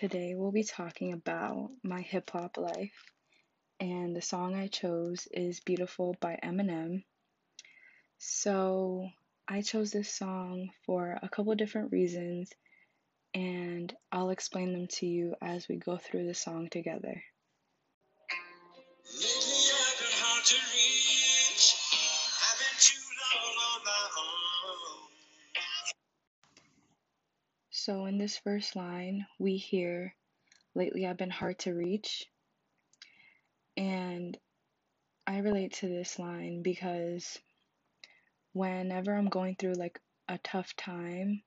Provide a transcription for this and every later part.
Today we'll be talking about my hip hop life, and the song I chose is Beautiful by Eminem. So, I chose this song for a couple different reasons, and I'll explain them to you as we go through the song together. So, in this first line, we hear, Lately I've been hard to reach. And I relate to this line because whenever I'm going through like a tough time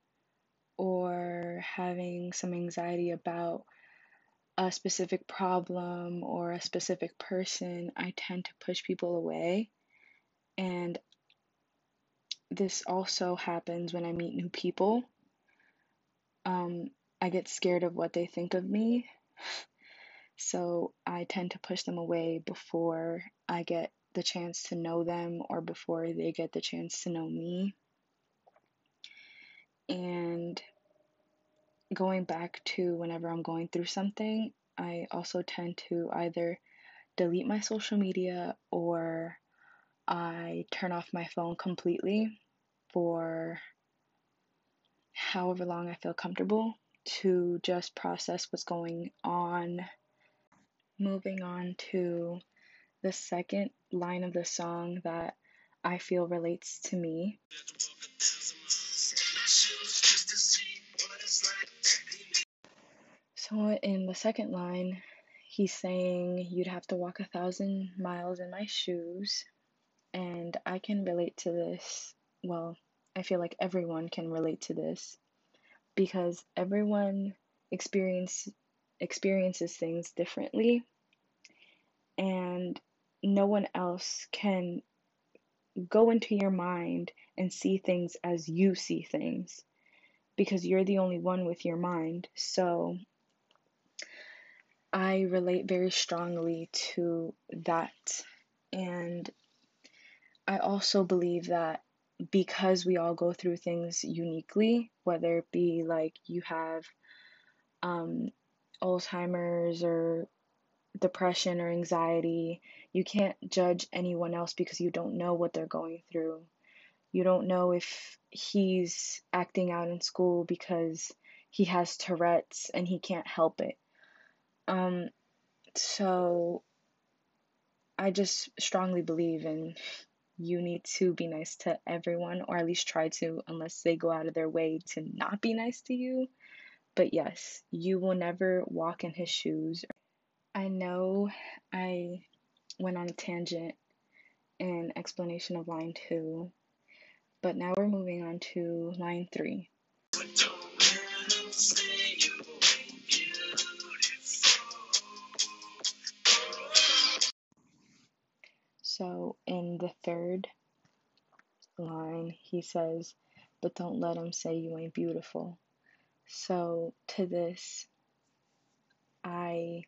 or having some anxiety about a specific problem or a specific person, I tend to push people away. And this also happens when I meet new people um, I get scared of what they think of me. So I tend to push them away before I get the chance to know them or before they get the chance to know me. And going back to whenever I'm going through something, I also tend to either delete my social media or I turn off my phone completely for however long I feel comfortable to just process what's going on. Moving on to the second line of the song that I feel relates to me. So, in the second line, he's saying, You'd have to walk a thousand miles in my shoes. And I can relate to this. Well, I feel like everyone can relate to this because everyone experience experiences things differently and no one else can go into your mind and see things as you see things because you're the only one with your mind. So I relate very strongly to that. And I also believe that because we all go through things uniquely, whether it be like you have um, Alzheimer's or depression or anxiety, you can't judge anyone else because you don't know what they're going through. You don't know if he's acting out in school because he has Tourette's and he can't help it. Um, so I just strongly believe in you need to be nice to everyone, or at least try to, unless they go out of their way to not be nice to you. But yes, you will never walk in his shoes. I know I went on a tangent in explanation of line two, but now we're moving on to line three. In the third line, he says, But don't let them say you ain't beautiful. So to this, I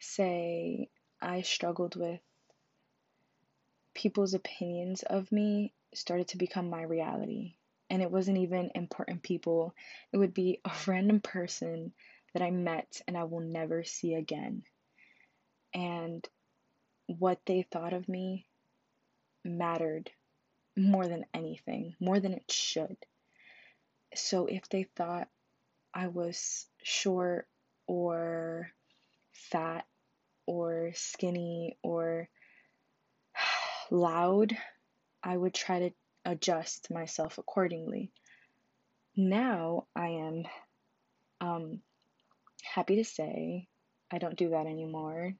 say I struggled with people's opinions of me started to become my reality. And it wasn't even important people, it would be a random person that I met and I will never see again. And what they thought of me mattered more than anything, more than it should. So if they thought I was short or fat or skinny or loud, I would try to adjust myself accordingly. Now I am um, happy to say I don't do that anymore.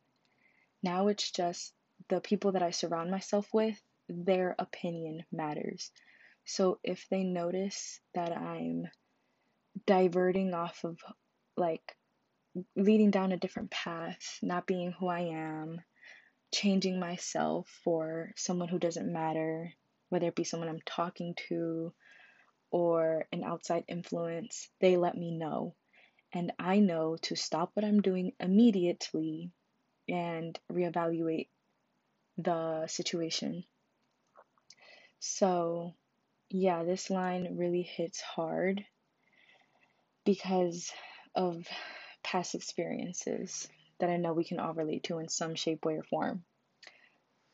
Now it's just the people that I surround myself with, their opinion matters. So if they notice that I'm diverting off of like leading down a different path, not being who I am, changing myself for someone who doesn't matter, whether it be someone I'm talking to or an outside influence, they let me know. And I know to stop what I'm doing immediately and reevaluate the situation. So, yeah, this line really hits hard because of past experiences that I know we can all relate to in some shape, way, or form.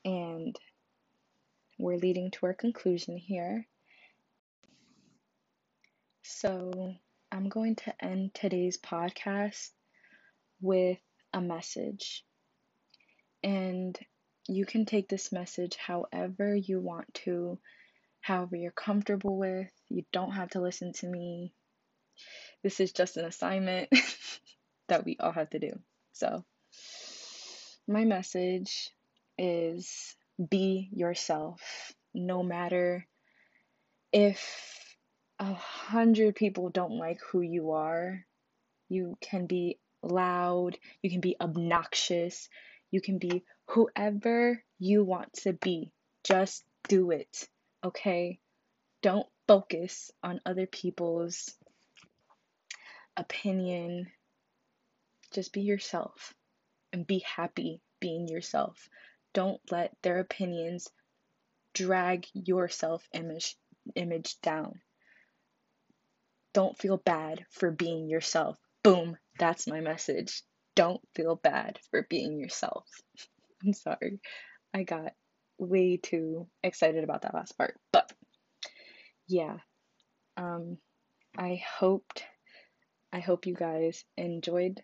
And we're leading to our conclusion here. So I'm going to end today's podcast with a message. And you can take this message however you want to, however you're comfortable with. You don't have to listen to me. This is just an assignment that we all have to do. So, my message is be yourself no matter if a hundred people don't like who you are. You can be loud, you can be obnoxious, you can be whoever you want to be. Just do it, okay? Don't focus on other people's opinion. Just be yourself and be happy being yourself. Don't let their opinions drag your self image image down. Don't feel bad for being yourself. Boom, that's my message. Don't feel bad for being yourself. I'm sorry. I got way too excited about that last part. But yeah. Um I hoped I hope you guys enjoyed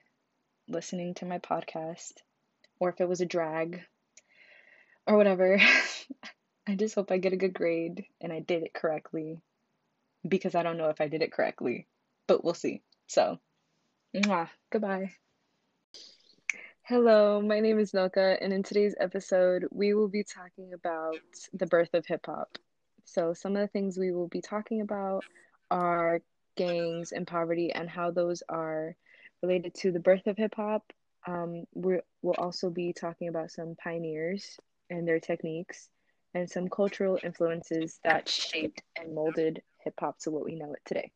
listening to my podcast or if it was a drag or whatever. I just hope I get a good grade and I did it correctly because I don't know if I did it correctly, but we'll see. So, mwah, goodbye. Hello, my name is Nylka, and in today's episode, we will be talking about the birth of hip hop. So, some of the things we will be talking about are gangs and poverty and how those are related to the birth of hip hop. Um, we will also be talking about some pioneers and their techniques and some cultural influences that shaped and molded hip hop to what we know it today.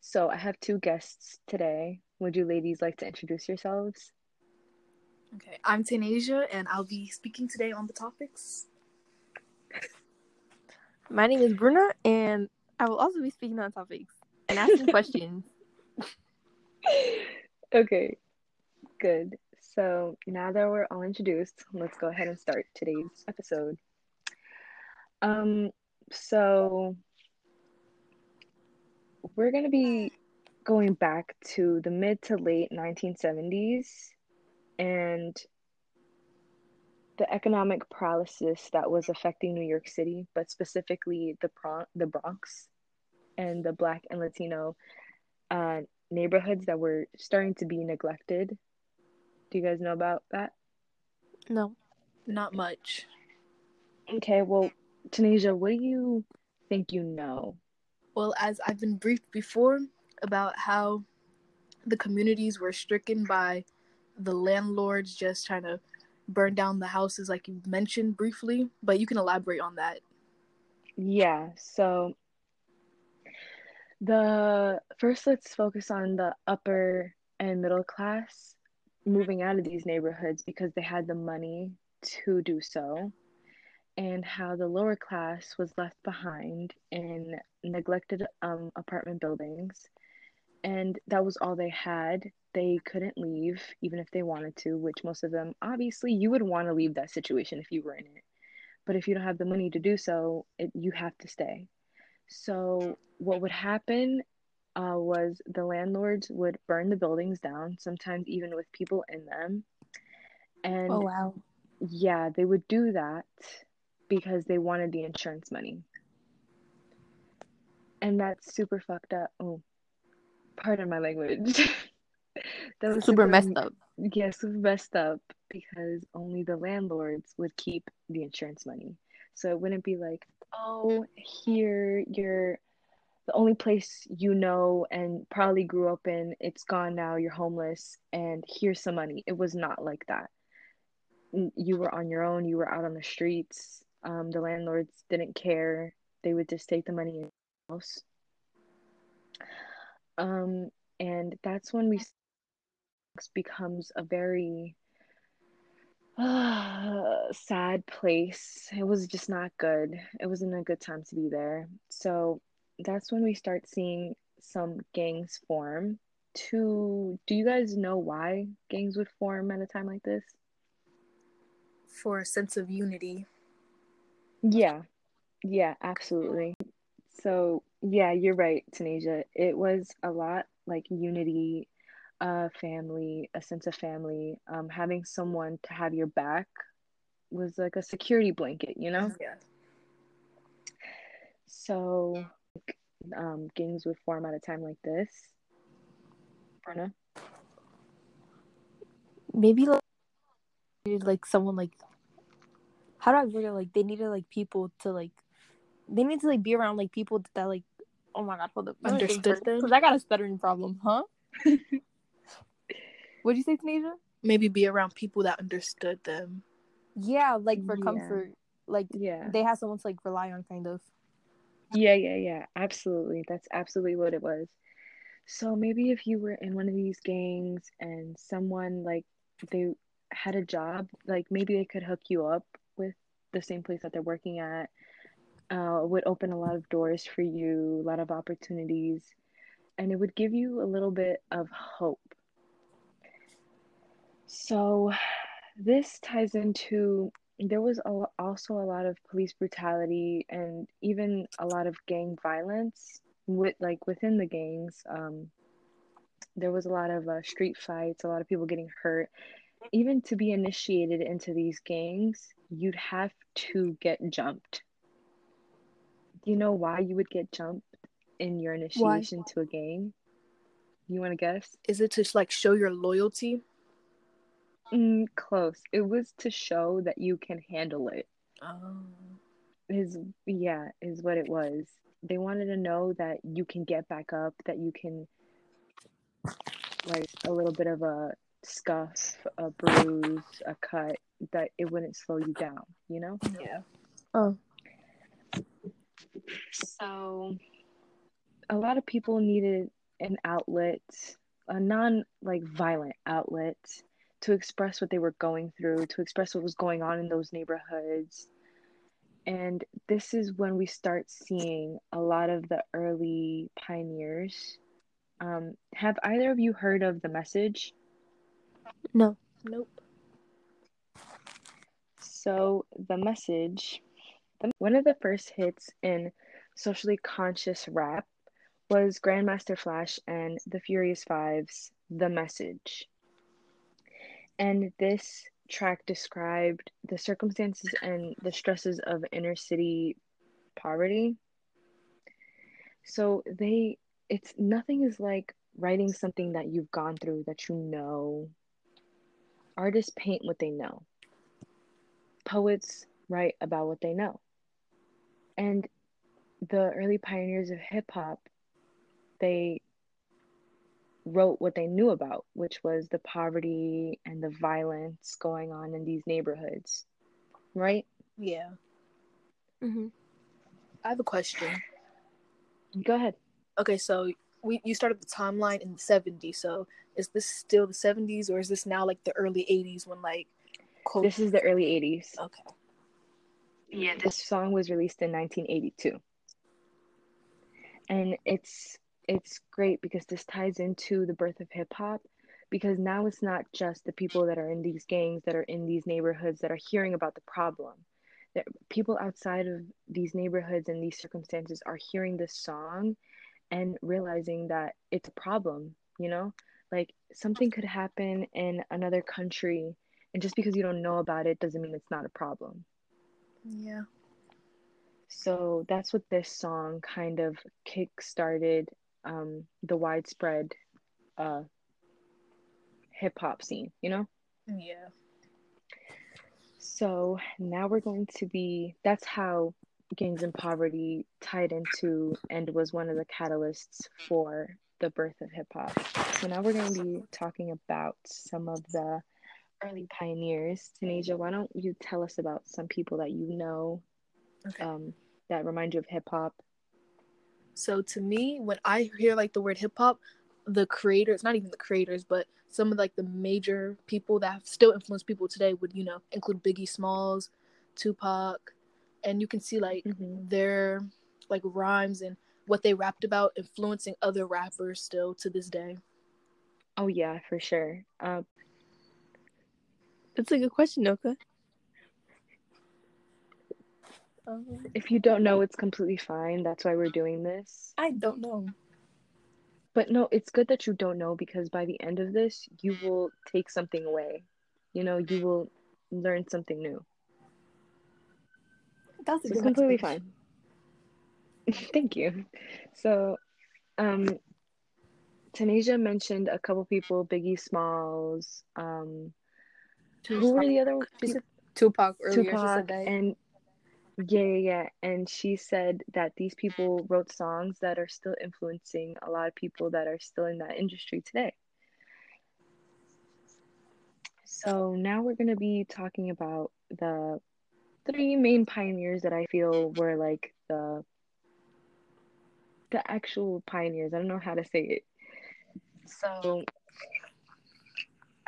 So I have two guests today. Would you ladies like to introduce yourselves? Okay, I'm Tanasia and I'll be speaking today on the topics. My name is Bruna and I will also be speaking on topics and asking questions. Okay, good. So now that we're all introduced, let's go ahead and start today's episode. Um, so we're going to be going back to the mid to late 1970s and the economic paralysis that was affecting New York City, but specifically the Bron- the Bronx and the Black and Latino uh, neighborhoods that were starting to be neglected do you guys know about that? No. Not much. Okay, well, Tanisha, what do you think you know? Well, as I've been briefed before about how the communities were stricken by the landlords just trying to burn down the houses, like you mentioned briefly, but you can elaborate on that. Yeah, so the first let's focus on the upper and middle class moving out of these neighborhoods because they had the money to do so, and how the lower class was left behind in neglected um, apartment buildings. And that was all they had. They couldn't leave, even if they wanted to, which most of them, obviously, you would want to leave that situation if you were in it. But if you don't have the money to do so, it, you have to stay. So, what would happen uh, was the landlords would burn the buildings down, sometimes even with people in them. And oh wow. Yeah, they would do that because they wanted the insurance money. And that's super fucked up. Oh, pardon my language. that was super, super messed up. Yeah, super messed up because only the landlords would keep the insurance money. So it wouldn't be like, oh, here, you're the only place you know and probably grew up in, it's gone now, you're homeless, and here's some money. It was not like that. You were on your own, you were out on the streets. Um, the landlords didn't care, they would just take the money in the house. Um, and that's when we becomes a very uh, sad place. It was just not good. It wasn't a good time to be there. So that's when we start seeing some gangs form to do you guys know why gangs would form at a time like this? For a sense of unity. Yeah. Yeah, absolutely. So, yeah, you're right, Tanasia. It was a lot like unity, uh, family, a sense of family, um, having someone to have your back was like a security blanket, you know? Yeah. So, um, gangs would form at a time like this. Brenna? Maybe like, needed, like someone like how do I word it? Like they needed like people to like they need to like be around like people that like oh my god hold up Understood them? because I got a stuttering problem huh what'd you say Tanisha Maybe be around people that understood them. yeah like for Yeah. comfort like Yeah. they had someone to like rely on kind of Yeah, yeah, yeah. Absolutely. That's absolutely what it was. So maybe if you were in one of these gangs and someone like they had a job, like maybe they could hook you up with the same place that they're working at, uh, would open a lot of doors for you, a lot of opportunities, and it would give you a little bit of hope. So this ties into there was a, also a lot of police brutality and even a lot of gang violence with like within the gangs. Um there was a lot of uh, street fights a lot of people getting hurt. Even to be initiated into these gangs you'd have to get jumped you know why you would get jumped in your initiation to a gang you want to guess? Is it to like show your loyalty? mm, close. It was to show that you can handle it. Oh. is yeah is what it was. They wanted to know that you can get back up that you can like a little bit of a scuff a bruise a cut that it wouldn't slow you down you know? Yeah. oh so a lot of people needed an outlet a non like violent outlet to express what they were going through to express what was going on in those neighborhoods. And this is when we start seeing a lot of the early pioneers. Um, have either of you heard of the message? No. Nope. So the message, one of the first hits in socially conscious rap was Grandmaster Flash and the Furious Five's The Message. And this track described the circumstances and the stresses of inner city poverty. So they it's nothing is like writing something that you've gone through that you know. Artists paint what they know poets write about what they know. And the early pioneers of hip hop, they wrote what they knew about, which was the poverty and the violence going on in these neighborhoods. Right? Yeah. mm-hmm. I have a question. Go ahead. Okay, so we you started the timeline in the 70s. So is this still the 70s or is this now like the early 80s when like quote This is the early 80s. Okay. Yeah, this song was released in 1982. And it's it's great because this ties into the birth of hip hop because now it's not just the people that are in these gangs that are in these neighborhoods that are hearing about the problem. That people outside of these neighborhoods and these circumstances are hearing this song and realizing that it's a problem, you know? Like something could happen in another country and just because you don't know about it doesn't mean it's not a problem. Yeah. So that's what this song kind of kick-started um, the widespread uh, hip hop scene, you know? Yeah. So now we're going to be, that's how Gangs and Poverty tied into and was one of the catalysts for the birth of hip hop. So now we're going to be talking about some of the early pioneers. Tanasia, why don't you tell us about some people that you know Okay. um, that remind you of hip hop? So to me, when I hear like the word hip hop, the creators, not even the creators, but some of like the major people that have still influence people today would, you know, include Biggie Smalls, Tupac, and you can see like Mhm. their like rhymes and what they rapped about influencing other rappers still to this day. Oh yeah, for sure. Uh, That's a good question, Noka. Um, if you don't know, it's completely fine. That's why we're doing this. I don't know. But no, it's good that you don't know because by the end of this, you will take something away. You know, you will learn something new. That's a So it's completely explanation. fine. Thank you. So, um, Tanisha mentioned a couple people, Biggie Smalls, um, who were the other? She said Tupac earlier. she Tupac said that. and yeah, yeah, yeah. And she said that these people wrote songs that are still influencing a lot of people that are still in that industry today. So now we're going to be talking about the three main pioneers that I feel were like the the actual pioneers. I don't know how to say it. So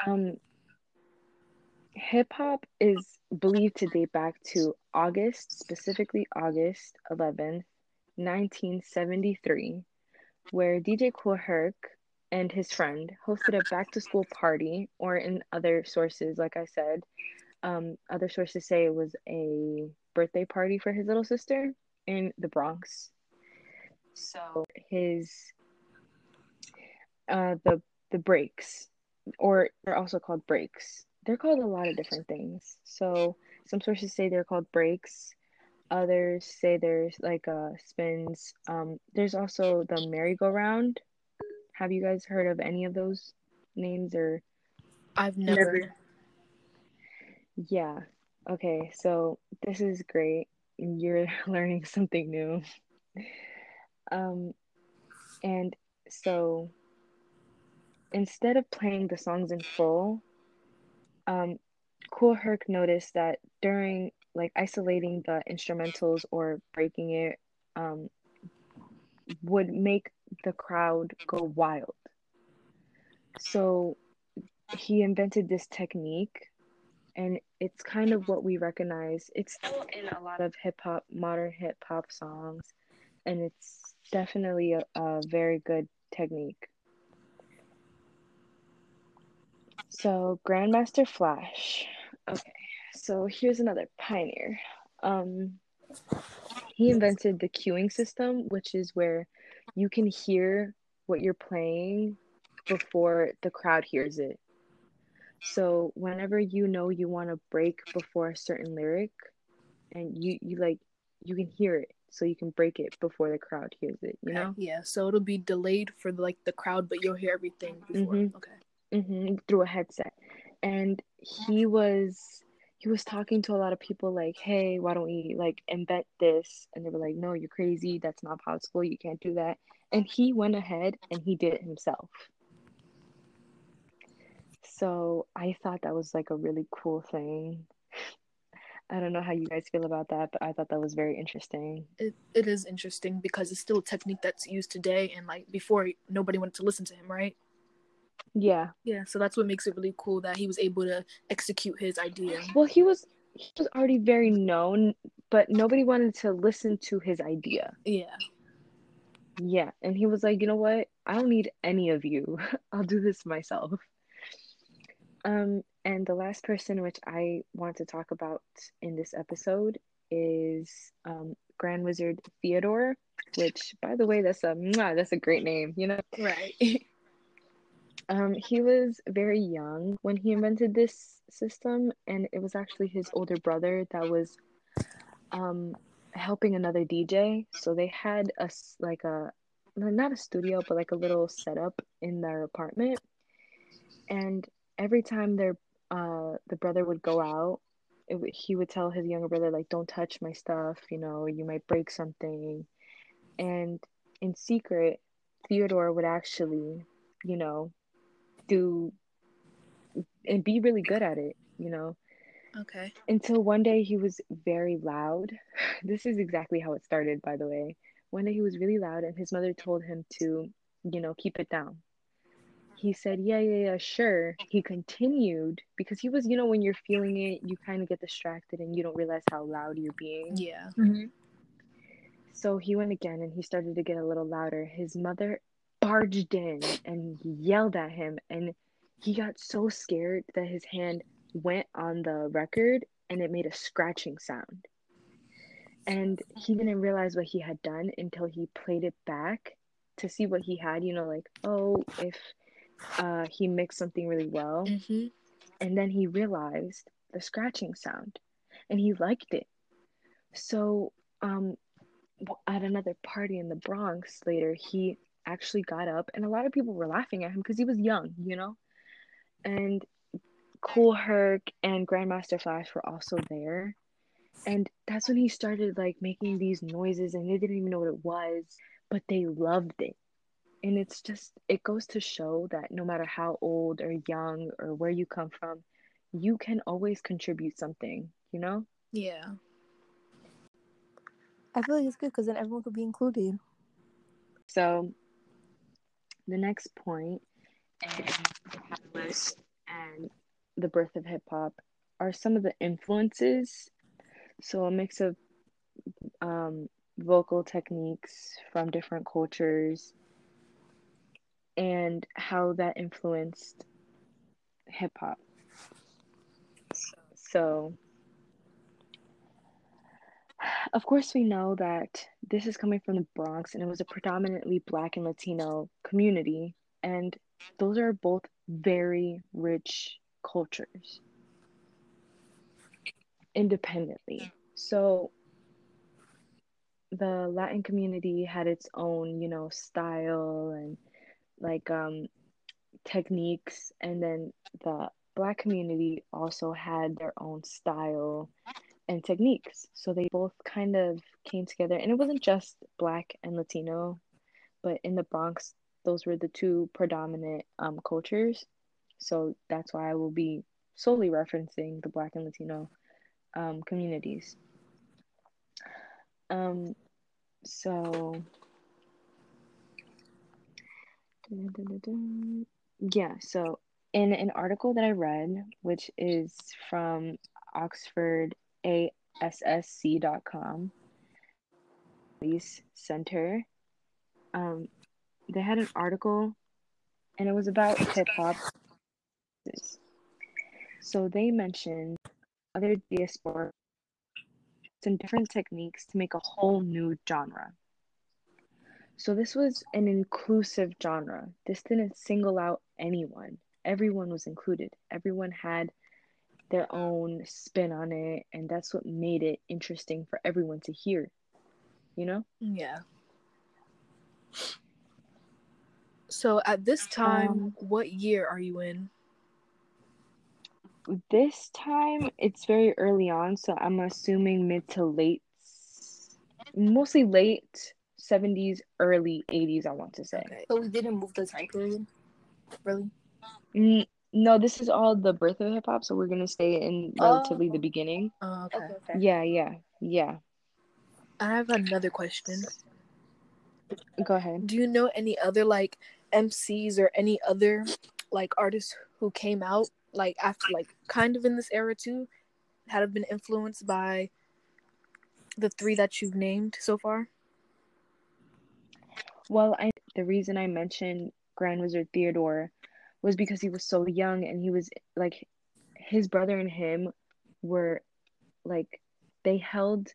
um hip hop is believed to date back to August, specifically August 11th, 1973, where DJ Kool Herc and his friend hosted a back to school party, or in other sources, like I said, um, other sources say it was a birthday party for his little sister in the Bronx. So his uh the the breaks or they're also called breaks. They're called a lot of different things. So some sources say they're called breaks. Others say there's like uh spins. Um, there's also the merry-go-round. Have you guys heard of any of those names or I've never. yeah. Okay, so this is great. You're learning something new. Um, and so instead of playing the songs in full, um, Kool Herc noticed that during like isolating the instrumentals or breaking it, um, would make the crowd go wild. So he invented this technique, and it's kind of what we recognize. It's still in a lot of hip hop, modern hip hop songs, and it's definitely a, a very good technique. So Grandmaster Flash. Okay, so here's another pioneer. Um, he invented the cueing system, which is where you can hear what you're playing before the crowd hears it. So whenever you know you want to break before a certain lyric, and you you like you can hear it, so you can break it before the crowd hears it. You know. Yeah, so it'll be delayed for like the crowd, but you'll hear everything before. Mhm. Okay. Hmm through a headset. And he was he was talking to a lot of people like hey why don't we like invent this? And they were like no you're crazy. That's not possible. You can't do that. And he went ahead and he did it himself. So i thought that was like a really cool thing. I don't know how you guys feel about that but i thought that was very interesting. It, it is interesting because it's still a technique that's used today, and like before, nobody wanted to listen to him, right? Yeah Yeah, so that's what makes it really cool that he was able to execute his idea. well he was he was already very known but nobody wanted to listen to his idea Yeah. Yeah, and he was like, you know what? I don't need any of you. I'll do this myself. Um, and the last person which I want to talk about in this episode is um, Grand Wizard Theodore, which, by the way, that's a that's a great name. You know, Right. um, he was very young when he invented this system, and it was actually his older brother that was um, helping another DJ. So they had a like a not a studio, but like a little setup in their apartment. And every time their uh the brother would go out, it, he would tell his younger brother like, "Don't touch my stuff. You know, you might break something." And in secret, Theodore would actually, you know, do and be really good at it. You know, okay. until one day he was very loud. This is exactly how it started, by the way. One day he was really loud, and his mother told him to, you know, keep it down. He said, Yeah, yeah, yeah, sure. He continued because he was, you know, when you're feeling it, you kind of get distracted and you don't realize how loud you're being. Yeah. Mhm. So he went again and he started to get a little louder. His mother barged in and yelled at him and he got so scared that his hand went on the record and it made a scratching sound. And he didn't realize what he had done until he played it back to see what he had you know like oh if uh, he mixed something really well. Mm-hmm. and then he realized the scratching sound and he liked it. So um at another party in the bronx later he actually got up and a lot of people were laughing at him because he was young you know and Kool Herc and grandmaster flash were also there and that's when he started like making these noises and they didn't even know what it was but they loved it and it's just it goes to show that no matter how old or young or where you come from you can always contribute something you know Yeah. I feel like it's good because then everyone could be included. so the next point in the catalyst and the birth of hip hop are some of the influences so a mix of um, vocal techniques from different cultures and how that influenced hip hop. So, of course, we know that this is coming from the Bronx and it was a predominantly Black and Latino community, and those are both very rich cultures independently. So, the Latin community had its own, you know, style and like um techniques and then the black community also had their own style and techniques so they both kind of came together and it wasn't just black and latino but in the bronx those were the two predominant um, cultures so that's why i will be solely referencing the black and latino um, communities um, so. Yeah, so in an article that I read, which is from OxfordAASC.com, Police Center, um, they had an article and it was about hip hop. So they mentioned other diaspora and different techniques to make a whole new genre. So this was an inclusive genre. This didn't single out anyone. Everyone was included. Everyone had their own spin on it, and that's what made it interesting for everyone to hear. You know? Yeah. So at this time, Um, what year are you in? This time it's very early on, so I'm assuming mid to late, mostly late 70s, early 80s, I want to say. Okay. So we didn't move the time period. Really? N- no, this is all the birth of hip hop, so we're gonna stay in relatively the Oh. beginning. Uh, okay. okay. Yeah, yeah, yeah. I have another question. Go ahead. Do you know any other like MCs or any other like artists who came out like after like kind of in this era too, had have been influenced by the three that you've named so far? Well, I the reason I mentioned Grand Wizard Theodore was because he was so young and he was like his brother and him were like they held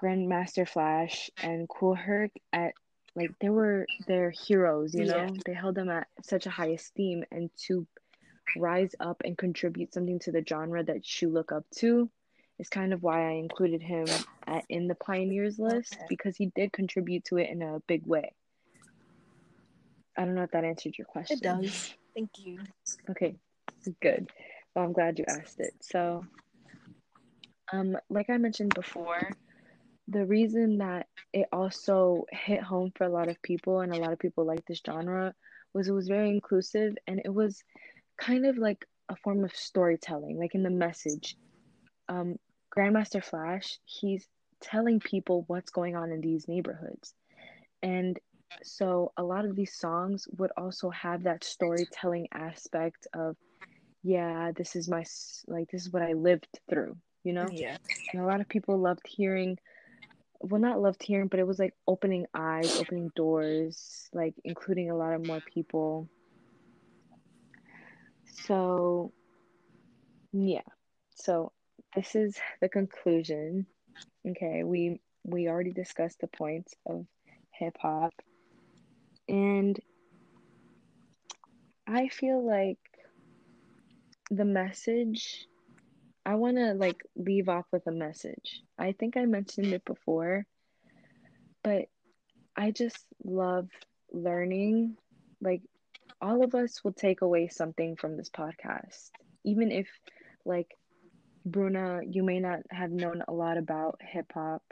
Grandmaster Flash and Kool Herc at like they were their heroes, you know? Yeah. They held them at such a high esteem and to rise up and contribute something to the genre that you look up to is kind of why I included him at, in the pioneers list because he did contribute to it in a big way. I don't know if that answered your question. It does. Thank you. Okay, good. Well, I'm glad you asked it. So, um, like I mentioned before, the reason that it also hit home for a lot of people and a lot of people like this genre was it was very inclusive and it was kind of like a form of storytelling, like in the message. Um, Grandmaster Flash, he's telling people what's going on in these neighborhoods. And so a lot of these songs would also have that storytelling aspect of, yeah, this is my, like, this is what I lived through, you know? Yeah. And a lot of people loved hearing well not loved hearing, but it was like opening eyes, opening doors, like including a lot of more people. So yeah. So this is the conclusion. Okay, we we already discussed the points of hip hop. And I feel like the message I want to like leave off with a message. I think I mentioned it before, but I just love learning. Like all of us will take away something from this podcast. Even if like Bruna, you may not have known a lot about hip hop.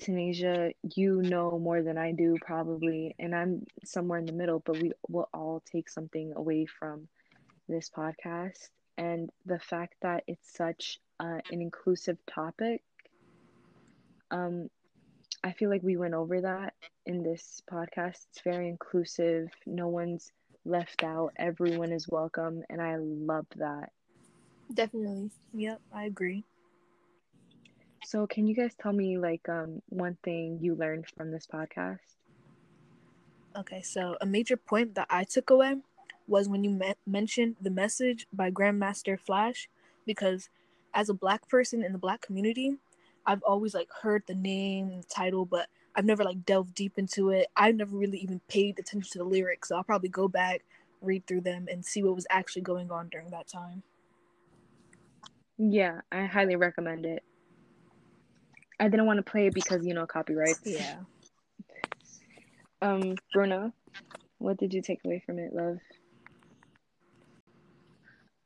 Tanasia, you know more than I do probably, and I'm somewhere in the middle, but we will all take something away from this podcast and the fact that it's such uh, an inclusive topic. Um, I feel like we went over that in this podcast. It's very inclusive. No one's left out. Everyone is welcome, and I love that. Definitely. Yep, I agree. So, can you guys tell me like um one thing you learned from this podcast? Okay, so a major point that I took away was when you me- mentioned the message by Grandmaster Flash, because as a black person in the black community, I've always like heard the name, the title, but I've never like delved deep into it. I've never really even paid attention to the lyrics, so I'll probably go back, read through them, and see what was actually going on during that time. Yeah, I highly recommend it. I didn't want to play it because you know copyright. Yeah. Um, Bruna, what did you take away from it, love?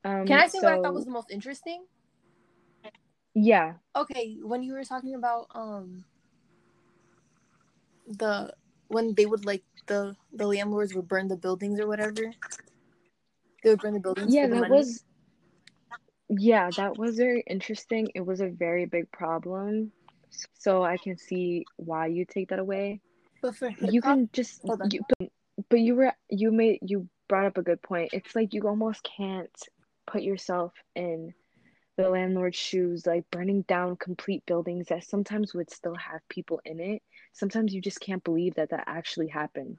Um, Can I say what I thought was the most interesting? Yeah, Okay, when you were talking about um the when they would like the the landlords would burn the buildings or whatever. They would burn the buildings. yeah, for the that money. was. Yeah, that was very interesting. It was a very big problem, so I can see why you take that away. But for you hip-hop- can just you, but, but you were you made you brought up a good point. It's like you almost can't put yourself in the landlord's shoes like burning down complete buildings that sometimes would still have people in it. Sometimes you just can't believe that that actually happened.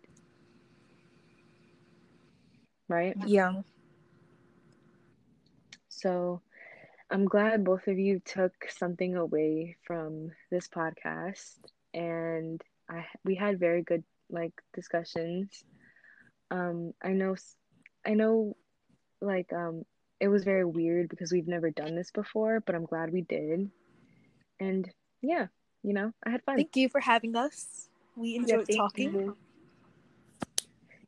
Right? Yeah. so i'm glad both of you took something away from this podcast and i we had very good like discussions um i know I know like um it was very weird because we've never done this before but i'm glad we did and yeah you know i had fun Thank you for having us. We enjoyed thank talking. you.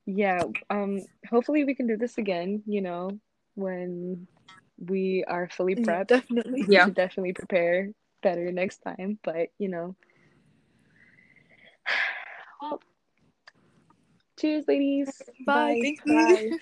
yeah um hopefully we can do this again you know when we are fully Yeah, prepped definitely. we Yeah. should definitely prepare better next time but you know well cheers ladies Bye. Thank you.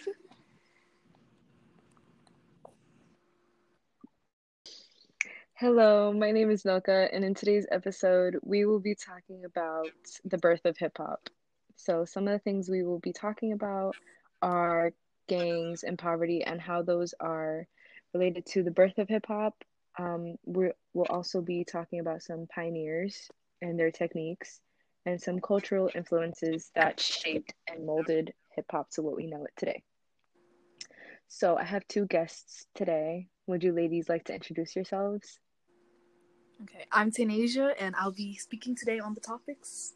Hello, my name is Nylka, and in today's episode, we will be talking about the birth of hip hop. So, some of the things we will be talking about are gangs and poverty and how those are related to the birth of hip hop. Um, we will also be talking about some pioneers and their techniques and some cultural influences that shaped and molded hip hop to what we know it today. So, I have two guests today. Would you ladies like to introduce yourselves? Okay, I'm Tanasia, and I'll be speaking today on the topics.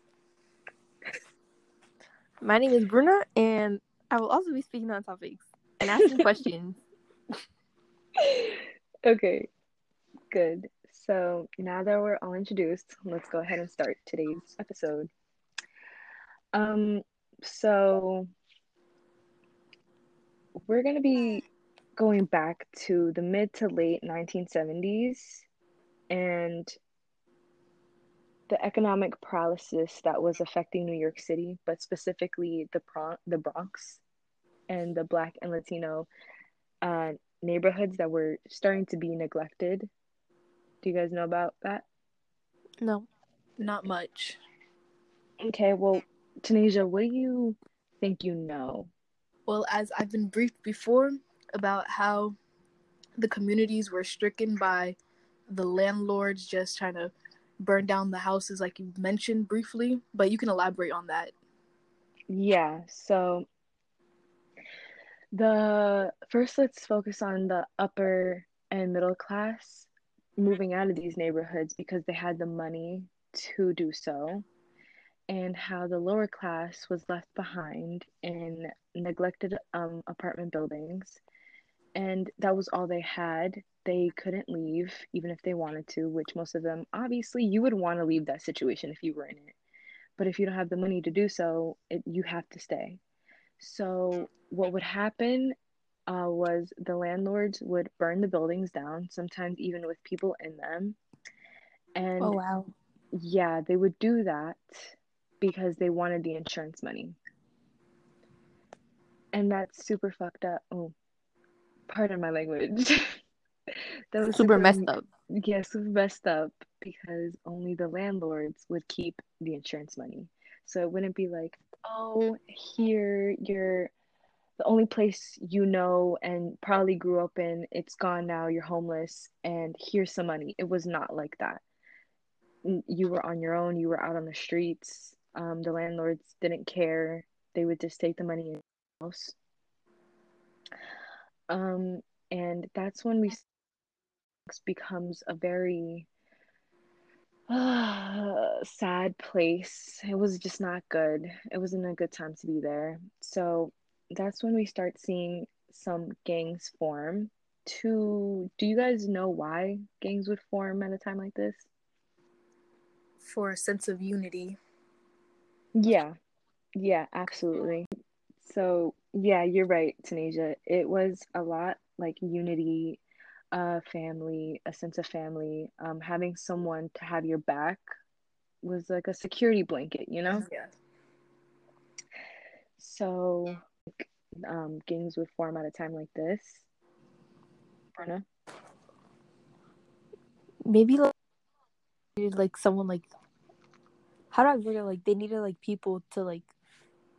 My name is Bruna, and I will also be speaking on topics and asking questions. Okay, good. So now that we're all introduced, let's go ahead and start today's episode. Um, so we're gonna be going back to the mid to late 1970s and the economic paralysis that was affecting New York City, but specifically the Bron- the Bronx and the Black and Latino uh, neighborhoods that were starting to be neglected. Do you guys know about that? No. Not much. Okay, well, Tanasia, what do you think you know? Well, as I've been briefed before about how the communities were stricken by the landlords just trying to burn down the houses like you mentioned briefly, but you can elaborate on that. Yeah, so the first let's focus on the upper and middle class moving out of these neighborhoods because they had the money to do so and how the lower class was left behind in neglected um, apartment buildings. And that was all they had. They couldn't leave even if they wanted to which most of them obviously you would want to leave that situation if you were in it. But if you don't have the money to do so it, you have to stay so what would happen uh, was the landlords would burn the buildings down sometimes even with people in them. And Oh wow. yeah they would do that because they wanted the insurance money. And that's super fucked up. Oh pardon my language. That was Super messed up. yeah super messed up because only the landlords would keep the insurance money so it wouldn't be like oh here you're the only place you know and probably grew up in it's gone now you're homeless and here's some money. It was not like that. You were on your own you were out on the streets um, the landlords didn't care. They would just take the money in your house. Um, and that's when we becomes a very sad place. It was just not good. It wasn't a good time to be there. So that's when we start seeing some gangs form. To do you guys know why gangs would form at a time like this? For a sense of unity. Yeah, yeah, absolutely. So yeah, you're right, Tanasia. It was a lot like unity, uh, family, a sense of family. Um, having someone to have your back was like a security blanket, you know? Yeah. So, um, gangs would form at a time like this. Brenna? Maybe like needed, like someone like how do I word it? Like they needed like people to like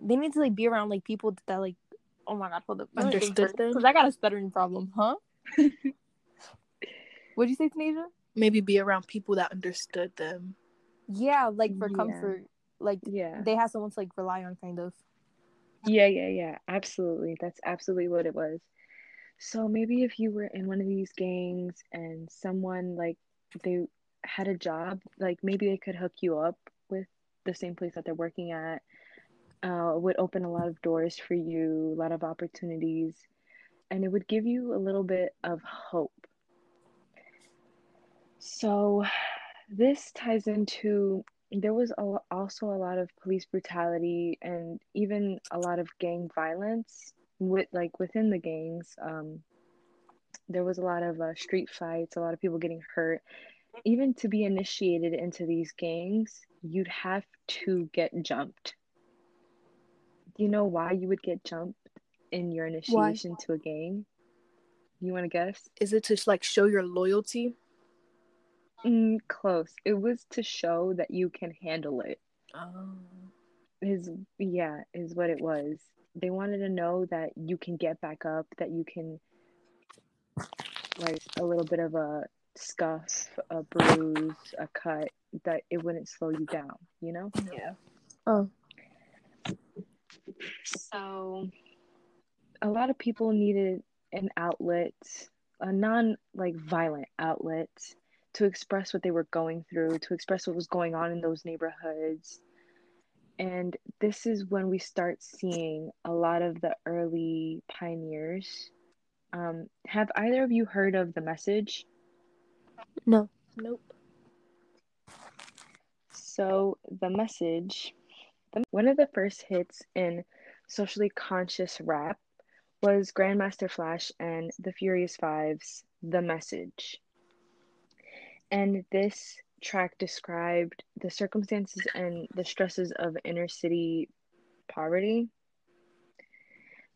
they need to like be around like people that like oh my god hold up Understood them? because I got a stuttering problem huh what'd you say Tanasia Maybe be around people that understood them. yeah like for Yeah. comfort like Yeah. they had someone to like rely on kind of Yeah, yeah, yeah. Absolutely. That's absolutely what it was. So maybe if you were in one of these gangs and someone like they had a job, like maybe they could hook you up with the same place that they're working at, uh, would open a lot of doors for you, a lot of opportunities, and it would give you a little bit of hope. So this ties into there was a, also a lot of police brutality and even a lot of gang violence with like within the gangs. Um there was a lot of uh, street fights a lot of people getting hurt. Even to be initiated into these gangs you'd have to get jumped. Do you know why you would get jumped in your initiation to a gang? You want to guess? Is it to like show your loyalty? Mm, close. It was to show that you can handle it. Oh. is yeah is what it was. They wanted to know that you can get back up that you can like a little bit of a scuff a bruise a cut that it wouldn't slow you down you know? Yeah. oh. So a lot of people needed an outlet a non like violent outlet to express what they were going through to express what was going on in those neighborhoods and this is when we start seeing a lot of the early pioneers um, have either of you heard of the message no Nope. So the message, the, one of the first hits in socially conscious rap was Grandmaster Flash and the Furious Five's The Message. And this track described the circumstances and the stresses of inner city poverty.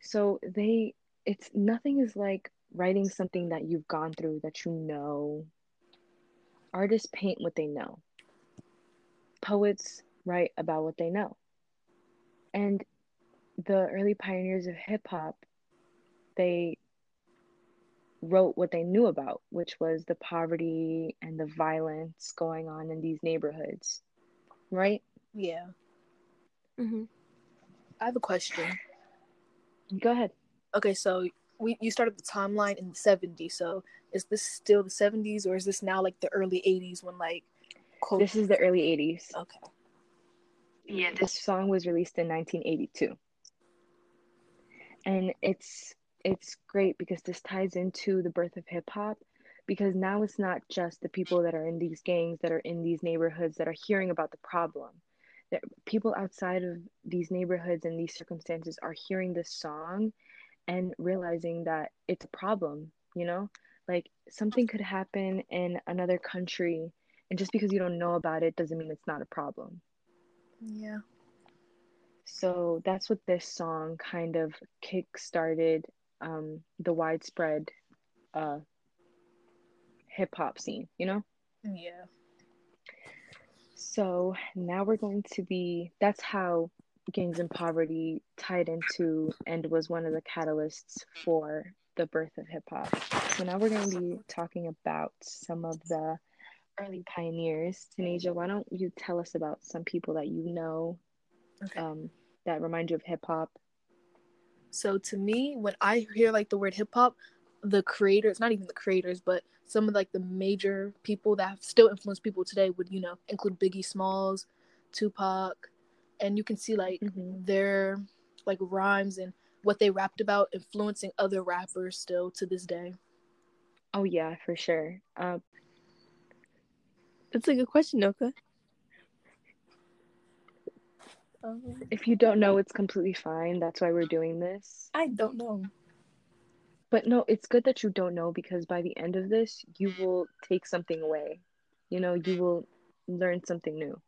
So they, it's nothing is like writing something that you've gone through that you know. Artists paint what they know poets write about what they know. And the early pioneers of hip hop, they wrote what they knew about, which was the poverty and the violence going on in these neighborhoods, right? Yeah. Mm-hmm. I have a question. Go ahead. Okay, so we you started the timeline in the 70s. So is this still the 70s or is this now like the early 80s when like quote This is the early 80s. Okay. Yeah, this song was released in 1982. And it's it's great because this ties into the birth of hip hop because now it's not just the people that are in these gangs that are in these neighborhoods that are hearing about the problem. That people outside of these neighborhoods and these circumstances are hearing this song and realizing that it's a problem, you know? Like something could happen in another country and just because you don't know about it doesn't mean it's not a problem. Yeah. So that's what this song kind of kick started um, the widespread uh, hip hop scene, you know? Yeah. So now we're going to be, that's how gangs and poverty tied into and was one of the catalysts for the birth of hip hop. So now we're going to be talking about some of the early pioneers. Tanasia, why don't you tell us about some people that you know Okay. um, that remind you of hip hop? So to me, when I hear like the word hip hop, the creators, not even the creators, but some of like the major people that have still influence people today would, you know, include Biggie Smalls, Tupac, and you can see like Mhm. their like rhymes and what they rapped about influencing other rappers still to this day. Oh, yeah, for sure. Uh, That's a good question, Nylka. Um, if you don't know, it's completely fine. That's why we're doing this. I don't know. But no, it's good that you don't know because by the end of this, you will take something away. You know, you will learn something new.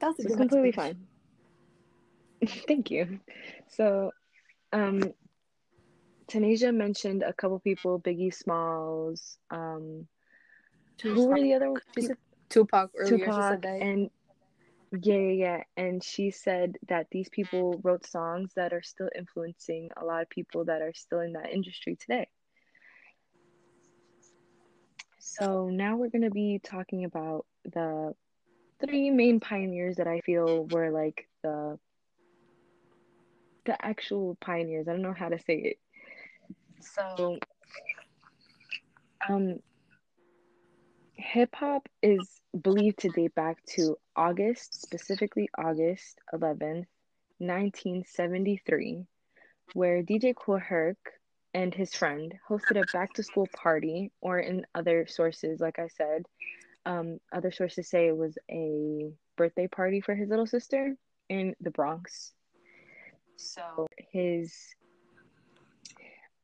that's So completely fine. Thank you. So, um, Tanasia mentioned a couple people, Biggie Smalls. Um, who were the other said Tupac earlier. Tupac and yeah, yeah, yeah. And she said that these people wrote songs that are still influencing a lot of people that are still in that industry today. So now we're going to be talking about the three main pioneers that I feel were like the the actual pioneers. I don't know how to say it. So um hip hop is believed to date back to August, specifically August 11th, 1973, where DJ Kool Herc and his friend hosted a back to school party, or in other sources, like I said, um, other sources say it was a birthday party for his little sister in the Bronx. So his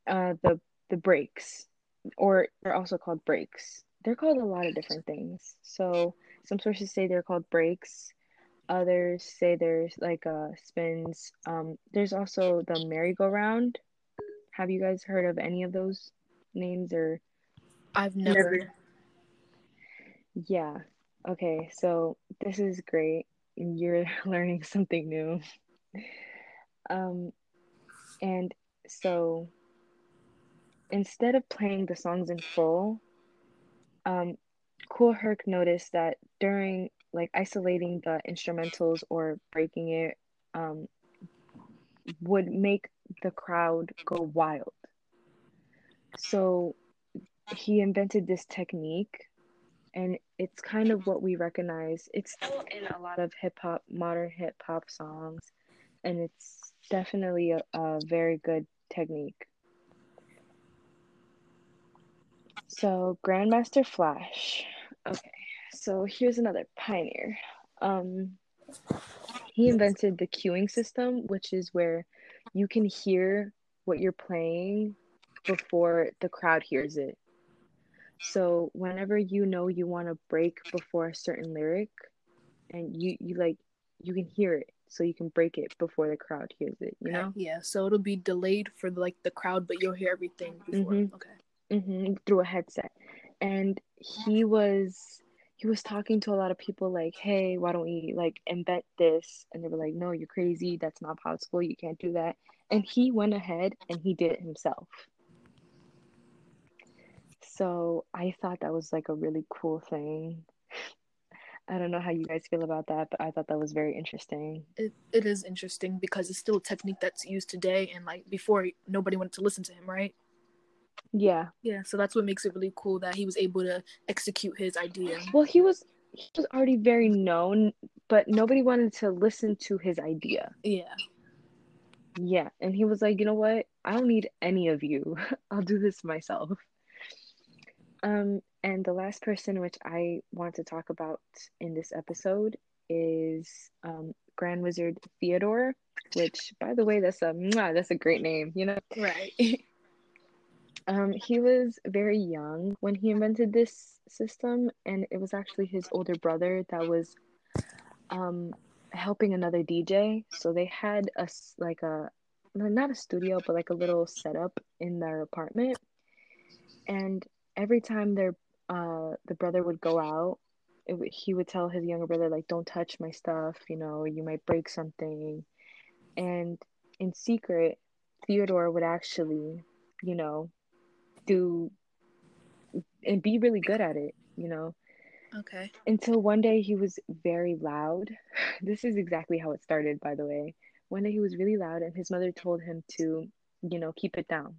uh the the breaks or they're also called breaks. They're called a lot of different things. So some sources say they're called breaks. Others say there's like uh spins. Um, there's also the merry-go-round. Have you guys heard of any of those names or I've never. Never. yeah. Okay, so this is great. You're learning something new. Um, and so instead of playing the songs in full, um, Kool Herc noticed that during like isolating the instrumentals or breaking it, um, would make the crowd go wild. So he invented this technique, and it's kind of what we recognize. It's still in a lot of hip hop, modern hip hop songs, and it's definitely a, a very good technique. So Grandmaster Flash. Okay, so here's another pioneer. Um, he invented the cueing system, which is where you can hear what you're playing before the crowd hears it. So whenever you know you want to break before a certain lyric, and you you like you can hear it, so you can break it before the crowd hears it. You know. Yeah, so it'll be delayed for like the crowd, but you'll hear everything before. Mhm. Okay. Hmm through a headset and he was he was talking to a lot of people like hey why don't we like invent this and they were like no you're crazy that's not possible you can't do that and he went ahead and he did it himself So I thought that was like a really cool thing. I don't know how you guys feel about that, but I thought that was very interesting. It, it is interesting because it's still a technique that's used today, and like before, nobody wanted to listen to him, right? Yeah. Yeah, so that's what makes it really cool that he was able to execute his idea. Well, he was he was already very known, but nobody wanted to listen to his idea. Yeah. Yeah, and he was like, "You know what? I don't need any of you. I'll do this myself." Um, and the last person which I want to talk about in this episode is um, Grand Wizard Theodore, which, by the way, that's a that's a great name. You know, Right. um, he was very young when he invented this system, and it was actually his older brother that was um, helping another DJ. So they had a like a not a studio, but like a little setup in their apartment, and every time their uh the brother would go out, it, he would tell his younger brother like, "Don't touch my stuff. You know, you might break something." And in secret, Theodore would actually, you know, do and be really good at it. You know, okay. until one day he was very loud. This is exactly how it started, by the way. One day he was really loud, and his mother told him to, you know, keep it down.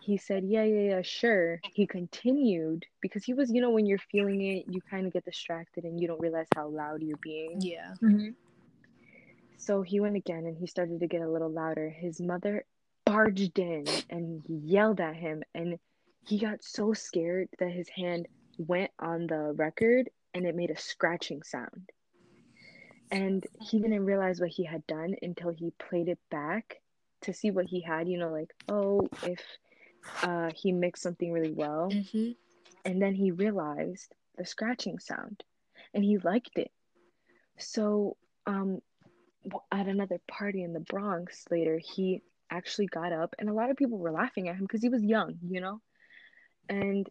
He said, Yeah, yeah, yeah, sure. He continued because he was, you know, when you're feeling it, you kind of get distracted and you don't realize how loud you're being. Yeah. Mm-hmm. So he went again and he started to get a little louder. His mother barged in and yelled at him, and he got so scared that his hand went on the record and it made a scratching sound. And he didn't realize what he had done until he played it back to see what he had, you know, like, oh, if uh, he mixed something really well. Mm-hmm. And then he realized the scratching sound and he liked it. So, um, at another party in the Bronx later, he actually got up and a lot of people were laughing at him because he was young, you know? And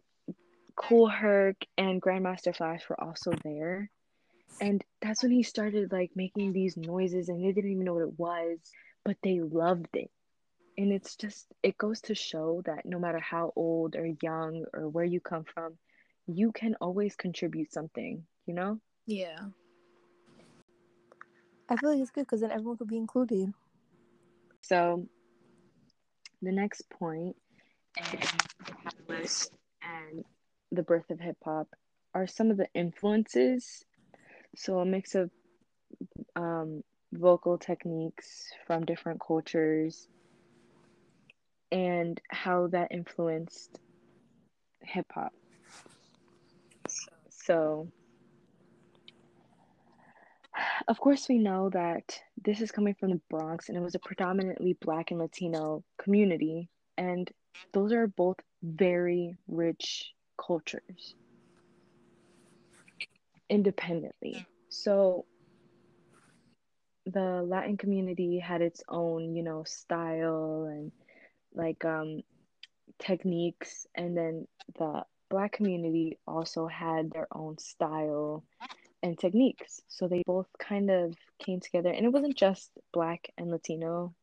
Kool Herc and Grandmaster Flash were also there. And that's when he started like making these noises and they didn't even know what it was, but they loved it. And it's just, it goes to show that no matter how old or young or where you come from, you can always contribute something, you know? Yeah. I feel like it's good because then everyone could be included. So the next point in the catalyst and the birth of hip hop are some of the influences. So a mix of um, vocal techniques from different cultures and how that influenced hip hop. So, of course, we know that this is coming from the Bronx and it was a predominantly Black and Latino community, and those are both very rich cultures independently. So, the Latin community had its own, you know, style and like um techniques and then the black community also had their own style and techniques. So they both kind of came together and it wasn't just black and latino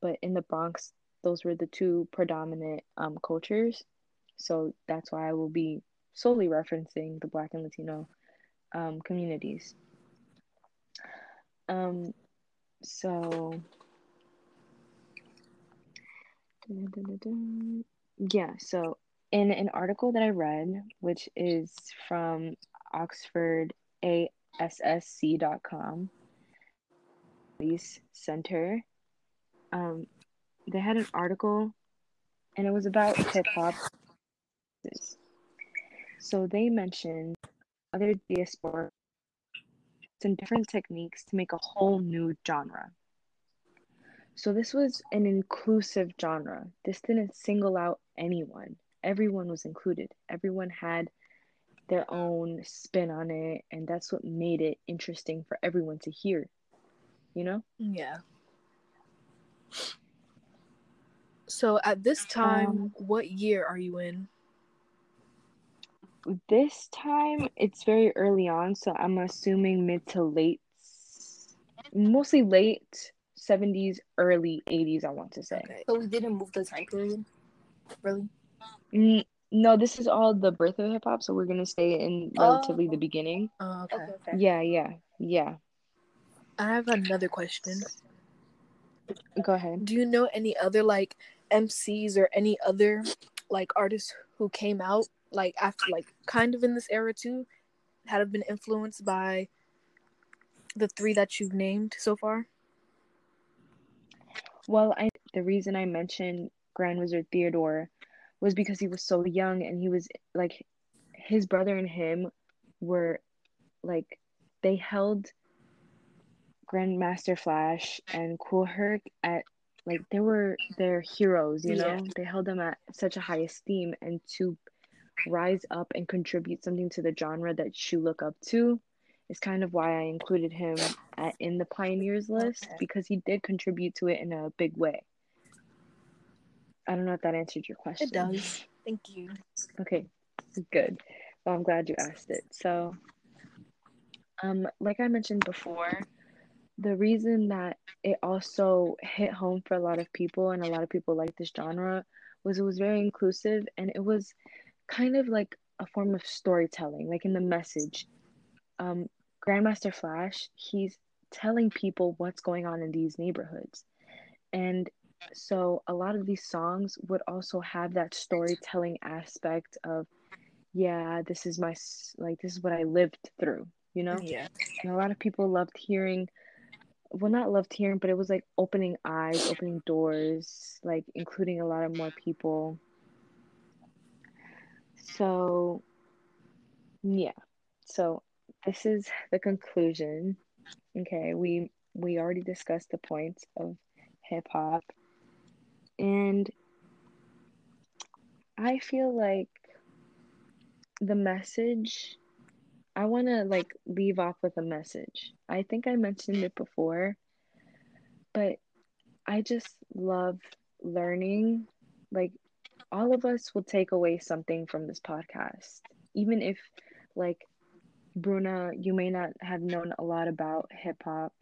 but in the bronx those were the two predominant um, cultures. So that's why i will be solely referencing the black and latino um, communities. Um, so yeah, so in an article that I read, which is from Oxford AASC.com, Police Center, um, they had an article and it was about hip hop. So they mentioned other diaspora and different techniques to make a whole new genre. So this was an inclusive genre. This didn't single out anyone. Everyone was included. Everyone had their own spin on it, and that's what made it interesting for everyone to hear. You know? Yeah. So at this time, Um, what year are you in? This time it's very early on, so I'm assuming mid to late, mostly late 70s, early 80s, I want to say. Okay. So we didn't move the time period. Really? Mm, no, this is all the birth of hip hop, so we're gonna stay in relatively Oh. the beginning. Oh, okay. Okay, okay. Yeah, yeah, yeah. I have another question. Go ahead. Do you know any other like MCs or any other like artists who came out like after like kind of in this era too, had been influenced by the three that you've named so far? Well, I the reason I mentioned Grand Wizard Theodore was because he was so young and he was like his brother and him were like they held Grandmaster Flash and Kool Herc at like they were their heroes, you know? Yeah. They held them at such a high esteem and to rise up and contribute something to the genre that you look up to is kind of why I included him at, in the pioneers list because he did contribute to it in a big way. I don't know if that answered your question. It does. Thank you. Okay, good. Well, I'm glad you asked it. So, um, like I mentioned before, the reason that it also hit home for a lot of people and a lot of people like this genre was it was very inclusive and it was kind of like a form of storytelling, like in the message. Um, Grandmaster Flash, he's telling people what's going on in these neighborhoods. And so a lot of these songs would also have that storytelling aspect of, yeah, this is my, like, this is what I lived through, you know? Yeah. And a lot of people loved hearing, well, not loved hearing, but it was like opening eyes, opening doors, like including a lot of more people. So, yeah. So this is the conclusion. Okay, we we already discussed the points of hip hop, and I feel like the message. I want to like leave off with a message. I think I mentioned it before, but I just love learning. Like all of us will take away something from this podcast, even if like Bruna, you may not have known a lot about hip hop.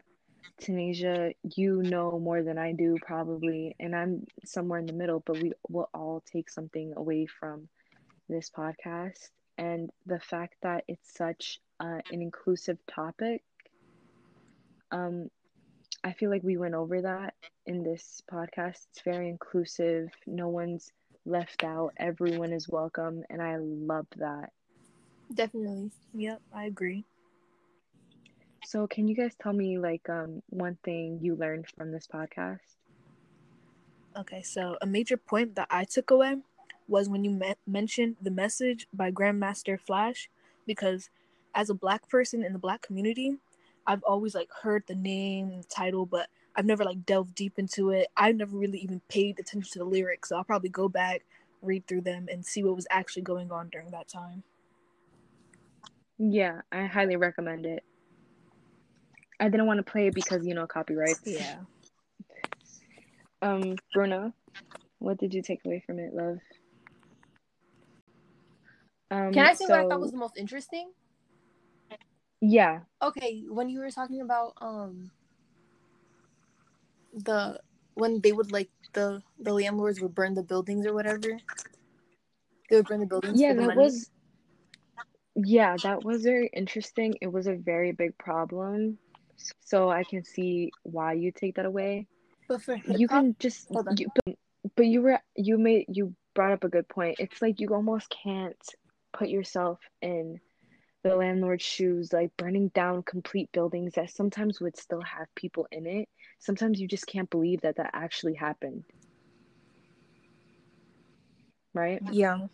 Tanasia, you know more than I do probably, and I'm somewhere in the middle, but we will all take something away from this podcast. And the fact that it's such uh, an inclusive topic, um, I feel like we went over that in this podcast. It's very inclusive, no one's left out, everyone is welcome, and I love that. Definitely. Yep, I agree. So, can you guys tell me like um one thing you learned from this podcast? Okay, so a major point that I took away was when you me- mentioned the message by Grandmaster Flash, because as a black person in the black community, I've always like heard the name, the title, but I've never like delved deep into it. I've never really even paid attention to the lyrics, so I'll probably go back, read through them, and see what was actually going on during that time. Yeah, I highly recommend it. I didn't want to play it because you know copyrights. Yeah. Um, Bruna, what did you take away from it, love? Um, Can I say what I thought was the most interesting? Yeah, Okay, when you were talking about um the when they would like the the landlords would burn the buildings or whatever. They would burn the buildings. yeah, the that money. was. Yeah, that was very interesting. It was a very big problem, so I can see why you take that away. But for you can just you, but, but you were you made you brought up a good point. It's like you almost can't put yourself in the landlord's shoes like burning down complete buildings that sometimes would still have people in it. Sometimes you just can't believe that that actually happened. Right? Yeah.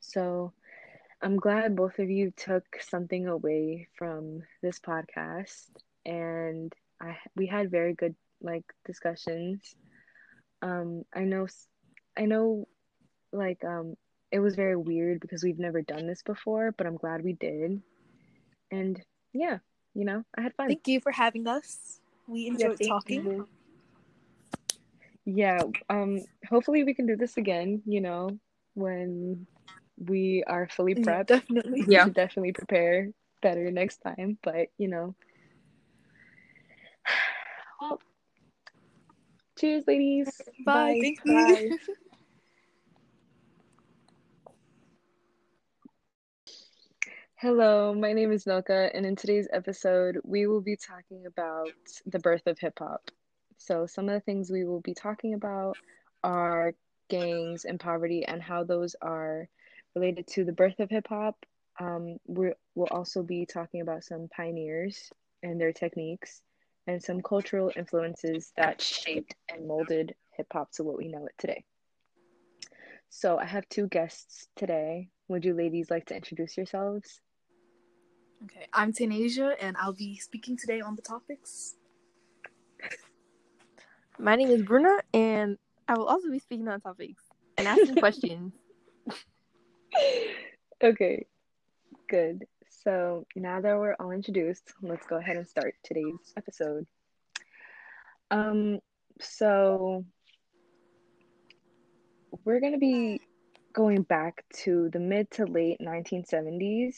so i'm glad both of you took something away from this podcast and i we had very good like discussions um i know I know like um it was very weird because we've never done this before but i'm glad we did and yeah you know i had fun Thank you for having us. We enjoyed thank talking. you. yeah um hopefully we can do this again you know when we are fully prepped. Definitely. Yeah. definitely prepare better next time. But, you know. Well, cheers, ladies. Bye. Bye. Bye. Hello, my name is Nylka, and in today's episode, we will be talking about the birth of hip hop. So, some of the things we will be talking about are gangs and poverty and how those are related to the birth of hip hop. Um, we will also be talking about some pioneers and their techniques and some cultural influences that shaped and molded hip hop to what we know it today. So, I have two guests today. Would you ladies like to introduce yourselves? Okay, I'm Tanasia, and I'll be speaking today on the topics. My name is Bruna, and I will also be speaking on topics and asking questions. Okay, good. So now that we're all introduced, let's go ahead and start today's episode. Um, so we're gonna be going back to the mid to late 1970s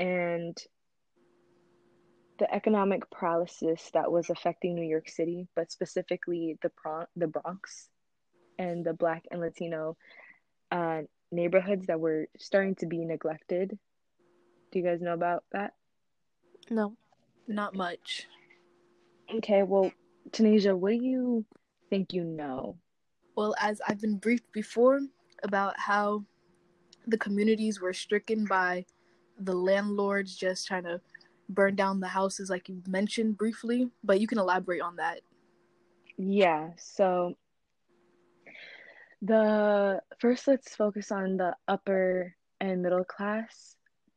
and the economic paralysis that was affecting New York City, but specifically the Bron- the Bronx and the Black and Latino uh, neighborhoods that were starting to be neglected. Do you guys know about that? No. Not much. Okay, well, Tanasia, what do you think you know? Well, as I've been briefed before about how the communities were stricken by the landlords just trying to burn down the houses, like you mentioned briefly, but you can elaborate on that. Yeah, so the first let's focus on the upper and middle class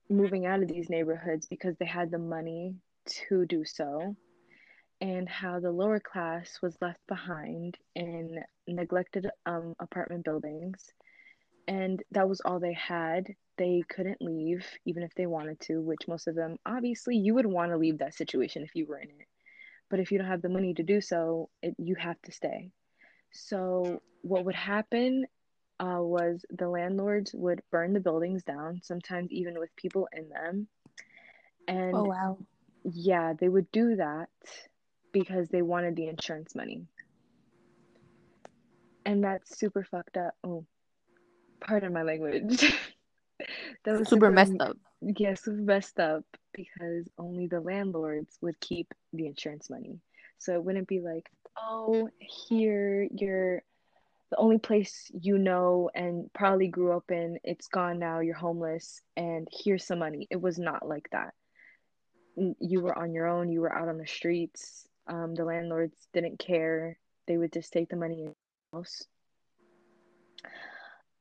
moving out of these neighborhoods because they had the money to do so and how the lower class was left behind in neglected um, apartment buildings. And that was all they had. They couldn't leave even if they wanted to which most of them obviously you would want to leave that situation if you were in it. But if you don't have the money to do so it, you have to stay. So what would happen uh, was the landlords would burn the buildings down sometimes even with people in them. And Oh wow. yeah they would do that because they wanted the insurance money. And that's super fucked up. Oh pardon my language. That was Super messed up. yeah super messed up because only the landlords would keep the insurance money. So it wouldn't be like oh here you're the only place you know and probably grew up in it's gone now you're homeless and here's some money it was not like that you were on your own you were out on the streets um, the landlords didn't care they would just take the money in your house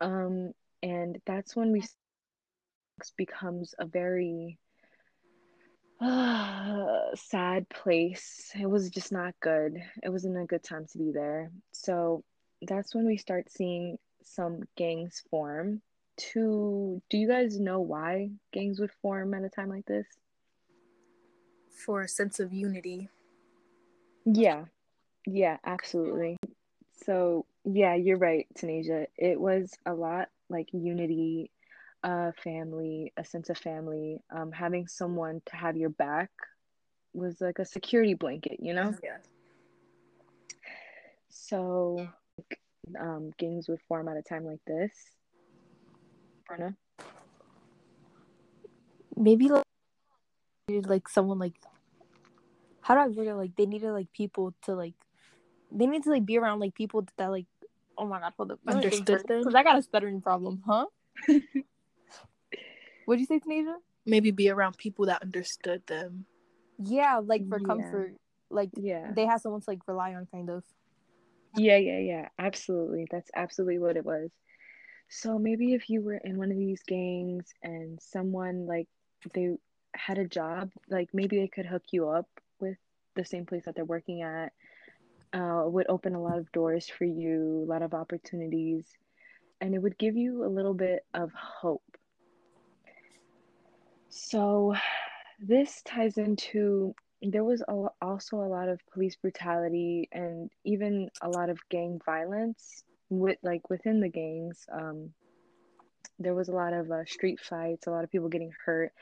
um, and that's when we becomes a very sad place. It was just not good. It wasn't a good time to be there. So that's when we start seeing some gangs form. To do you guys know why gangs would form at a time like this? For a sense of unity. Yeah, yeah, absolutely. So yeah, you're right, Tanasia. It was a lot like unity, uh, family, a sense of family. Um, having someone to have your back was like a security blanket, you know? Yeah. So, um, gangs would form at a time like this. Brenna? Maybe like, like someone like how do I word it? Like they needed like people to like they need to like be around like people that like oh my god hold up Understood them? because I got a stuttering problem huh what'd you say Tanasia Maybe be around people that understood them. yeah like for Yeah. comfort like Yeah. they had someone to like rely on kind of Yeah, yeah, yeah. Absolutely. That's absolutely what it was. So maybe if you were in one of these gangs and someone like they had a job, like maybe they could hook you up with the same place that they're working at, uh, would open a lot of doors for you, a lot of opportunities, and it would give you a little bit of hope. So this ties into there was a, also a lot of police brutality and even a lot of gang violence with like within the gangs. Um there was a lot of uh, street fights a lot of people getting hurt.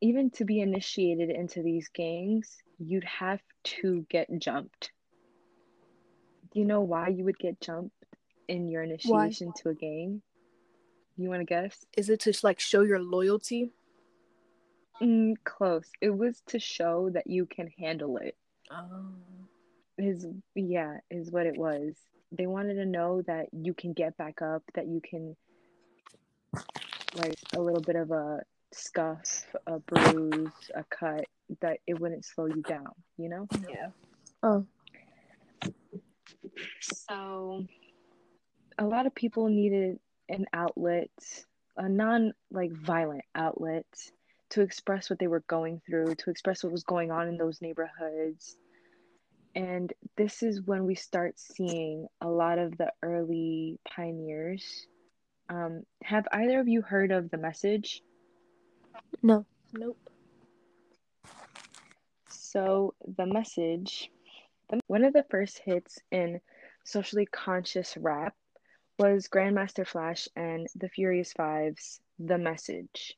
Even to be initiated into these gangs you'd have to get jumped. Do you know why you would get jumped in your initiation to a gang? You want to guess? Is it to like show your loyalty? Mm, close. It was to show that you can handle it. Oh. Is yeah, is what it was. They wanted to know that you can get back up, that you can like a little bit of a scuff, a bruise, a cut, that it wouldn't slow you down, you know? Yeah. Oh. So a lot of people needed an outlet, a non like violent outlet to express what they were going through, to express what was going on in those neighborhoods. And this is when we start seeing a lot of the early pioneers. Um, have either of you heard of the message? No. Nope. So, the message, one of the first hits in socially conscious rap was Grandmaster Flash and the Furious Five's The Message.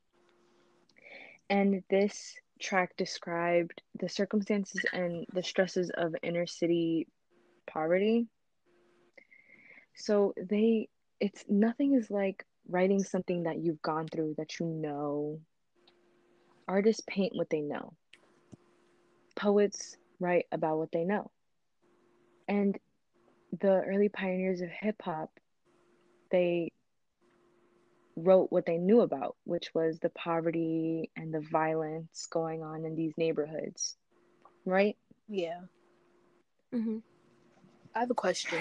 And this track described the circumstances and the stresses of inner city poverty. So they it's nothing is like writing something that you've gone through that you know. Artists paint what they know. Poets write about what they know. And the early pioneers of hip hop, they wrote what they knew about, which was the poverty and the violence going on in these neighborhoods. Right? Yeah. Mm-hmm. I have a question.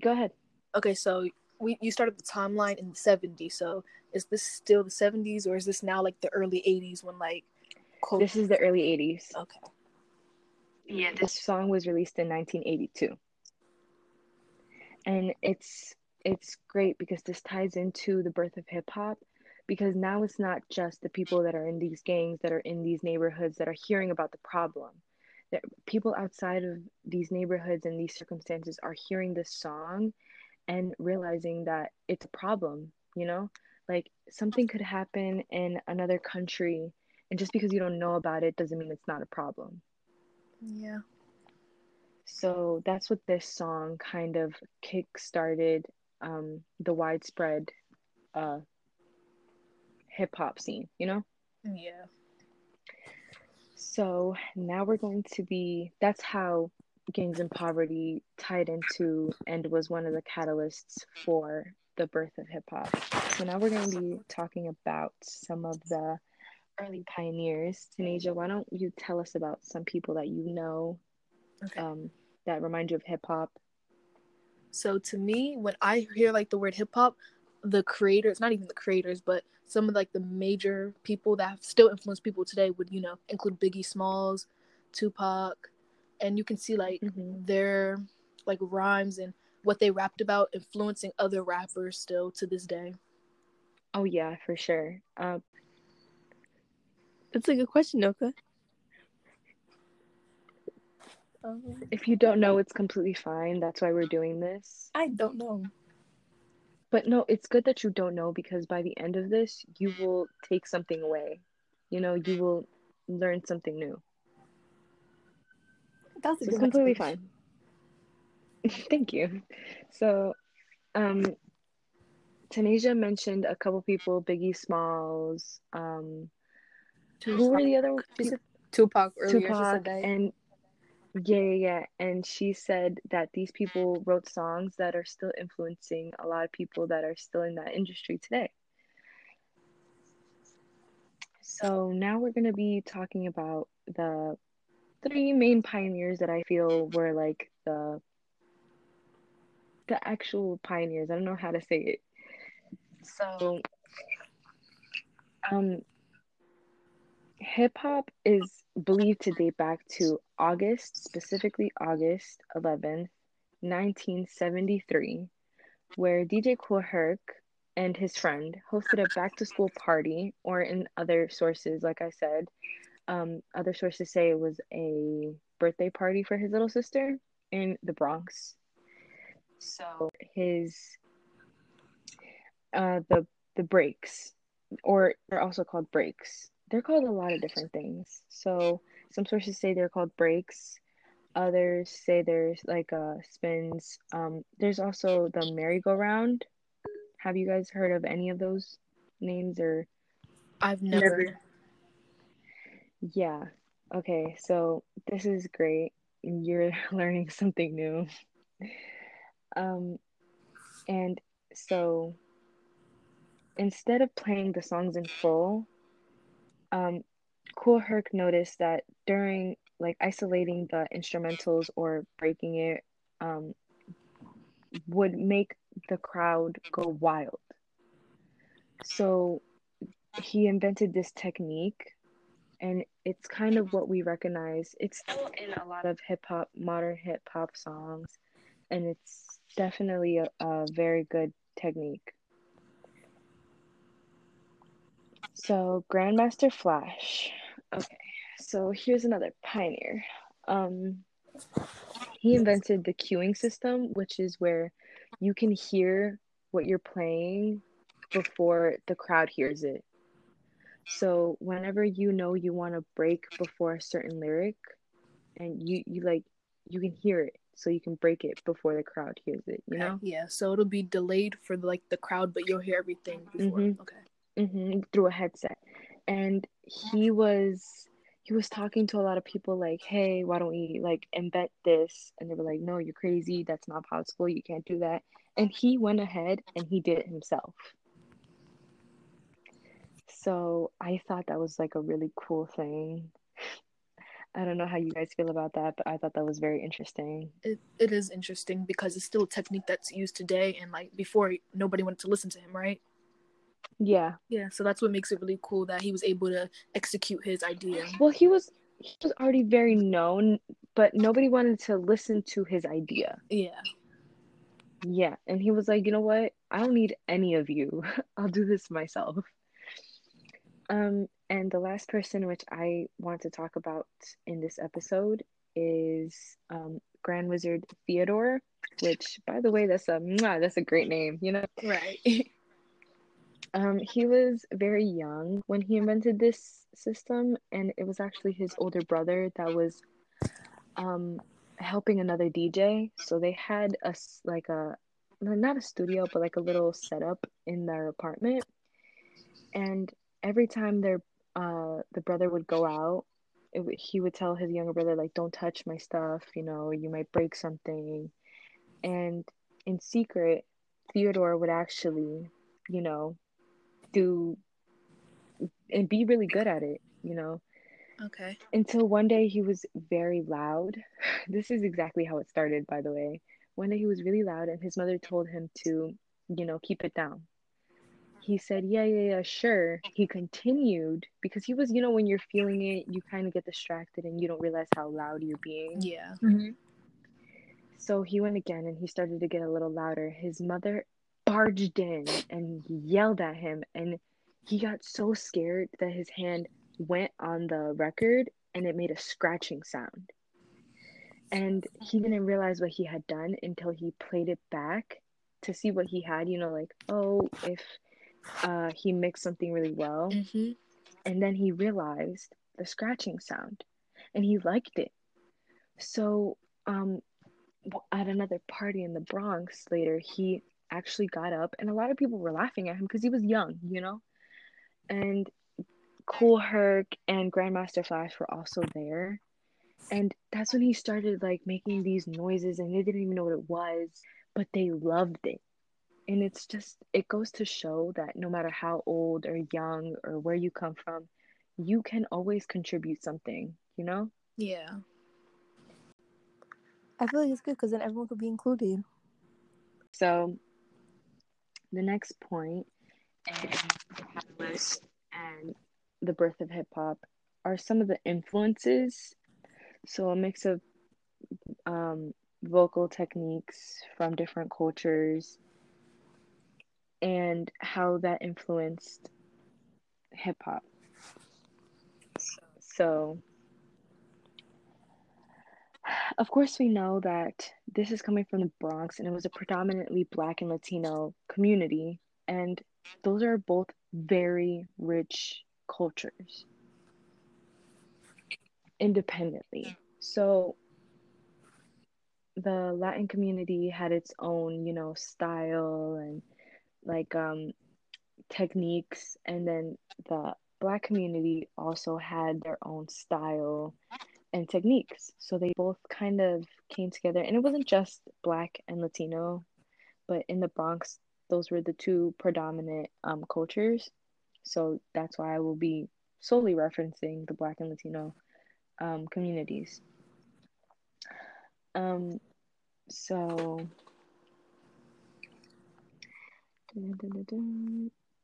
Go ahead. Okay, so we you started the timeline in the 70s. So is this still the 70s or is this now like the early 80s when like quote- This is the early 80s. Okay. Yeah, this song was released in 1982. And it's it's great because this ties into the birth of hip hop because now it's not just the people that are in these gangs that are in these neighborhoods that are hearing about the problem. That people outside of these neighborhoods and these circumstances are hearing this song and realizing that it's a problem, you know? Like something could happen in another country and just because you don't know about it doesn't mean it's not a problem. Yeah. So that's what this song kind of kick started um, the widespread uh, hip hop scene, you know? Yeah. So now we're going to be, that's how gangs and poverty tied into and was one of the catalysts for the birth of hip hop. So now we're going to be talking about some of the early pioneers. Tanasia, why don't you tell us about some people that you know Okay. um, that remind you of hip hop? So to me, when I hear like the word hip hop, the creators, not even the creators, but some of like the major people that have still influence people today would, you know, include Biggie Smalls, Tupac, and you can see like Mhm. their like rhymes and what they rapped about influencing other rappers still to this day. Oh, yeah, for sure. Uh, That's a good question, Nylka. Um, if you don't know, it's completely fine. That's why we're doing this. I don't know. But no, it's good that you don't know because by the end of this, you will take something away. You know, you will learn something new. That's So it's completely fine. Thank you. So, um, Tanasia mentioned a couple people, Biggie Smalls, um, who were the other She people? said Tupac earlier. she Tupac said that. and yeah, yeah, yeah. And she said that these people wrote songs that are still influencing a lot of people that are still in that industry today. So now we're going to be talking about the three main pioneers that I feel were like the the actual pioneers. I don't know how to say it. So um hip hop is believed to date back to August, specifically August 11th, 1973, where DJ Kool Herc and his friend hosted a back to school party, or in other sources, like I said, um, other sources say it was a birthday party for his little sister in the Bronx. So his uh the the breaks or they're also called breaks. They're called a lot of different things. So some sources say they're called breaks. Others say there's like uh spins. Um there's also the merry-go-round. Have you guys heard of any of those names or I've never. Never. Yeah. Okay, so this is great. You're learning something new. Um, and so instead of playing the songs in full, um, Kool Herc noticed that during like isolating the instrumentals or breaking it, um, would make the crowd go wild. So he invented this technique and it's kind of what we recognize. It's still in a lot of hip hop, modern hip hop songs, and it's definitely a, a very good technique. So, Grandmaster Flash. Okay, so here's another pioneer. Um, he invented the cueing system, which is where you can hear what you're playing before the crowd hears it. So whenever you know you want to break before a certain lyric and you you like you can hear it so you can break it before the crowd hears it, you know? Yeah, so it'll be delayed for like the crowd, but you'll hear everything before. Mhm. Okay. Hmm through a headset. And he was he was talking to a lot of people like, "Hey, why don't we like invent this?" And they were like, "No, you're crazy. That's not possible. You can't do that." And he went ahead and he did it himself. So I thought that was like a really cool thing. I don't know how you guys feel about that, but I thought that was very interesting. It, it is interesting because it's still a technique that's used today and like before nobody wanted to listen to him, right? Yeah. Yeah, so that's what makes it really cool that he was able to execute his idea. Well, he was he was already very known, but nobody wanted to listen to his idea. Yeah. Yeah, and he was like, "You know what? I don't need any of you. I'll do this myself." Um, and the last person which I want to talk about in this episode is um, Grand Wizard Theodore, which, by the way, that's a that's a great name. You know, Right. um, he was very young when he invented this system, and it was actually his older brother that was um, helping another DJ. So they had a like a not a studio, but like a little setup in their apartment, and every time their uh the brother would go out it, he would tell his younger brother like don't touch my stuff you know you might break something and in secret theodore would actually you know do and be really good at it you know okay. until one day he was very loud this is exactly how it started by the way one day he was really loud and his mother told him to you know keep it down he said, Yeah, yeah, yeah, sure. He continued because he was, you know, when you're feeling it, you kind of get distracted and you don't realize how loud you're being. Yeah. Mm-hmm. So he went again and he started to get a little louder. His mother barged in and yelled at him, and he got so scared that his hand went on the record and it made a scratching sound. And he didn't realize what he had done until he played it back to see what he had, you know, like, oh, if uh, he mixed something really well. hmm And then he realized the scratching sound and he liked it. So, um, at another party in the Bronx later, he actually got up and a lot of people were laughing at him because he was young, you know? And Kool Herc and Grandmaster Flash were also there. And that's when he started like making these noises and they didn't even know what it was, but they loved it. And it's just, it goes to show that no matter how old or young or where you come from, you can always contribute something, you know? Yeah. I feel like it's good because then everyone could be included. So the next point in the catalyst and the birth of hip hop are some of the influences. So a mix of um, vocal techniques from different cultures and how that influenced hip hop. So, of course, we know that this is coming from the Bronx and it was a predominantly Black and Latino community, and those are both very rich cultures independently. So, the Latin community had its own, you know, style and like um techniques and then the black community also had their own style and techniques. So they both kind of came together. And it wasn't just black and Latino, but in the Bronx, those were the two predominant um, cultures. So that's why I will be solely referencing the black and Latino um, communities. Um, so,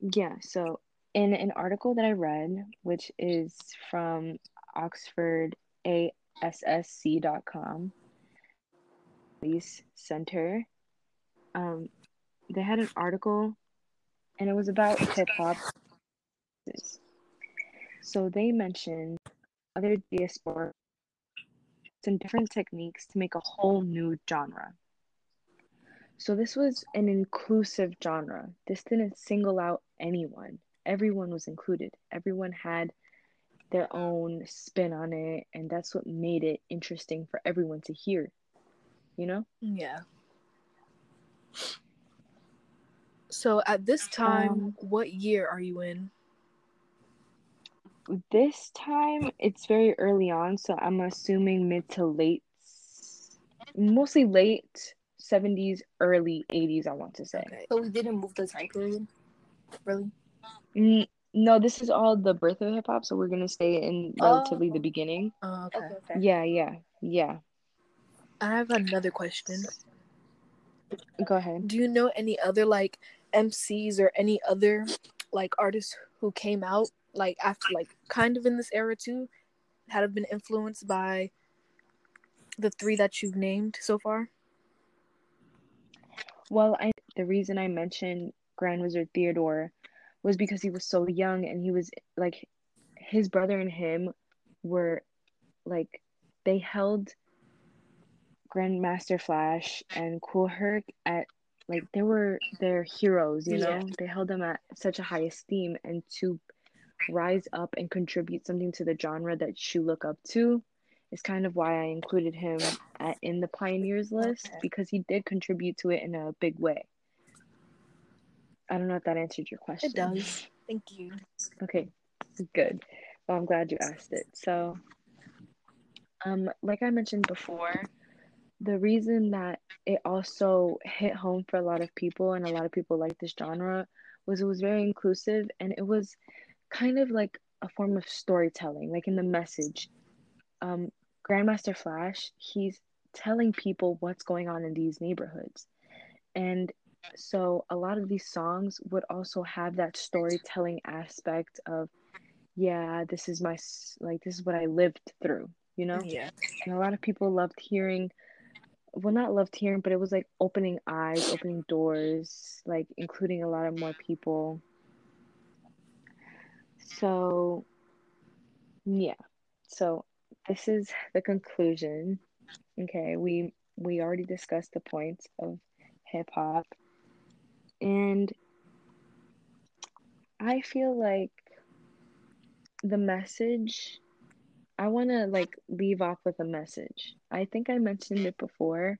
yeah, so in an article that I read, which is from Oxford AASC.com, Police Center, um, they had an article and it was about hip hop. So they mentioned other diaspora and different techniques to make a whole new genre. So this was an inclusive genre. This didn't single out anyone. Everyone was included. Everyone had their own spin on it, and that's what made it interesting for everyone to hear. You know? Yeah. So at this time, um, what year are you in? This time it's very early on, so I'm assuming mid to late, mostly late 70s, early 80s, I want to say. Okay. So we didn't move the time period? Really? Mm, no, this is all the birth of hip hop, so we're gonna stay in relatively oh. the beginning. Oh, okay. okay. Yeah, yeah, yeah. I have another question. Go ahead. Do you know any other like MCs or any other like artists who came out like after like kind of in this era too had have been influenced by the three that you've named so far? Well, I the reason I mentioned Grand Wizard Theodore was because he was so young and he was like his brother and him were like they held Grandmaster Flash and Kool Herc at like they were their heroes, you know. Yeah. They held them at such a high esteem and to rise up and contribute something to the genre that you look up to is kind of why I included him at, in the pioneers list because he did contribute to it in a big way. I don't know if that answered your question. It does. Thank you. Okay, good. Well, I'm glad you asked it. So, um, like I mentioned before, the reason that it also hit home for a lot of people and a lot of people like this genre was it was very inclusive and it was kind of like a form of storytelling, like in the message. Um, Grandmaster Flash, he's telling people what's going on in these neighborhoods. And so a lot of these songs would also have that storytelling aspect of, yeah, this is my, like, this is what I lived through, you know? Yeah. And a lot of people loved hearing well not loved hearing but it was like opening eyes opening doors like including a lot of more people so yeah so this is the conclusion okay we we already discussed the points of hip hop and i feel like the message I want to like leave off with a message. I think I mentioned it before,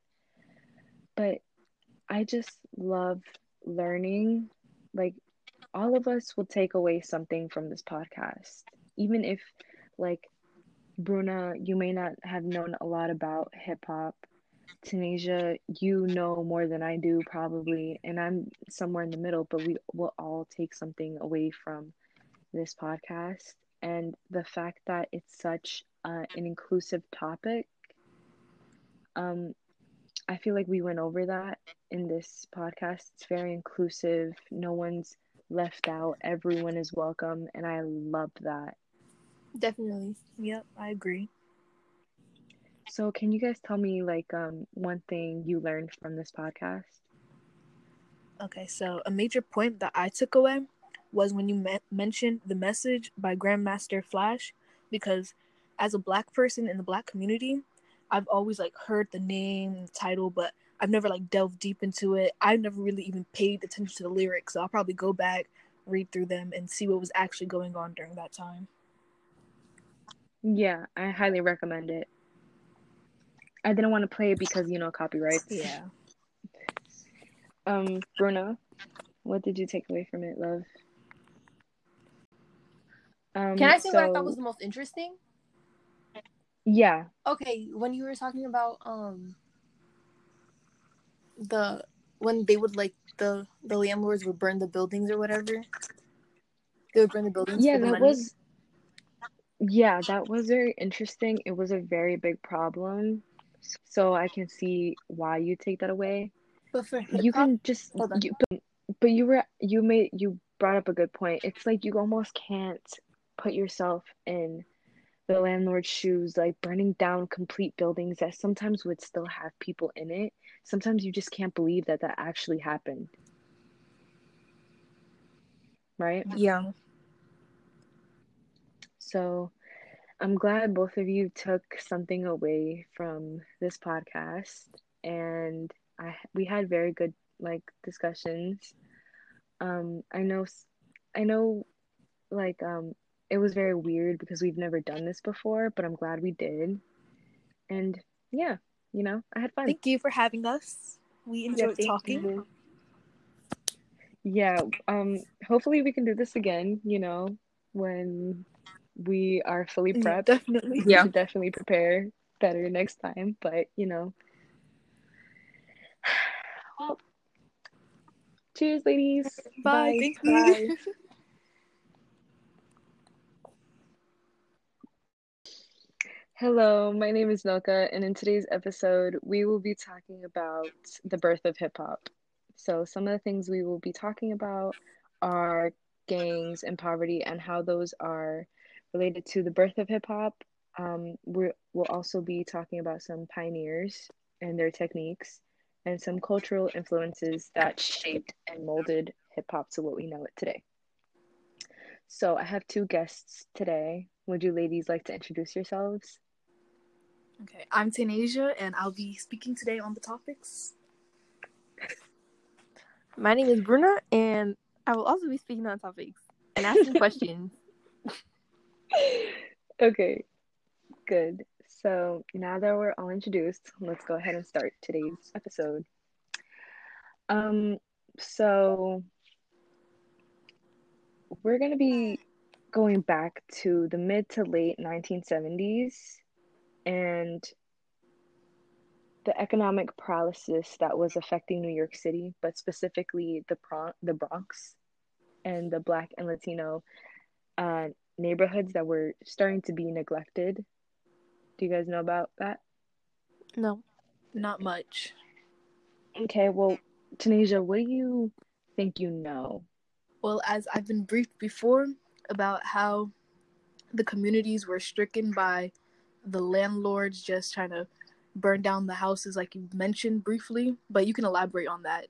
but I just love learning. Like, all of us will take away something from this podcast, even if, like, Bruna, you may not have known a lot about hip hop. Tanasia, you know more than I do, probably, and I'm somewhere in the middle, but we will all take something away from this podcast. And the fact that it's such uh, an inclusive topic um, i feel like we went over that in this podcast. It's very inclusive. No one's left out. Everyone is welcome and i love that. Definitely. Yep i agree so can you guys tell me like um one thing you learned from this podcast okay so a major point that i took away was when you me- mentioned the message by Grandmaster Flash, because as a black person in the black community, I've always like heard the name, the title, but I've never like delved deep into it. I've never really even paid attention to the lyrics, so I'll probably go back, read through them, and see what was actually going on during that time. Yeah, I highly recommend it. I didn't want to play it because you know copyright. Yeah. Um, Bruna, what did you take away from it, love? Um, Can I say what I thought was the most interesting? Yeah. Okay, when you were talking about um the when they would like the the landlords would burn the buildings or whatever. They would burn the buildings. Yeah, the that money. was yeah, that was very interesting. It was a very big problem. So I can see why you take that away. But for You hip-hop- can just you but, but you were you made you brought up a good point. It's like you almost can't put yourself in the landlord's shoes, like burning down complete buildings that sometimes would still have people in it. Sometimes you just can't believe that that actually happened. Right? yeah. So I'm glad both of you took something away from this podcast and I we had very good like discussions. Um I know I know like um it was very weird because we've never done this before, but I'm glad we did. And yeah, you know, I had fun. Thank you for having us. We enjoyed thank talking. you. Yeah, um hopefully we can do this again, you know, when we are fully Yeah, prepped. definitely. we Yeah. should definitely prepare better next time. But you know, well, cheers, ladies. Bye. Thank you. Bye. Hello, my name is Nylka, and in today's episode, we will be talking about the birth of hip hop. So, some of the things we will be talking about are gangs and poverty and how those are related to the birth of hip hop. Um, we will also be talking about some pioneers and their techniques and some cultural influences that shaped and molded hip hop to what we know it today. So, I have two guests today. Would you ladies like to introduce yourselves? Okay, I'm Tanasia, and I'll be speaking today on the topics. My name is Bruna, and I will also be speaking on topics and asking questions. Okay, good. So now that we're all introduced, let's go ahead and start today's episode. Um, so we're gonna be going back to the mid to late 1970s and the economic paralysis that was affecting New York City, but specifically the Bron- the Bronx and the Black and Latino uh, neighborhoods that were starting to be neglected. Do you guys know about that? No. Not much. Okay, well, Tanasia, what do you think you know? Well, as I've been briefed before about how the communities were stricken by the landlords just trying to burn down the houses, like you mentioned briefly, but you can elaborate on that.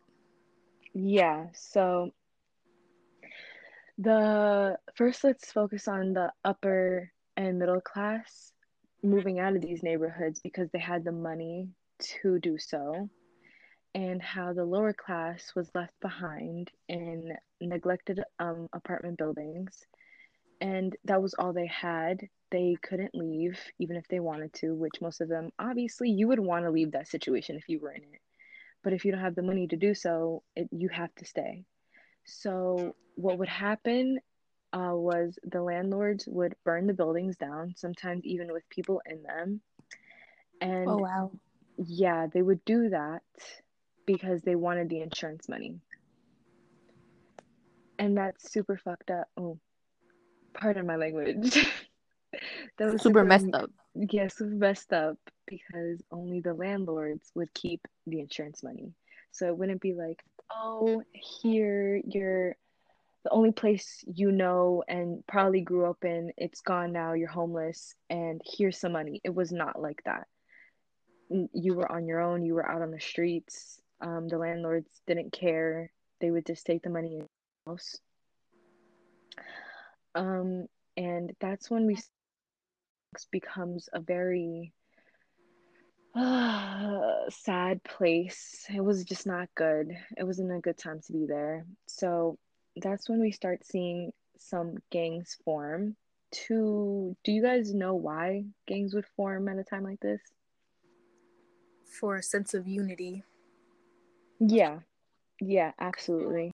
Yeah, so the first let's focus on the upper and middle class moving out of these neighborhoods because they had the money to do so, and how the lower class was left behind in neglected um, apartment buildings, and that was all they had. They couldn't leave even if they wanted to, which most of them obviously you would want to leave that situation if you were in it. But if you don't have the money to do so, it, you have to stay. So, what would happen uh, was the landlords would burn the buildings down, sometimes even with people in them. And Oh wow. yeah, they would do that because they wanted the insurance money. And that's super fucked up. Oh, pardon my language. that was Super messed up. yeah, super messed up because only the landlords would keep the insurance money. So it wouldn't be like, oh, here you're the only place you know and probably grew up in, it's gone now, you're homeless, and here's some money. It was not like that. You were on your own, you were out on the streets. Um, the landlords didn't care. They would just take the money in the house. Um, and that's when we becomes a very Ah, sad place. It was just not good. It wasn't a good time to be there. So that's when we start seeing some gangs form. To do you guys know why gangs would form at a time like this? For a sense of unity. Yeah, yeah, absolutely.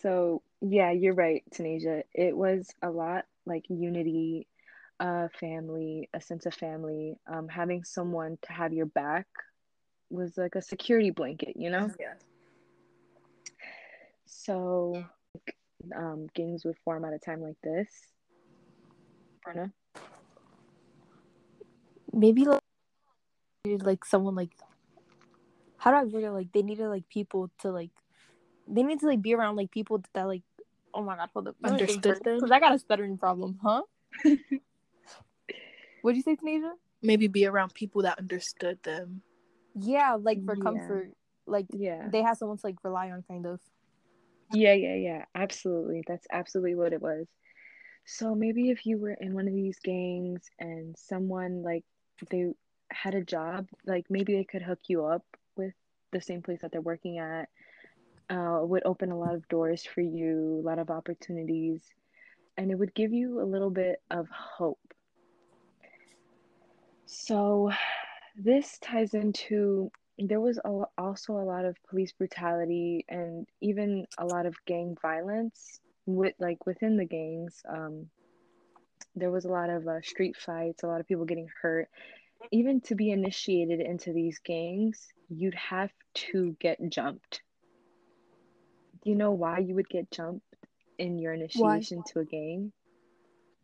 So yeah, you're right, Tanasia. It was a lot like unity, a family, a sense of family, um, having someone to have your back was like a security blanket, you know? Yeah. So um, games would form at a time like this. Brenna? maybe like needed, like someone like how do I word it? Like they needed like people to like they need to like be around like people that like oh my god hold up Understood them? because I got a stuttering problem huh what'd you say Tanasia Maybe be around people that understood them. yeah like for Yeah. comfort like Yeah. they had someone to like rely on kind of Yeah, yeah, yeah. Absolutely. That's absolutely what it was. So maybe if you were in one of these gangs and someone like they had a job, like maybe they could hook you up with the same place that they're working at, uh, would open a lot of doors for you, a lot of opportunities, and it would give you a little bit of hope. So this ties into there was a, also a lot of police brutality and even a lot of gang violence with like within the gangs. Um there was a lot of uh, street fights a lot of people getting hurt. Even to be initiated into these gangs you'd have to get jumped. Do you know why you would get jumped in your initiation to a gang?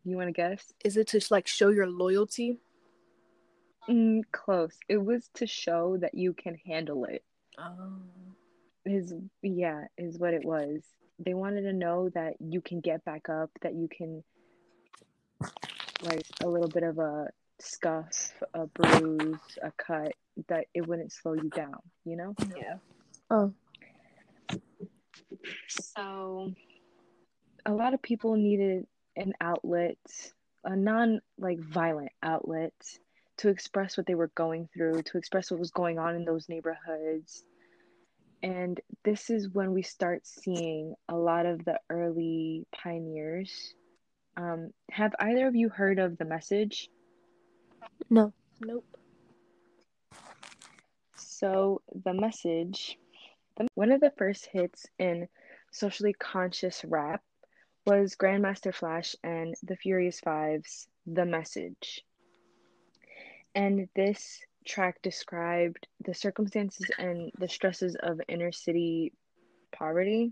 You want to guess? Is it to like show your loyalty? Mm, close. It was to show that you can handle it. Oh. is yeah is what it was. They wanted to know that you can get back up that you can like a little bit of a scuff a bruise a cut that it wouldn't slow you down you know? Yeah. oh. So. A lot of people needed an outlet a non like violent outlet to express what they were going through to express what was going on in those neighborhoods and this is when we start seeing a lot of the early pioneers um, have either of you heard of the message no Nope. So the message, the, one of the first hits in socially conscious rap was Grandmaster Flash and the Furious Five's The Message. And this track described the circumstances and the stresses of inner city poverty.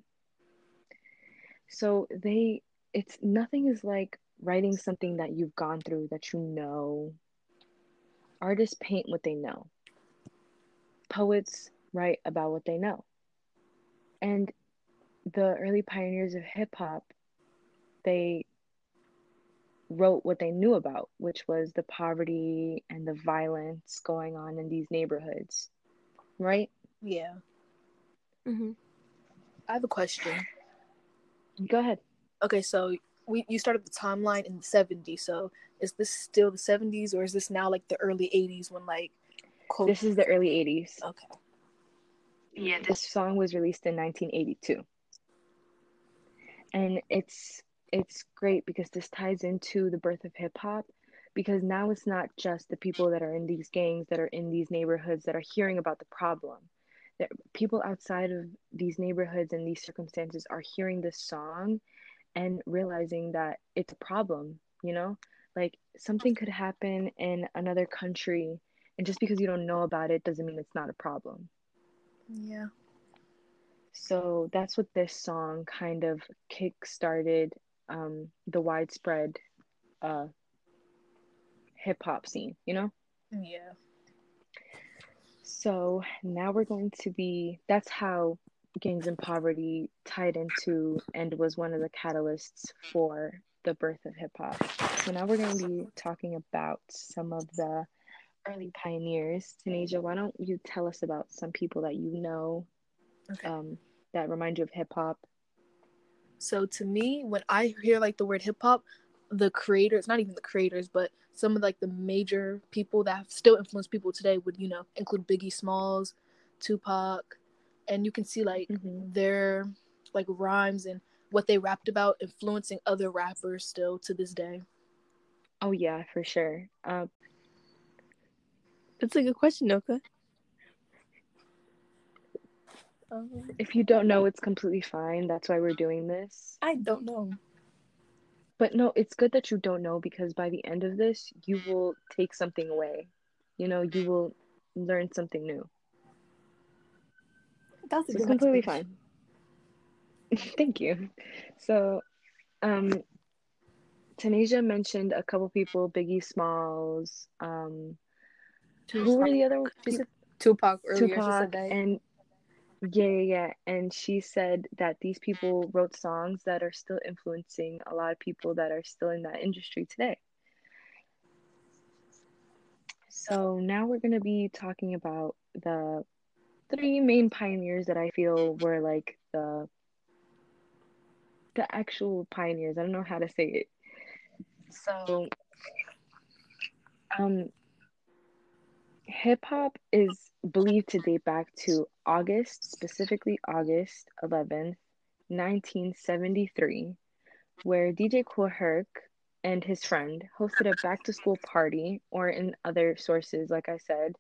So they it's nothing is like writing something that you've gone through that you know. Artists paint what they know poets write about what they know. And the early pioneers of hip hop, they wrote what they knew about, which was the poverty and the violence going on in these neighborhoods. Right? Yeah. mm-hmm. I have a question. Go ahead. Okay, so we you started the timeline in the 70s. So is this still the 70s or is this now like the early 80s when like quote This is the early 80s. Okay. Yeah, this song was released in 1982. And it's it's great because this ties into the birth of hip hop because now it's not just the people that are in these gangs that are in these neighborhoods that are hearing about the problem. That people outside of these neighborhoods and these circumstances are hearing this song and realizing that it's a problem, you know? Like something could happen in another country and just because you don't know about it doesn't mean it's not a problem. Yeah. So that's what this song kind of kick started um, the widespread uh, hip hop scene, you know? Yeah. So now we're going to be, that's how gangs and poverty tied into and was one of the catalysts for the birth of hip hop. So now we're going to be talking about some of the early pioneers. Tanasia, why don't you tell us about some people that you know Okay. um, that remind you of hip hop? So to me, when I hear like the word hip hop, the creators, not even the creators, but some of like the major people that have still influence people today would, you know, include Biggie Smalls, Tupac, and you can see like Mhm. their like rhymes and what they rapped about influencing other rappers still to this day. Oh yeah, for sure. Um, That's a good question, Nylka. Um, if you don't know, it's completely fine. That's why we're doing this. I don't know. But no, it's good that you don't know because by the end of this, you will take something away. You know, you will learn something new. That's a So completely fine. Thank you. So, um, Tanasia mentioned a couple people, Biggie Smalls, um, who were the other said Tupac earlier. she Tupac and yeah, yeah, yeah. And she said that these people wrote songs that are still influencing a lot of people that are still in that industry today. So now we're gonna be talking about the three main pioneers that I feel were like the the actual pioneers. I don't know how to say it. So um hip hop is believed to date back to August, specifically August 11th, 1973, where DJ Kool Herc and his friend hosted a back to school party, or in other sources, like I said,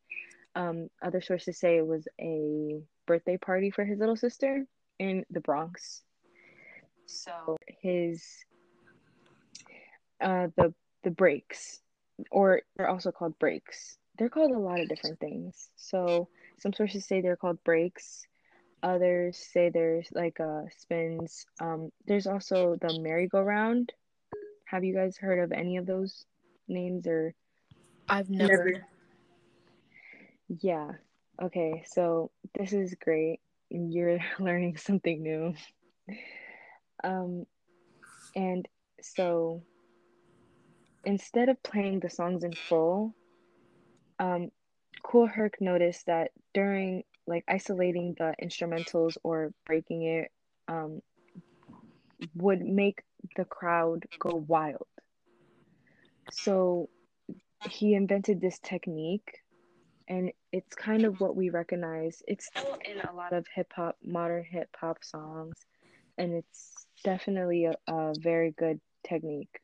um, other sources say it was a birthday party for his little sister in the Bronx. So his uh the the breaks or they're also called breaks they're called a lot of different things. So some sources say they're called breaks. Others say there's like uh spins. Um there's also the merry-go-round. Have you guys heard of any of those names or? I've never. Never. yeah. Okay so this is great. You're learning something new. Um and so instead of playing the songs in full um, Kool Herc noticed that during like isolating the instrumentals or breaking it um, would make the crowd go wild. So he invented this technique, and it's kind of what we recognize. It's still in a lot of hip hop, modern hip hop songs, and it's definitely a, a very good technique.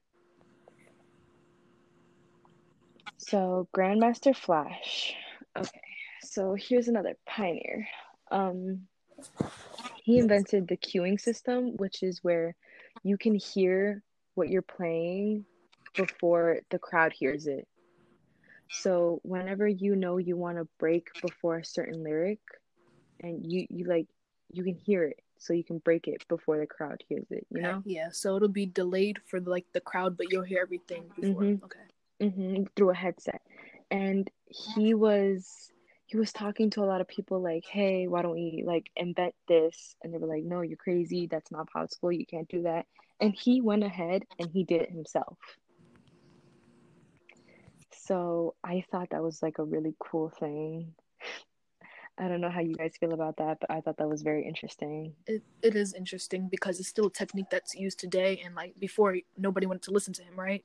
So Grandmaster Flash. Okay, so here's another pioneer. Um, he invented the cueing system, which is where you can hear what you're playing before the crowd hears it. So whenever you know you want to break before a certain lyric, and you you like you can hear it, so you can break it before the crowd hears it. You know. Yeah, so it'll be delayed for like the crowd, but you'll hear everything before. Mhm. Okay. Hmm through a headset. And he was he was talking to a lot of people like hey why don't we like invent this? And they were like no you're crazy. That's not possible. You can't do that. And he went ahead and he did it himself. So i thought that was like a really cool thing. I don't know how you guys feel about that but i thought that was very interesting. It, it is interesting because it's still a technique that's used today, and like before, nobody wanted to listen to him, right?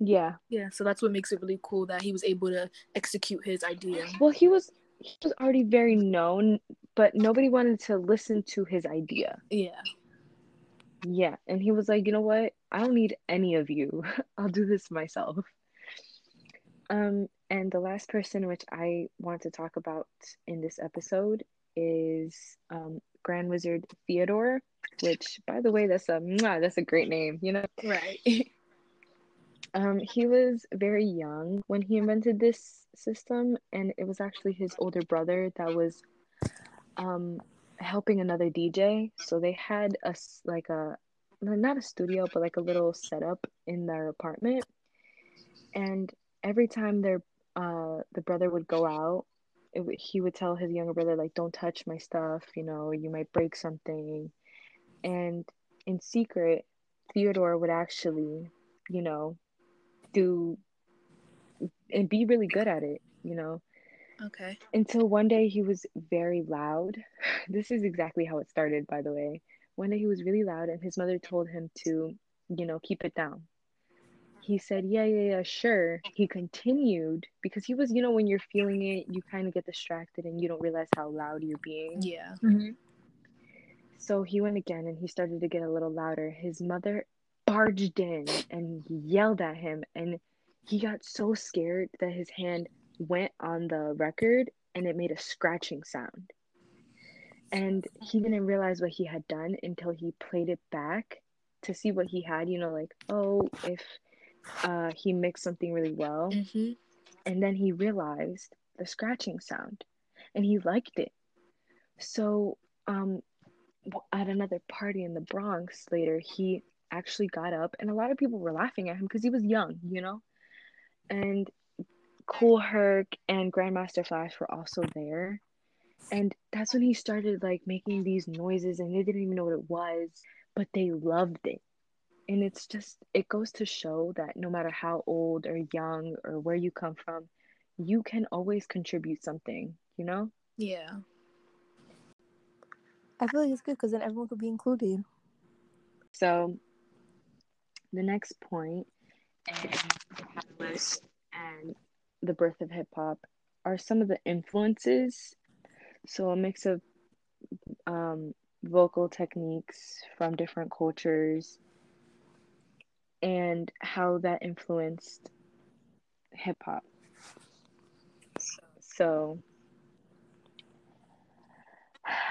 Yeah Yeah, so that's what makes it really cool that he was able to execute his idea. well he was he was already very known but nobody wanted to listen to his idea Yeah. Yeah, and he was like, you know what? I don't need any of you. I'll do this myself. Um, and the last person which I want to talk about in this episode is um, Grand Wizard Theodore, which, by the way, that's a that's a great name. You know, Right. um, he was very young when he invented this system, and it was actually his older brother that was um, helping another DJ. So they had a like a not a studio, but like a little setup in their apartment. And every time their uh the brother would go out, it he would tell his younger brother like, "Don't touch my stuff. You know, you might break something." And in secret, Theodore would actually, you know, do and be really good at it. You know, okay. until one day he was very loud. This is exactly how it started, by the way. One day he was really loud, and his mother told him to, you know, keep it down. He said, Yeah, yeah, yeah, sure. He continued because he was, you know, when you're feeling it, you kind of get distracted and you don't realize how loud you're being. Yeah. Mm-hmm. So he went again and he started to get a little louder. His mother barged in and yelled at him, and he got so scared that his hand went on the record and it made a scratching sound. And he didn't realize what he had done until he played it back to see what he had, you know, like, oh, if uh, he mixed something really well. Mm-hmm. And then he realized the scratching sound and he liked it. So, um, at another party in the Bronx later, he actually got up and a lot of people were laughing at him because he was young, you know? And Kool Herc and Grandmaster Flash were also there. And that's when he started like making these noises and they didn't even know what it was, but they loved it. And it's just, it goes to show that no matter how old or young or where you come from, you can always contribute something, you know? Yeah. I feel like it's good because then everyone could be included. So the next point in the catalyst and the birth of hip hop are some of the influences. So a mix of um, vocal techniques from different cultures and how that influenced hip hop. So,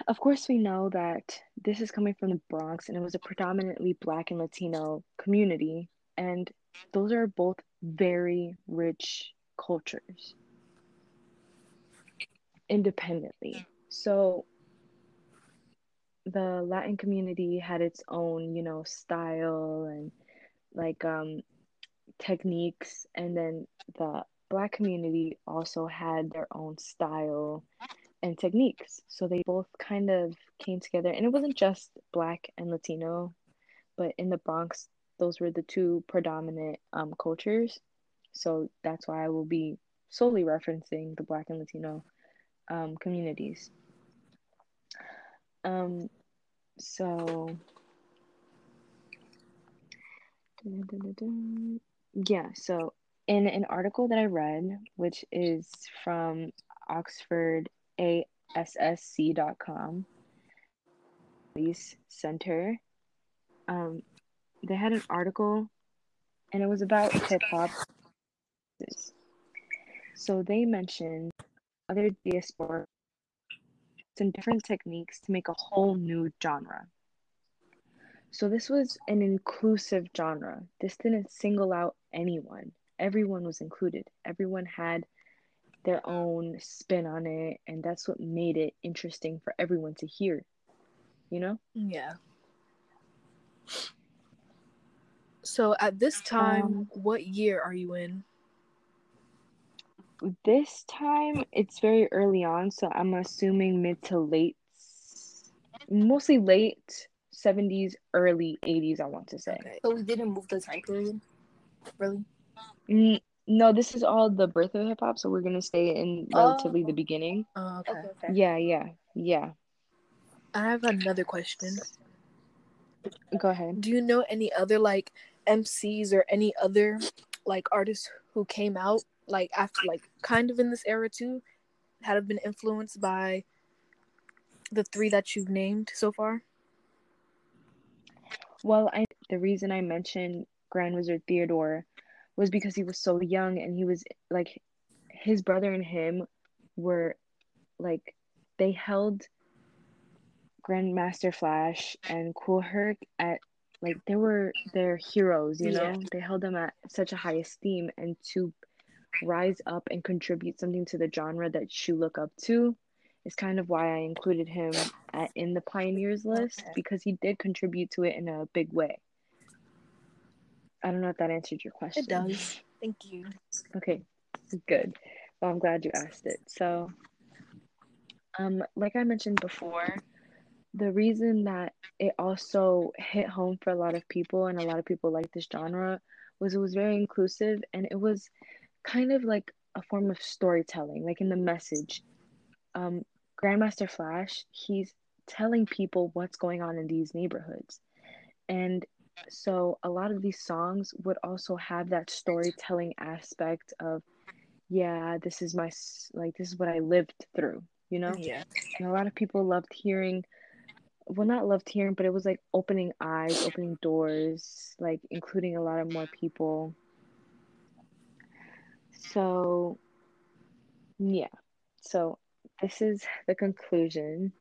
of course, we know that this is coming from the Bronx and it was a predominantly Black and Latino community, and those are both very rich cultures independently. So, the Latin community had its own, you know, style and like um techniques and then the black community also had their own style and techniques. So they both kind of came together and it wasn't just black and latino but in the bronx those were the two predominant um, cultures. So that's why i will be solely referencing the black and latino um, communities. Um so yeah so in an article that I read, which is from Oxford AASC.com, Police Center, um, they had an article and it was about hip hop. So they mentioned other diaspora and different techniques to make a whole new genre. So this was an inclusive genre. This didn't single out anyone everyone was included. Everyone had their own spin on it, and that's what made it interesting for everyone to hear. You know? Yeah. So at this time, um, what year are you in? This time it's very early on, so I'm assuming mid to late, mostly late 70s, early 80s, I want to say. Okay. So we didn't move the time period? Really? No, this is all the birth of hip hop, so we're gonna stay in relatively oh. the beginning. Oh, okay. okay, okay. Yeah, yeah, yeah. I have another question. Go ahead. Do you know any other like MCs or any other like artists who came out like after like kind of in this era too, had have been influenced by the three that you've named so far? Well, I the reason I mentioned Grand Wizard Theodore was because he was so young and he was like his brother and him were like they held Grandmaster Flash and Kool Herc at like they were their heroes, you know. Yeah. They held them at such a high esteem and to rise up and contribute something to the genre that you look up to is kind of why I included him at, in the pioneers list because he did contribute to it in a big way. I don't know if that answered your question. It does. Thank you. Okay, good. Well, I'm glad you asked it. So, um, like I mentioned before, the reason that it also hit home for a lot of people and a lot of people like this genre was it was very inclusive and it was kind of like a form of storytelling, like in the message. Um, Grandmaster Flash, he's telling people what's going on in these neighborhoods. And so a lot of these songs would also have that storytelling aspect of yeah this is my like this is what i lived through you know? Yeah. And a lot of people loved hearing well not loved hearing but it was like opening eyes opening doors like including a lot of more people. So yeah. So this is the conclusion.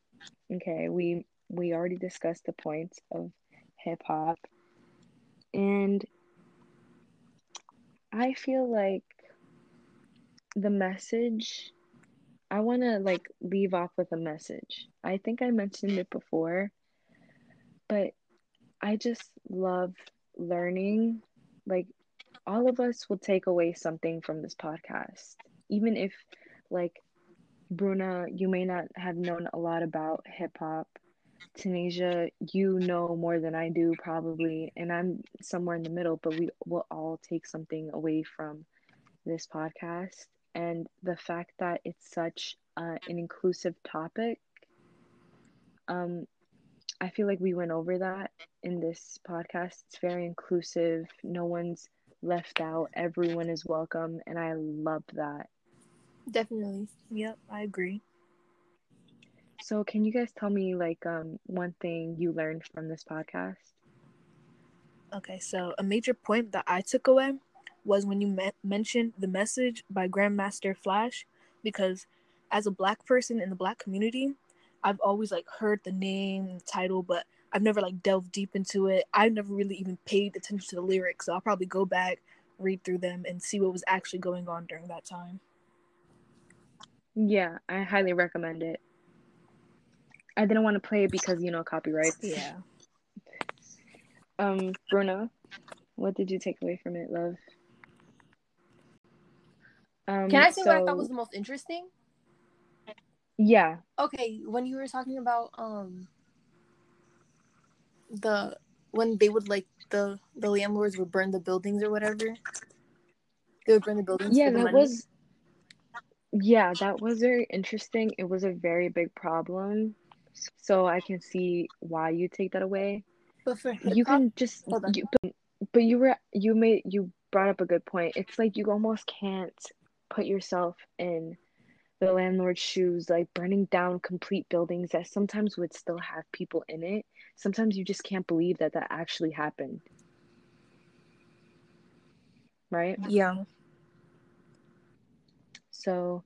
Okay we we already discussed the points of hip hop And I feel like the message I want to like leave off with a message. I think I mentioned it before, but I just love learning. Like all of us will take away something from this podcast. Even if like Bruna, you may not have known a lot about hip hop. Tanasia, you know more than I do probably, and I'm somewhere in the middle, but we will all take something away from this podcast and the fact that it's such uh, an inclusive topic. Um, I feel like we went over that in this podcast. It's very inclusive. No one's left out. Everyone is welcome, and I love that. Definitely. Yep, I agree. So, can you guys tell me like um one thing you learned from this podcast? Okay, so a major point that I took away was when you me- mentioned the message by Grandmaster Flash, because as a black person in the black community, I've always like heard the name, title, but I've never like delved deep into it. I've never really even paid attention to the lyrics, so I'll probably go back, read through them, and see what was actually going on during that time. Yeah, I highly recommend it. I didn't want to play it because you know copyrights. Yeah. Um, Bruna, what did you take away from it, love? Um, Can I say what I thought was the most interesting? Yeah, Okay, when you were talking about um the when they would like the the landlords would burn the buildings or whatever. They would burn the buildings. yeah, the that money. was. Yeah, that was very interesting. It was a very big problem, so I can see why you take that away. But for you can just you, but, but you were you made you brought up a good point. It's like you almost can't put yourself in the landlord's shoes like burning down complete buildings that sometimes would still have people in it. Sometimes you just can't believe that that actually happened. Right? Yeah. so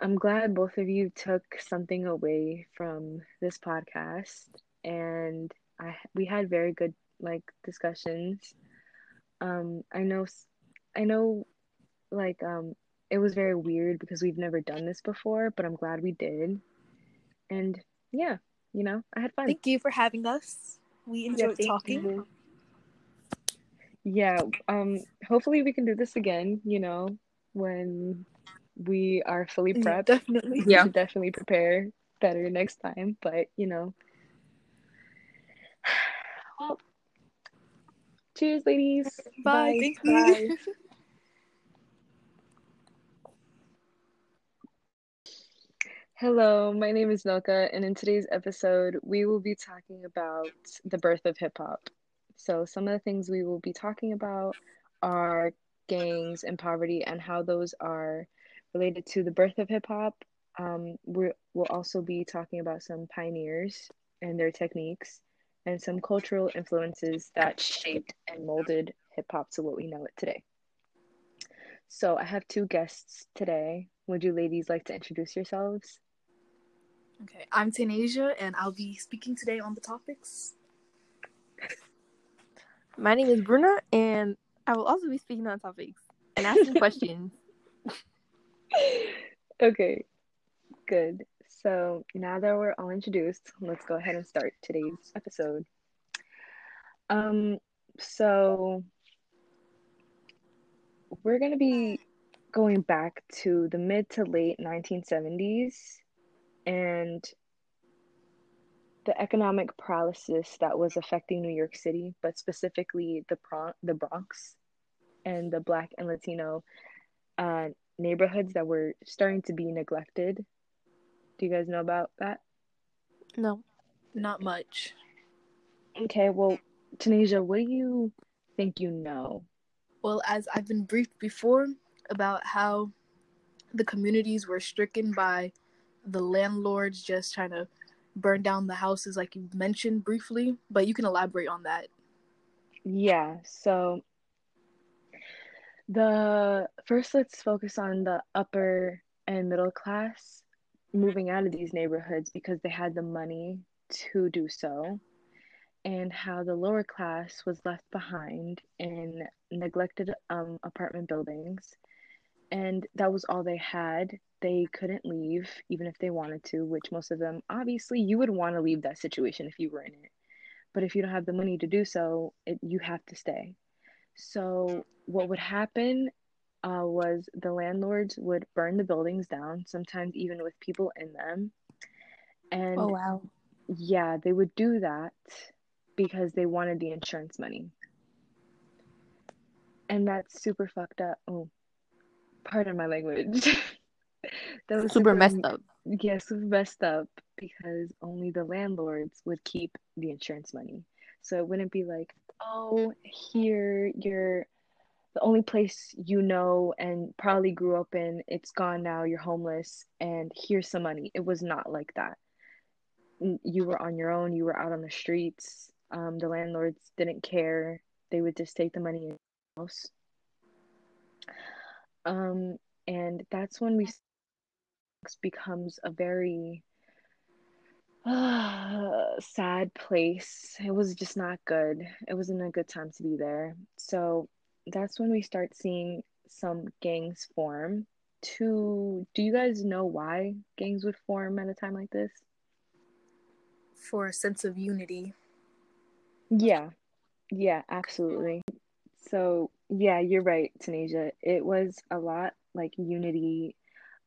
i'm glad both of you took something away from this podcast and i we had very good like discussions um i know I know like um it was very weird because we've never done this before but i'm glad we did and yeah you know i had fun Thank you for having us. We enjoyed talking. you. yeah um hopefully we can do this again you know when we are fully Yeah, prepped definitely. we Yeah. should definitely prepare better next time but you know well cheers ladies Bye. Thank you. Bye. Hello, my name is Nylka, and in today's episode, we will be talking about the birth of hip hop. So, some of the things we will be talking about are gangs and poverty and how those are related to the birth of hip hop. Um, we will also be talking about some pioneers and their techniques and some cultural influences that shaped and molded hip hop to what we know it today. So, I have two guests today. Would you ladies like to introduce yourselves? Okay, I'm Tanasia, and I'll be speaking today on the topics. My name is Bruna, and I will also be speaking on topics and asking questions. Okay, good. So now that we're all introduced, let's go ahead and start today's episode. Um, so we're gonna be going back to the mid to late 1970s and the economic paralysis that was affecting New York City, but specifically the Bron- the Bronx and the Black and Latino uh, neighborhoods that were starting to be neglected. Do you guys know about that? No. Not much. Okay, well, Tanasia, what do you think you know? Well, as I've been briefed before about how the communities were stricken by the landlords just trying to burn down the houses, like you mentioned briefly, but you can elaborate on that. Yeah, so the first let's focus on the upper and middle class moving out of these neighborhoods because they had the money to do so. and how the lower class was left behind in neglected um, apartment buildings. And that was all they had. They couldn't leave, even if they wanted to, which most of them, obviously, you would want to leave that situation if you were in it. But if you don't have the money to do so, it, you have to stay. So, what would happen uh, was the landlords would burn the buildings down, sometimes even with people in them. And Oh wow. yeah, they would do that because they wanted the insurance money. And that's super fucked up. Oh, pardon my language. that was Super messed up. Yeah, super messed up because only the landlords would keep the insurance money. So it wouldn't be like, oh, here you're the only place you know and probably grew up in, it's gone now, you're homeless, and here's some money. It was not like that. You were on your own, you were out on the streets. Um, the landlords didn't care. They would just take the money in your house. Um, and that's when we becomes a very uh, sad place. It was just not good. It wasn't a good time to be there. So that's when we start seeing some gangs form. To do you guys know why gangs would form at a time like this? For a sense of unity. Yeah, yeah, absolutely. So yeah, you're right, Tanasia. It was a lot like unity,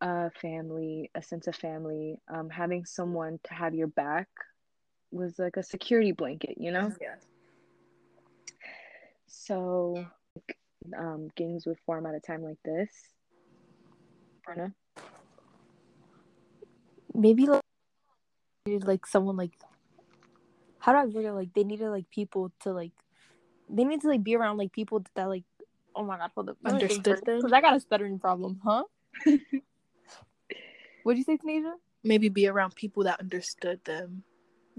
uh, family, a sense of family. Um, having someone to have your back was like a security blanket, you know? Yeah. So, um, gangs would form at a time like this. Bruna? Maybe like, like someone like how do I word it? Like they needed like people to like they need to like be around like people that like oh my god hold up Understood them? because I got a stuttering problem huh what'd you say Tanasia Maybe be around people that understood them.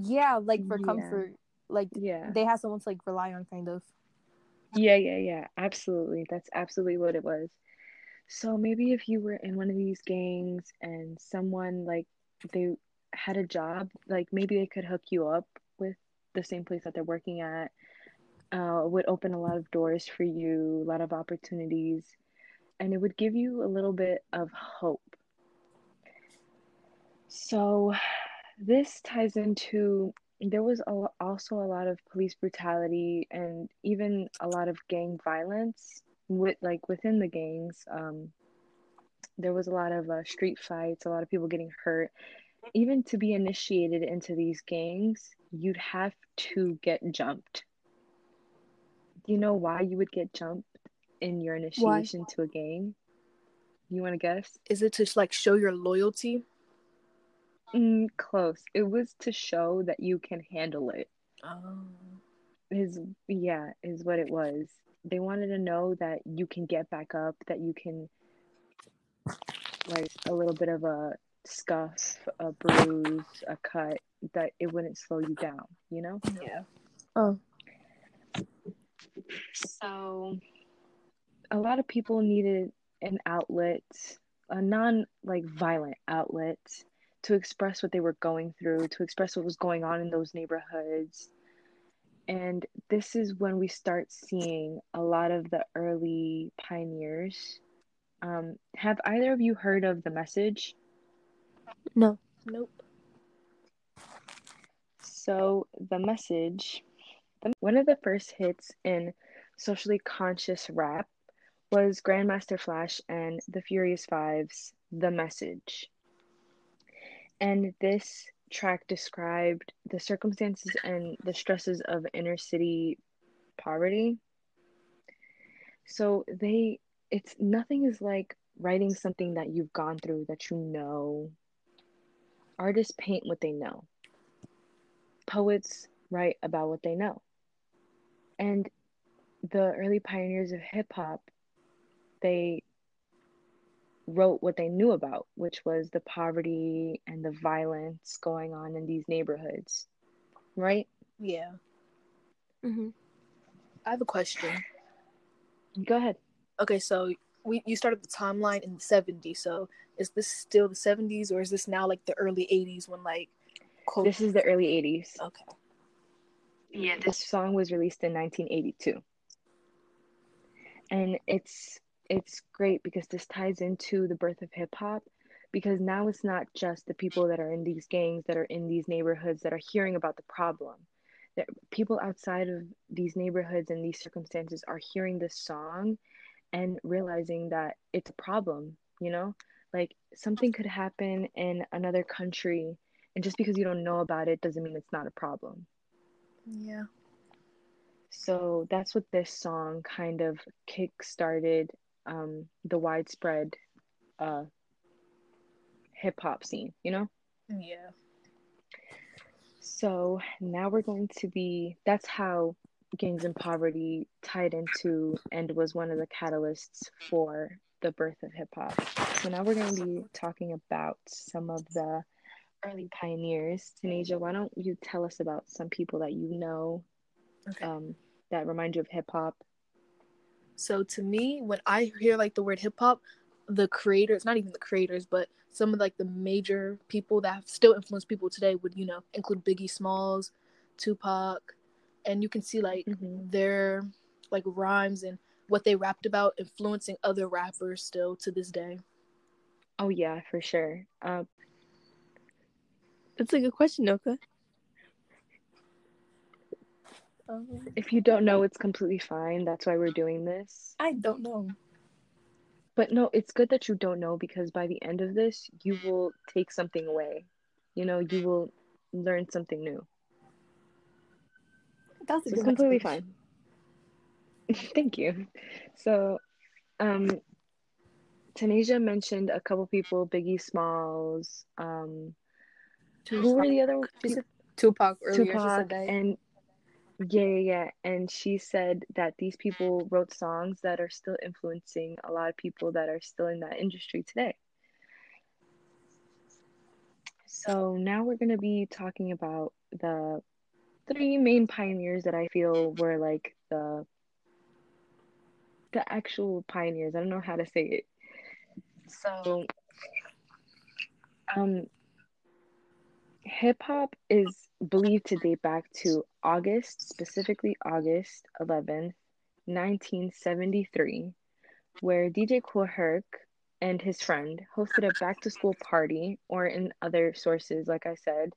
yeah like for Yeah. comfort like Yeah. they had someone to like rely on kind of Yeah, yeah, yeah. Absolutely. That's absolutely what it was. So maybe if you were in one of these gangs and someone like they had a job, like maybe they could hook you up with the same place that they're working at. Uh, would open a lot of doors for you, a lot of opportunities, and it would give you a little bit of hope. So this ties into there was a, also a lot of police brutality and even a lot of gang violence with like within the gangs. Um there was a lot of uh, street fights a lot of people getting hurt. Even to be initiated into these gangs you'd have to get jumped. Do you know why you would get jumped in your initiation to a gang? You want to guess? Is it to like show your loyalty? Mm, close. It was to show that you can handle it. Oh. is yeah is what it was. They wanted to know that you can get back up that you can like a little bit of a scuff a bruise a cut that it wouldn't slow you down you know? Yeah. oh. So. A lot of people needed an outlet a non like violent outlet to express what they were going through to express what was going on in those neighborhoods and this is when we start seeing a lot of the early pioneers um, have either of you heard of the message no Nope. So the message, the, one of the first hits in socially conscious rap was Grandmaster Flash and the Furious Five's The Message. And this track described the circumstances and the stresses of inner city poverty. So they, it's nothing is like writing something that you've gone through that you know. Artists paint what they know poets write about what they know. And the early pioneers of hip hop, they wrote what they knew about, which was the poverty and the violence going on in these neighborhoods. Right? Yeah. mm-hmm. I have a question. Go ahead. Okay, so we you started the timeline in the 70s. So is this still the 70s or is this now like the early 80s when like cul- This is the early 80s. Okay. yeah, this song was released in 1982. And it's it's great because this ties into the birth of hip hop because now it's not just the people that are in these gangs that are in these neighborhoods that are hearing about the problem. That people outside of these neighborhoods and these circumstances are hearing this song and realizing that it's a problem, you know? Like something could happen in another country and just because you don't know about it doesn't mean it's not a problem. Yeah. So that's what this song kind of kick started um, the widespread uh, hip hop scene, you know? Yeah. So now we're going to be, that's how gangs and poverty tied into and was one of the catalysts for the birth of hip hop. So now we're going to be talking about some of the early pioneers. Tanasia, why don't you tell us about some people that you know Okay. um, that remind you of hip hop? So to me, when I hear like the word hip hop, the creators, not even the creators, but some of like the major people that have still influence people today would, you know, include Biggie Smalls, Tupac, and you can see like Mhm. their like rhymes and what they rapped about influencing other rappers still to this day. Oh, yeah, for sure. Uh, That's a good question, Nylka. Um, if you don't know, it's completely fine. That's why we're doing this. I don't know. But no, it's good that you don't know because by the end of this, you will take something away. You know, you will learn something new. That's So it's completely fine. Thank you. So, um, Tanasia mentioned a couple people, Biggie Smalls, um, who were the other She people? said Tupac earlier. Tupac said that. and yeah, yeah, yeah. And she said that these people wrote songs that are still influencing a lot of people that are still in that industry today. So now we're going to be talking about the three main pioneers that I feel were like the the actual pioneers. I don't know how to say it. So um hip hop is believed to date back to August, specifically August 11th, 1973, where DJ Kool Herc and his friend hosted a back to school party, or in other sources, like I said,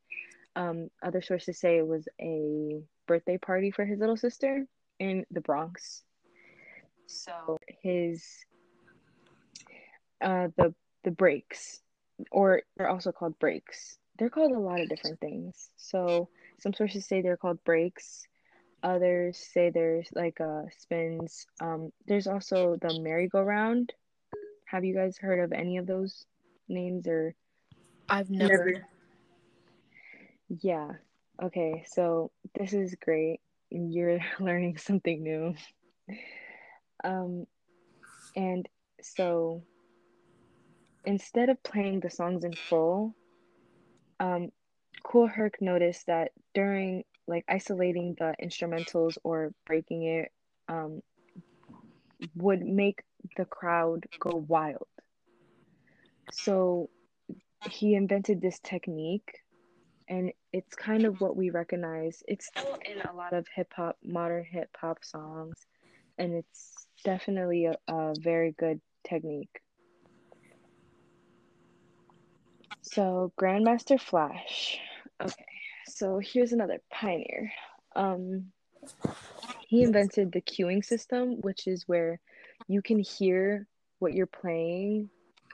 um, other sources say it was a birthday party for his little sister in the Bronx. So his uh the the breaks or they're also called breaks. They're called a lot of different things. So some sources say they're called breaks. Others say there's like uh spins. Um there's also the merry-go-round. Have you guys heard of any of those names or I've never. yeah. Okay, so this is great. You're learning something new. Um and so instead of playing the songs in full, um, Kool Herc noticed that during like isolating the instrumentals or breaking it um, would make the crowd go wild. So he invented this technique, and it's kind of what we recognize. It's still in a lot of hip hop, modern hip hop songs, and it's definitely a, a very good technique. So Grandmaster Flash. Okay, so here's another pioneer. Um, he invented the cueing system, which is where you can hear what you're playing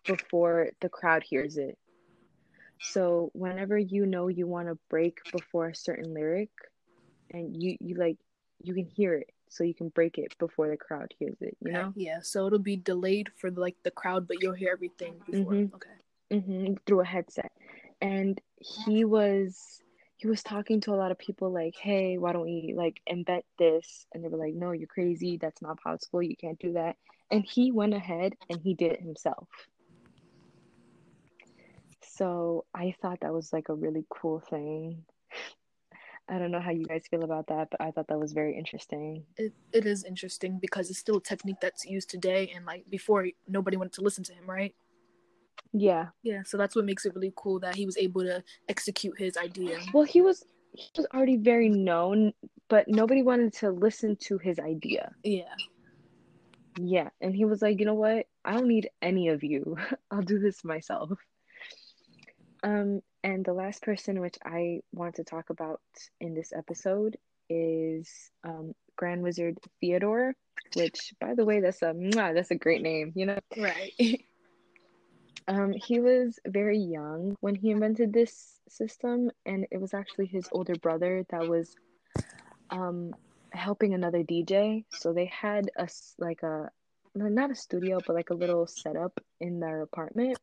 before the crowd hears it. So whenever you know you want to break before a certain lyric, and you you like you can hear it, so you can break it before the crowd hears it. You know. Yeah, so it'll be delayed for like the crowd, but you'll hear everything before. Mhm. Okay. Hmm through a headset. And he was he was talking to a lot of people like hey why don't we like invent this? And they were like no you're crazy. That's not possible. You can't do that. And he went ahead and he did it himself. So i thought that was like a really cool thing. I don't know how you guys feel about that but i thought that was very interesting. It, it is interesting because it's still a technique that's used today, and like before, nobody wanted to listen to him, right? Yeah Yeah, so that's what makes it really cool that he was able to execute his idea. well he was he was already very known but nobody wanted to listen to his idea. Yeah. Yeah, and he was like, "You know what? I don't need any of you. I'll do this myself." Um, and the last person which I want to talk about in this episode is um, Grand Wizard Theodore, which, by the way, that's a that's a great name. You know, Right. um, he was very young when he invented this system, and it was actually his older brother that was um, helping another DJ. So they had a like a not a studio, but like a little setup in their apartment,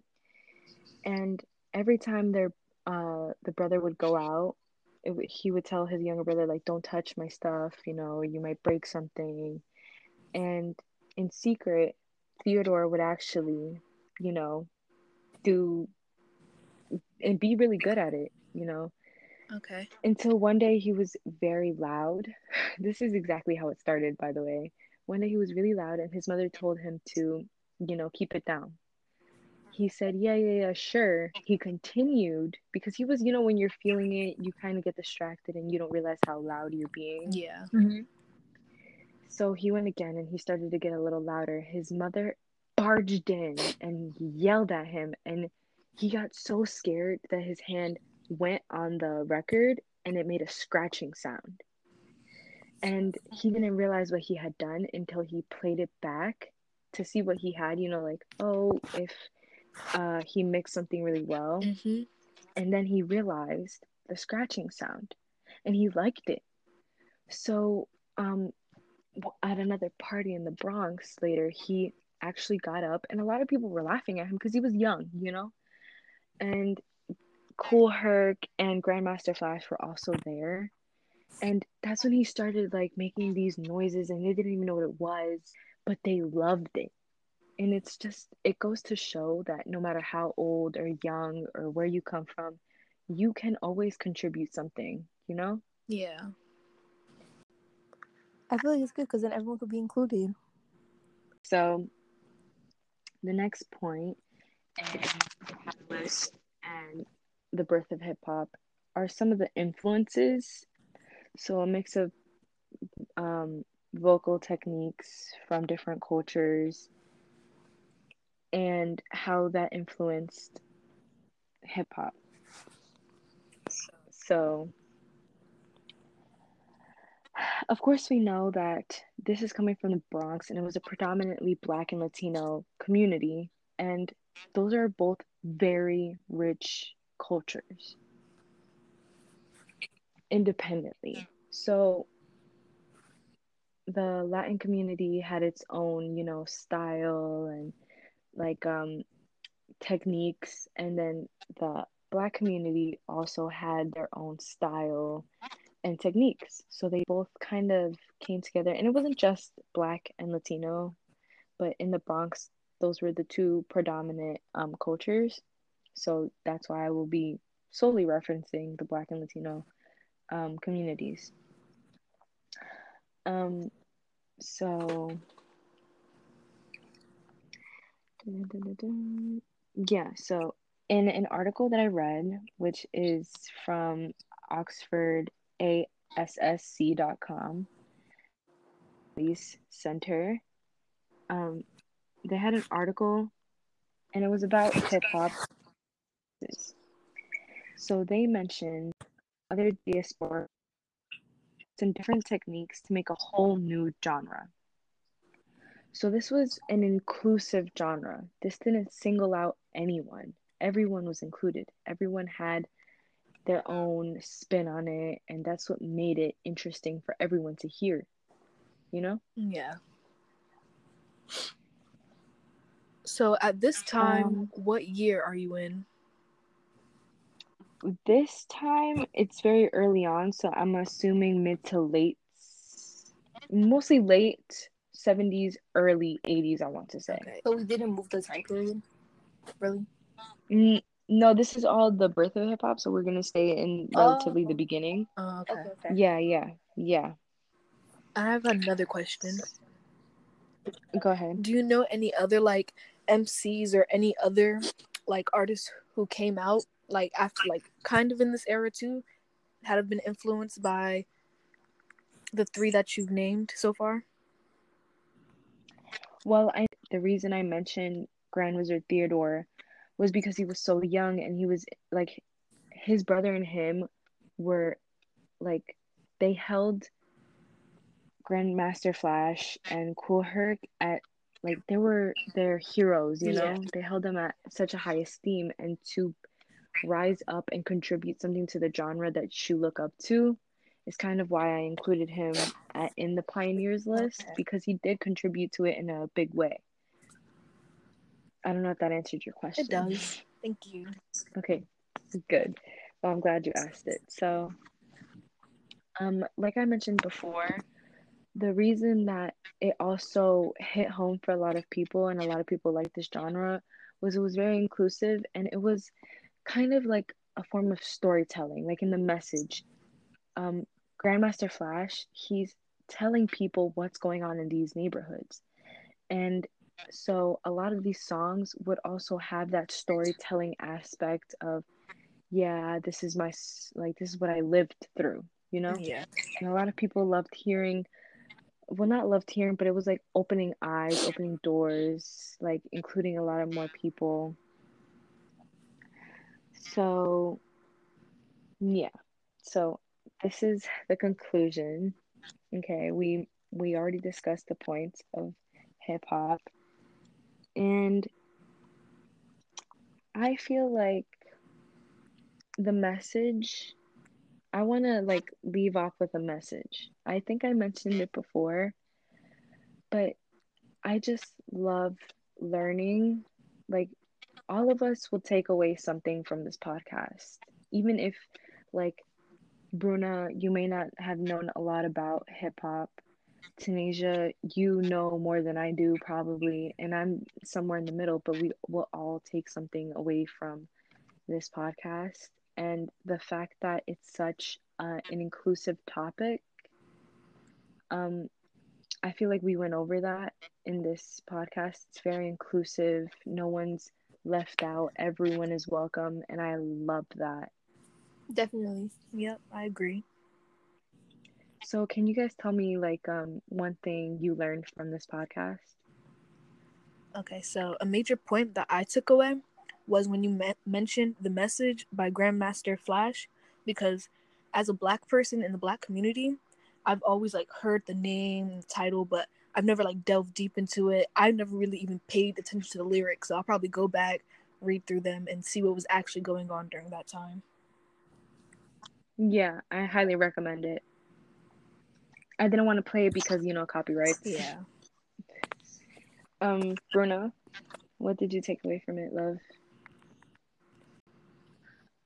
and every time their uh the brother would go out, it, he would tell his younger brother like, "Don't touch my stuff. You know, you might break something." And in secret, Theodore would actually, you know, do and be really good at it, you know, okay. until one day he was very loud. This is exactly how it started, by the way. One day he was really loud, and his mother told him to, you know, keep it down. He said, Yeah, yeah, yeah, sure. He continued because he was, you know, when you're feeling it, you kind of get distracted and you don't realize how loud you're being. Yeah. Mm-hmm. So he went again and he started to get a little louder. His mother barged in and yelled at him, and he got so scared that his hand went on the record and it made a scratching sound. And he didn't realize what he had done until he played it back to see what he had, you know, like, oh, if uh, he mixed something really well. Mm-hmm. And then he realized the scratching sound and he liked it. So, um, at another party in the Bronx later, he actually got up and a lot of people were laughing at him because he was young, you know? And Kool Herc and Grandmaster Flash were also there. And that's when he started like making these noises and they didn't even know what it was, but they loved it. And it's just, it goes to show that no matter how old or young or where you come from, you can always contribute something, you know? Yeah. I feel like it's good because then everyone could be included. So the next point in the catalyst and the birth of hip hop are some of the influences. So a mix of um, vocal techniques from different cultures and how that influenced hip hop. So, of course, we know that this is coming from the Bronx and it was a predominantly Black and Latino community, and those are both very rich cultures independently. So, the Latin community had its own, you know, style and like um techniques and then the black community also had their own style and techniques. So they both kind of came together and it wasn't just black and latino but in the bronx those were the two predominant um, cultures. So that's why i will be solely referencing the black and latino um, communities. Um so yeah so in an article that i read which is from oxford AASC.com police center. Um they had an article and it was about hip hop so they mentioned other diaspora and different techniques to make a whole new genre. So this was an inclusive genre. This didn't single out anyone. Everyone was included. Everyone had their own spin on it and that's what made it interesting for everyone to hear you know Yeah. So at this time, Um, what year are you in? this time it's very early on so i'm assuming mid to late mostly late 70s early 80s i want to say Okay. So we didn't move the time period. Really? N- no this is all the birth of hip-hop so we're gonna stay in relatively the Oh. beginning Oh, okay. okay. yeah yeah yeah I have another question. go ahead Do you know any other like MCs or any other like artists who came out like after like kind of in this era too, had have been influenced by the three that you've named so far? Well, I the reason I mentioned Grand Wizard Theodore was because he was so young and he was like his brother and him were like they held Grandmaster Flash and Kool Herc at like they were their heroes, you know. Yeah. They held them at such a high esteem and to rise up and contribute something to the genre that you look up to is kind of why I included him at, in the pioneers list because he did contribute to it in a big way. I don't know if that answered your question. It does. Thank you. Okay, good. Well, I'm glad you asked it. So, um, like I mentioned before, the reason that it also hit home for a lot of people and a lot of people like this genre was it was very inclusive and it was kind of like a form of storytelling, like in the message. Um, Grandmaster Flash, he's telling people what's going on in these neighborhoods. And so a lot of these songs would also have that storytelling aspect of yeah this is my like this is what i lived through you know? Yeah. and a lot of people loved hearing well not loved hearing but it was like opening eyes opening doors like including a lot of more people. So yeah. So this is the conclusion. Okay we we already discussed the points of hip hop and I feel like the message, I want to like leave off with a message. I think I mentioned it before, but I just love learning. Like, all of us will take away something from this podcast, even if, like, Bruna, you may not have known a lot about hip hop. Tanasia, you know more than I do, probably, and I'm somewhere in the middle, but we will all take something away from this podcast. And the fact that it's such uh, an inclusive topic, um, I feel like we went over that in this podcast. It's very inclusive, no one's left out, everyone is welcome, and I love that. Definitely. Yep, I agree. So, can you guys tell me, like, um, one thing you learned from this podcast? Okay, so a major point that I took away was when you me- mentioned the message by Grandmaster Flash, because as a black person in the black community, I've always like heard the name, title, but I've never like delved deep into it. I've never really even paid attention to the lyrics, so I'll probably go back, read through them, and see what was actually going on during that time. Yeah, I highly recommend it. I didn't want to play it because, you know, copyrights. Yeah. Um, Bruna, what did you take away from it, love?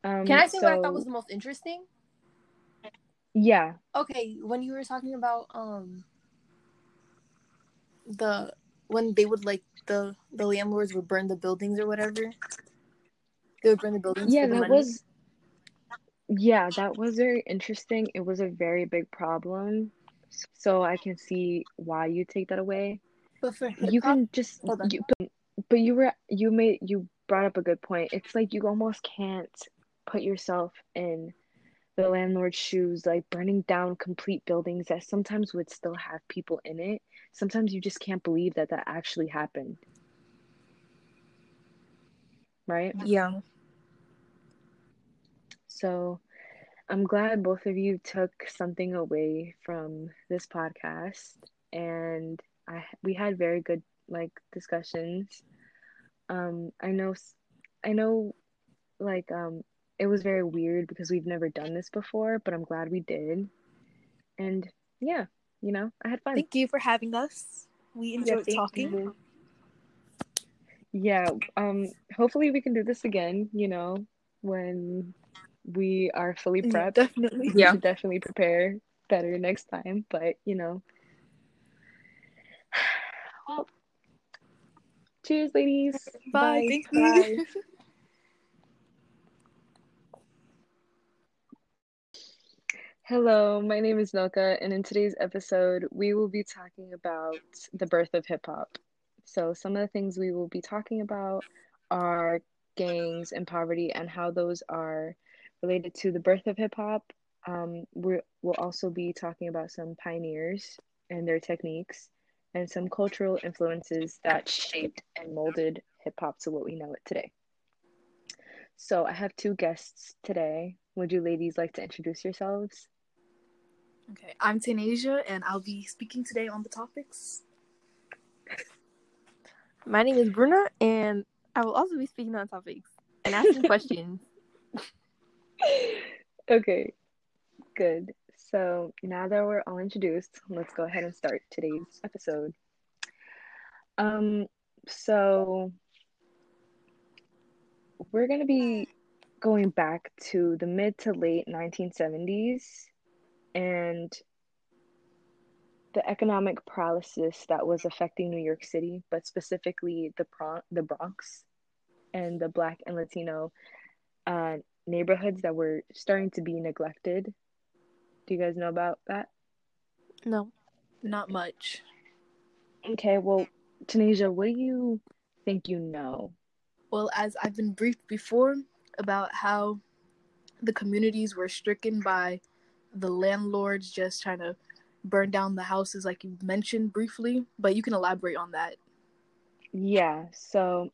Um, Can I say what I thought was the most interesting? Yeah, Okay, when you were talking about um the when they would like the the landlords would burn the buildings or whatever. They would burn the buildings. yeah, that money. was, yeah, that was very interesting. It was a very big problem, so I can see why you take that away. But for hip You can just, you, but, but you were, you made, you brought up a good point. It's like you almost can't put yourself in the landlord's shoes, like burning down complete buildings that sometimes would still have people in it. Sometimes you just can't believe that that actually happened. Right? Yeah. So I'm glad both of you took something away from this podcast and I we had very good like discussions. Um I know I know like um it was very weird because we've never done this before, but I'm glad we did. And yeah, you know, I had fun. Thank you for having us. We enjoyed thank talking. you. Yeah, um hopefully we can do this again, you know, when we are fully Yeah, prepped. definitely. we should definitely prepare better next time. But you know, well, cheers, ladies. Bye. Thank you. Bye. Hello, my name is Nylka, and in today's episode, we will be talking about the birth of hip hop. So, some of the things we will be talking about are gangs and poverty and how those are related to the birth of hip hop Um, we will also be talking about some pioneers and their techniques and some cultural influences that shaped and molded hip hop to what we know it today. So I have two guests today. Would you ladies like to introduce yourselves? Okay, I'm Tanasia, and I'll be speaking today on the topics. My name is Bruna, and I will also be speaking on topics and asking questions. Okay, good. So now that we're all introduced, let's go ahead and start today's episode. Um, so we're to be going back to the mid to late 1970s and the economic paralysis that was affecting New York City, but specifically the Bron- the Bronx and the Black and Latino uh, neighborhoods that were starting to be neglected. Do you guys know about that? No. Not much. Okay, well, Tanasia, what do you think you know? Well, as I've been briefed before about how the communities were stricken by the landlords just trying to burn down the houses, like you mentioned briefly, but you can elaborate on that. Yeah, so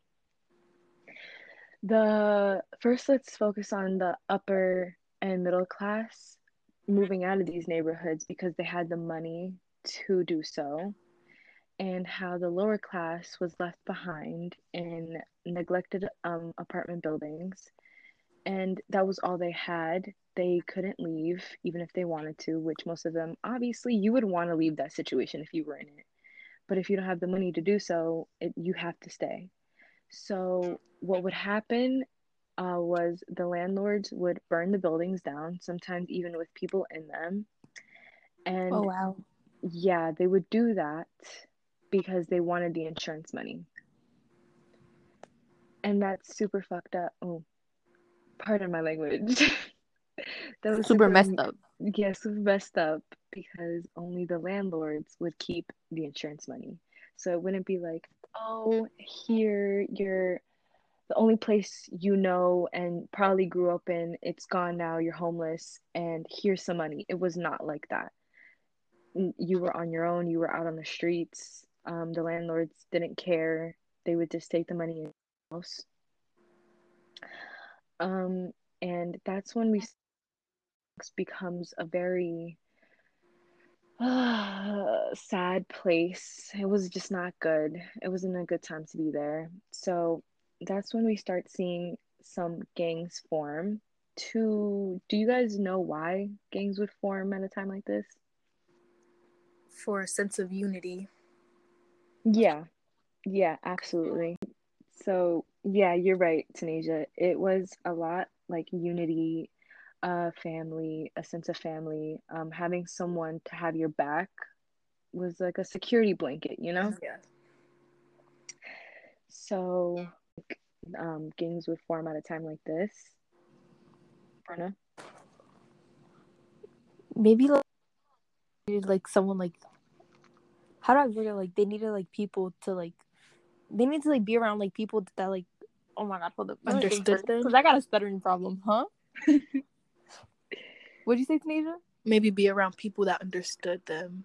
the first let's focus on the upper and middle class moving out of these neighborhoods because they had the money to do so and how the lower class was left behind in neglected um, apartment buildings. And that was all they had. They couldn't leave even if they wanted to which most of them obviously you would want to leave that situation if you were in it. But if you don't have the money to do so it, you have to stay. So what would happen uh, was the landlords would burn the buildings down sometimes even with people in them. And Oh wow. yeah they would do that because they wanted the insurance money. And that's super fucked up. Oh pardon my language. That was Super messed up. yeah super messed up because only the landlords would keep the insurance money. So it wouldn't be like oh here you're the only place you know and probably grew up in it's gone now you're homeless and here's some money it was not like that you were on your own you were out on the streets um, the landlords didn't care they would just take the money in the house um, and that's when we becomes a very sad place. It was just not good. It wasn't a good time to be there. So that's when we start seeing some gangs form. To do you guys know why gangs would form at a time like this? For a sense of unity. Yeah, yeah, absolutely. So yeah, you're right, Tanasia. It was a lot like unity, uh, family, a sense of family. Um, having someone to have your back was like a security blanket, you know? Yeah. So, um, gangs would form at a time like this. Bruna? Maybe like, needed, like someone like how do I word it? Like they needed like people to like they need to like be around like people that like oh my god hold up Understood them? because I got a stuttering problem huh what'd you say Tanasia Maybe be around people that understood them.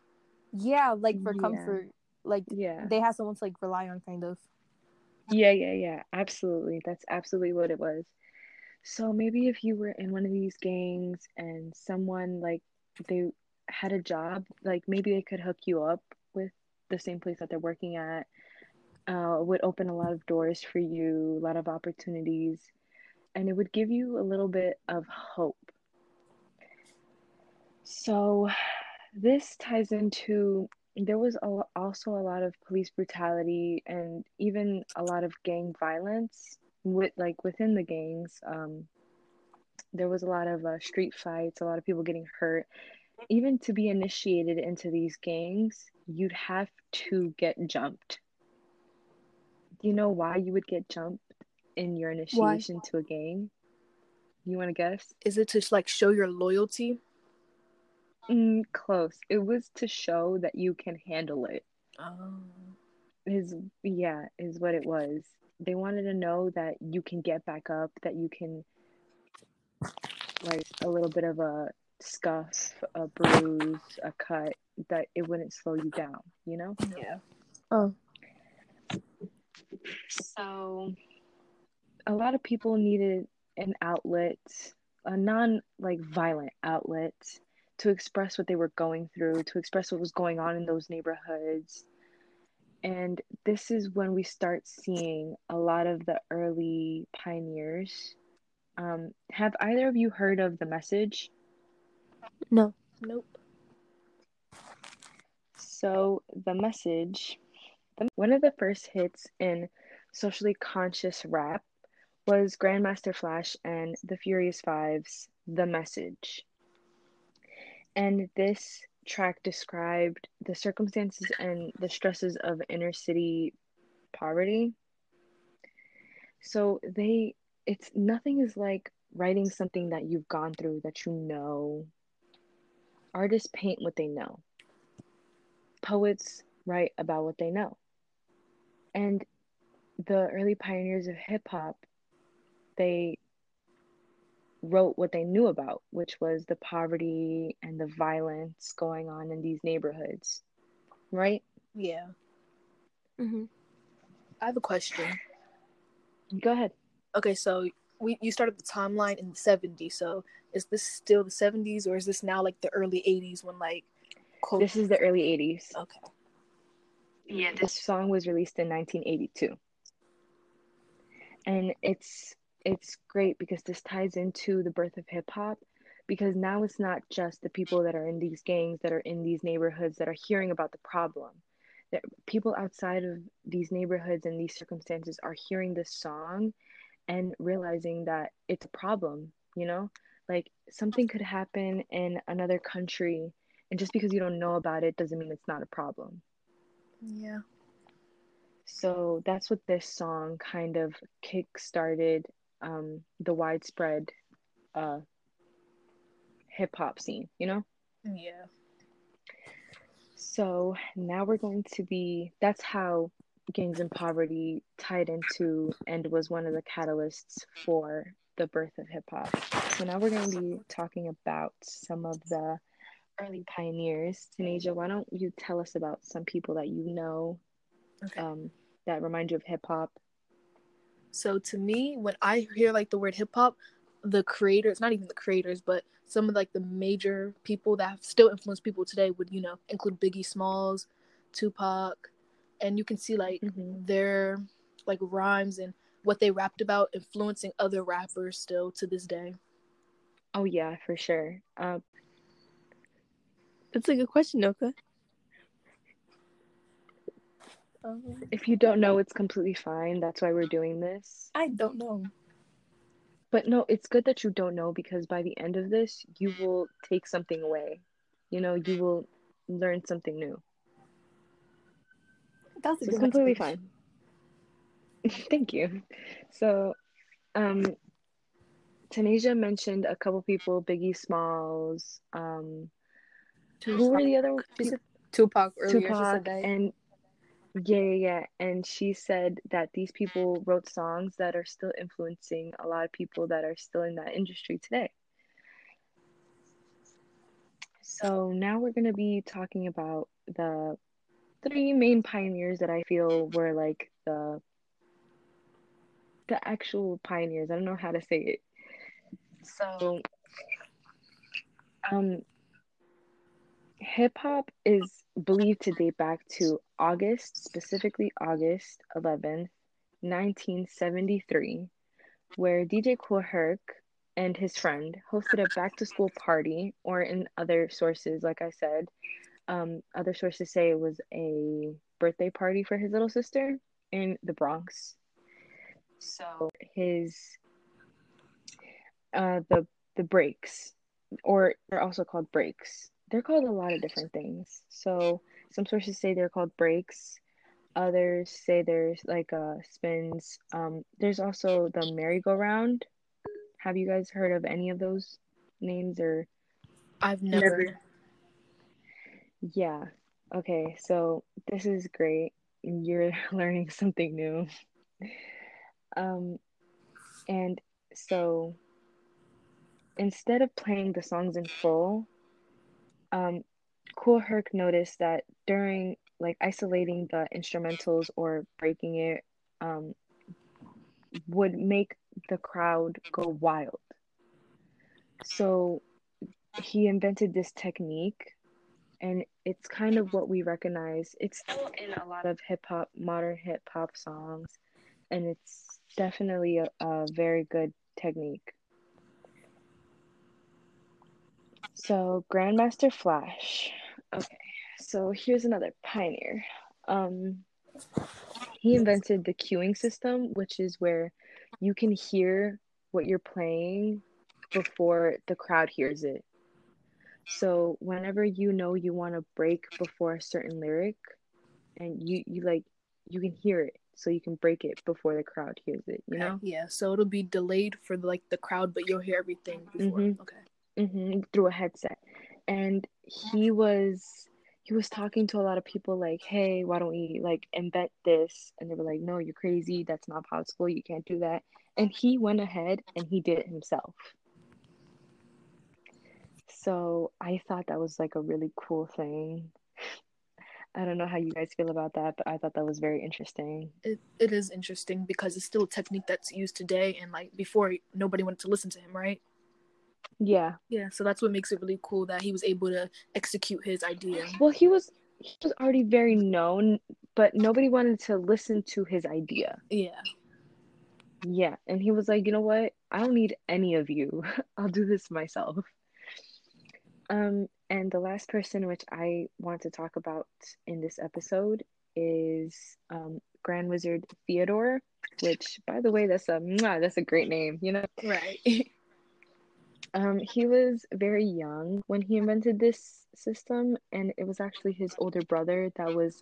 yeah like for Yeah. comfort like Yeah. they had someone to like rely on kind of Yeah, yeah, yeah. Absolutely. That's absolutely what it was. So maybe if you were in one of these gangs and someone like they had a job, like maybe they could hook you up with the same place that they're working at, uh, would open a lot of doors for you, a lot of opportunities, and it would give you a little bit of hope. So this ties into there was a, also a lot of police brutality and even a lot of gang violence with like within the gangs. Um there was a lot of uh, street fights a lot of people getting hurt. Even to be initiated into these gangs you'd have to get jumped. Do you know why you would get jumped in your initiation to a gang? You want to guess? Is it to like show your loyalty? Mm, close it was to show that you can handle it Oh. is yeah is what it was they wanted to know that you can get back up that you can like a little bit of a scuff, a bruise, a cut, that it wouldn't slow you down, you know? Yeah. Oh. So a lot of people needed an outlet, a non like violent outlet to express what they were going through, to express what was going on in those neighborhoods. And this is when we start seeing a lot of the early pioneers. Um, have either of you heard of the message? No. Nope. So, the message, one of the first hits in socially conscious rap was Grandmaster Flash and the Furious Five's The Message. And this track described the circumstances and the stresses of inner city poverty. So they it's nothing is like writing something that you've gone through that you know. Artists paint what they know. Poets write about what they know. And the early pioneers of hip hop, they wrote what they knew about, which was the poverty and the violence going on in these neighborhoods, right? Yeah. Mm-hmm. I have a question. Go ahead. Okay, so we you started the timeline in the 70s. So is this still the 70s or is this now like the early 80s when like quote- This is the early 80s. Okay. Yeah, this song was released in 1982. And it's it's great because this ties into the birth of hip hop because now it's not just the people that are in these gangs that are in these neighborhoods that are hearing about the problem. That people outside of these neighborhoods and these circumstances are hearing this song and realizing that it's a problem you know? Like something could happen in another country and just because you don't know about it doesn't mean it's not a problem. Yeah. So that's what this song kind of kick started um, the widespread uh, hip hop scene, you know? Yeah. So now we're going to be, that's how Gangs and Poverty tied into and was one of the catalysts for the birth of hip hop. So now we're going to be talking about some of the early pioneers. Tanasia, why don't you tell us about some people that you know okay. um, that remind you of hip hop so to me, when I hear like the word hip hop, the creators, not even the creators, but some of like the major people that have still influence people today would, you know, include Biggie Smalls, Tupac, and you can see like mm-hmm. their like rhymes and what they rapped about influencing other rappers still to this day. Oh yeah, for sure. Um, That's a good question, Noka. Um, if you don't know, it's completely fine. That's why we're doing this. I don't know. But no, it's good that you don't know because by the end of this, you will take something away. You know, you will learn something new. That's so completely fine. Thank you. So, um, Tanasia mentioned a couple people, Biggie Smalls. Um, Tupac. who were the other? Tupac earlier. Tupac and yeah, yeah, yeah. And she said that these people wrote songs that are still influencing a lot of people that are still in that industry today. So now we're going to be talking about the three main pioneers that I feel were like the the actual pioneers. I don't know how to say it. So um hip hop is believed to date back to August, specifically August 11th, 1973, where DJ Kool Herc and his friend hosted a back to school party, or in other sources, like I said, um, other sources say it was a birthday party for his little sister in the Bronx. So his uh, the the breaks, or they're also called breaks, they're called a lot of different things. So some sources say they're called breaks. Others say there's like uh spins. Um, there's also the merry-go-round. Have you guys heard of any of those names or? I've never. never. Yeah. Okay. So this is great. You're learning something new. Um, and so instead of playing the songs in full, um, Kool Herc noticed that during like isolating the instrumentals or breaking it um, would make the crowd go wild. So he invented this technique, and it's kind of what we recognize. It's still in a lot of hip hop, modern hip hop songs, and it's definitely a, a very good technique. So, Grandmaster Flash. Okay, so here's another pioneer. Um, he invented the cueing system, which is where you can hear what you're playing before the crowd hears it. So whenever you know you want to break before a certain lyric, and you you like you can hear it, so you can break it before the crowd hears it. You know? Yeah. So it'll be delayed for like the crowd, but you'll hear everything before. Mhm. Okay. Hmm through a headset, and he was he was talking to a lot of people like, hey, why don't we like invent this? And they were like, no, you're crazy. That's not possible. You can't do that. And he went ahead and he did it himself. So I thought that was like a really cool thing. I don't know how you guys feel about that, but I thought that was very interesting. It it is interesting because it's still a technique that's used today, and like before, nobody wanted to listen to him, right? Yeah. Yeah. So that's what makes it really cool that he was able to execute his idea. Well, he was he was already very known, but nobody wanted to listen to his idea. Yeah. Yeah, and he was like, "You know what? I don't need any of you. I'll do this myself." Um, and the last person which I want to talk about in this episode is um, Grand Wizard Theodore, which, by the way, that's a that's a great name. You know, Right. um, he was very young when he invented this system, and it was actually his older brother that was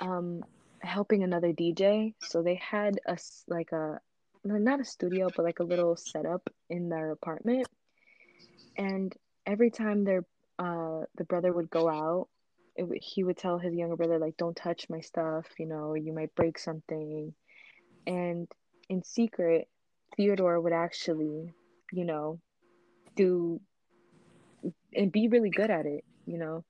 um, helping another DJ. So they had a like a not a studio, but like a little setup in their apartment, and every time their uh the brother would go out it, he would tell his younger brother like don't touch my stuff you know you might break something and in secret theodore would actually you know do and be really good at it you know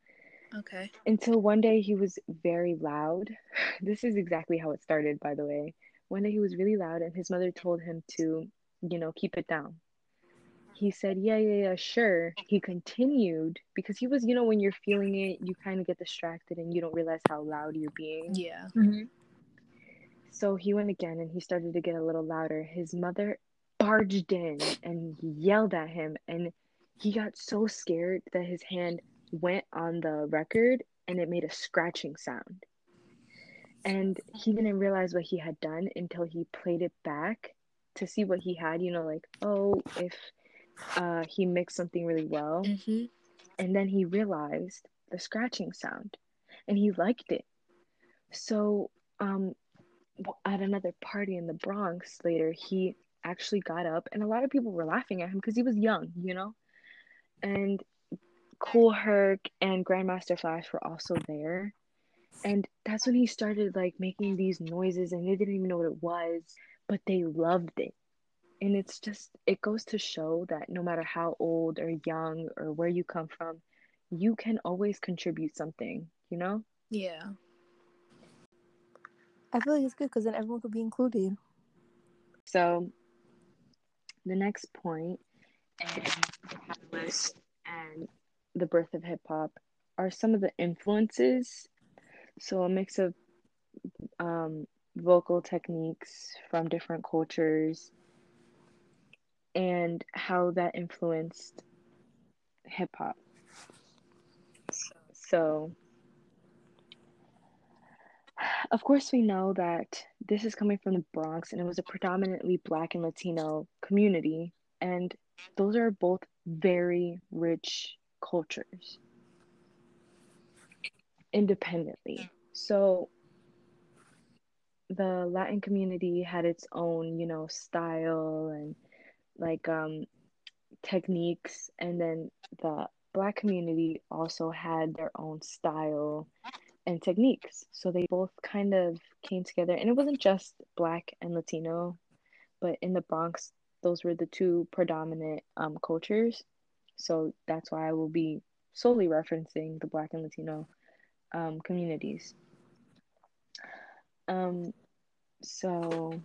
okay. until one day he was very loud this is exactly how it started by the way one day he was really loud and his mother told him to you know keep it down he said, Yeah, yeah, yeah, sure. He continued because he was, you know, when you're feeling it, you kind of get distracted and you don't realize how loud you're being. Yeah. Mm-hmm. So he went again and he started to get a little louder. His mother barged in and yelled at him, and he got so scared that his hand went on the record and it made a scratching sound. And he didn't realize what he had done until he played it back to see what he had, you know, like, oh, if uh, he mixed something really well. Mm-hmm. And then he realized the scratching sound and he liked it. So, um, at another party in the Bronx later, he actually got up and a lot of people were laughing at him because he was young, you know? And Kool Herc and Grandmaster Flash were also there. And that's when he started like making these noises and they didn't even know what it was, but they loved it. And it's just, it goes to show that no matter how old or young or where you come from, you can always contribute something, you know? Yeah. I feel like it's good because then everyone could be included. So the next point in the catalyst and the birth of hip hop are some of the influences. So a mix of um, vocal techniques from different cultures and how that influenced hip hop. So, of course, we know that this is coming from the Bronx and it was a predominantly Black and Latino community, and those are both very rich cultures independently. So, the Latin community had its own, you know, style and like um techniques and then the black community also had their own style and techniques so they both kind of came together and it wasn't just black and latino but in the bronx those were the two predominant um, cultures. So that's why I will be solely referencing the Black and Latino um, communities. Um, so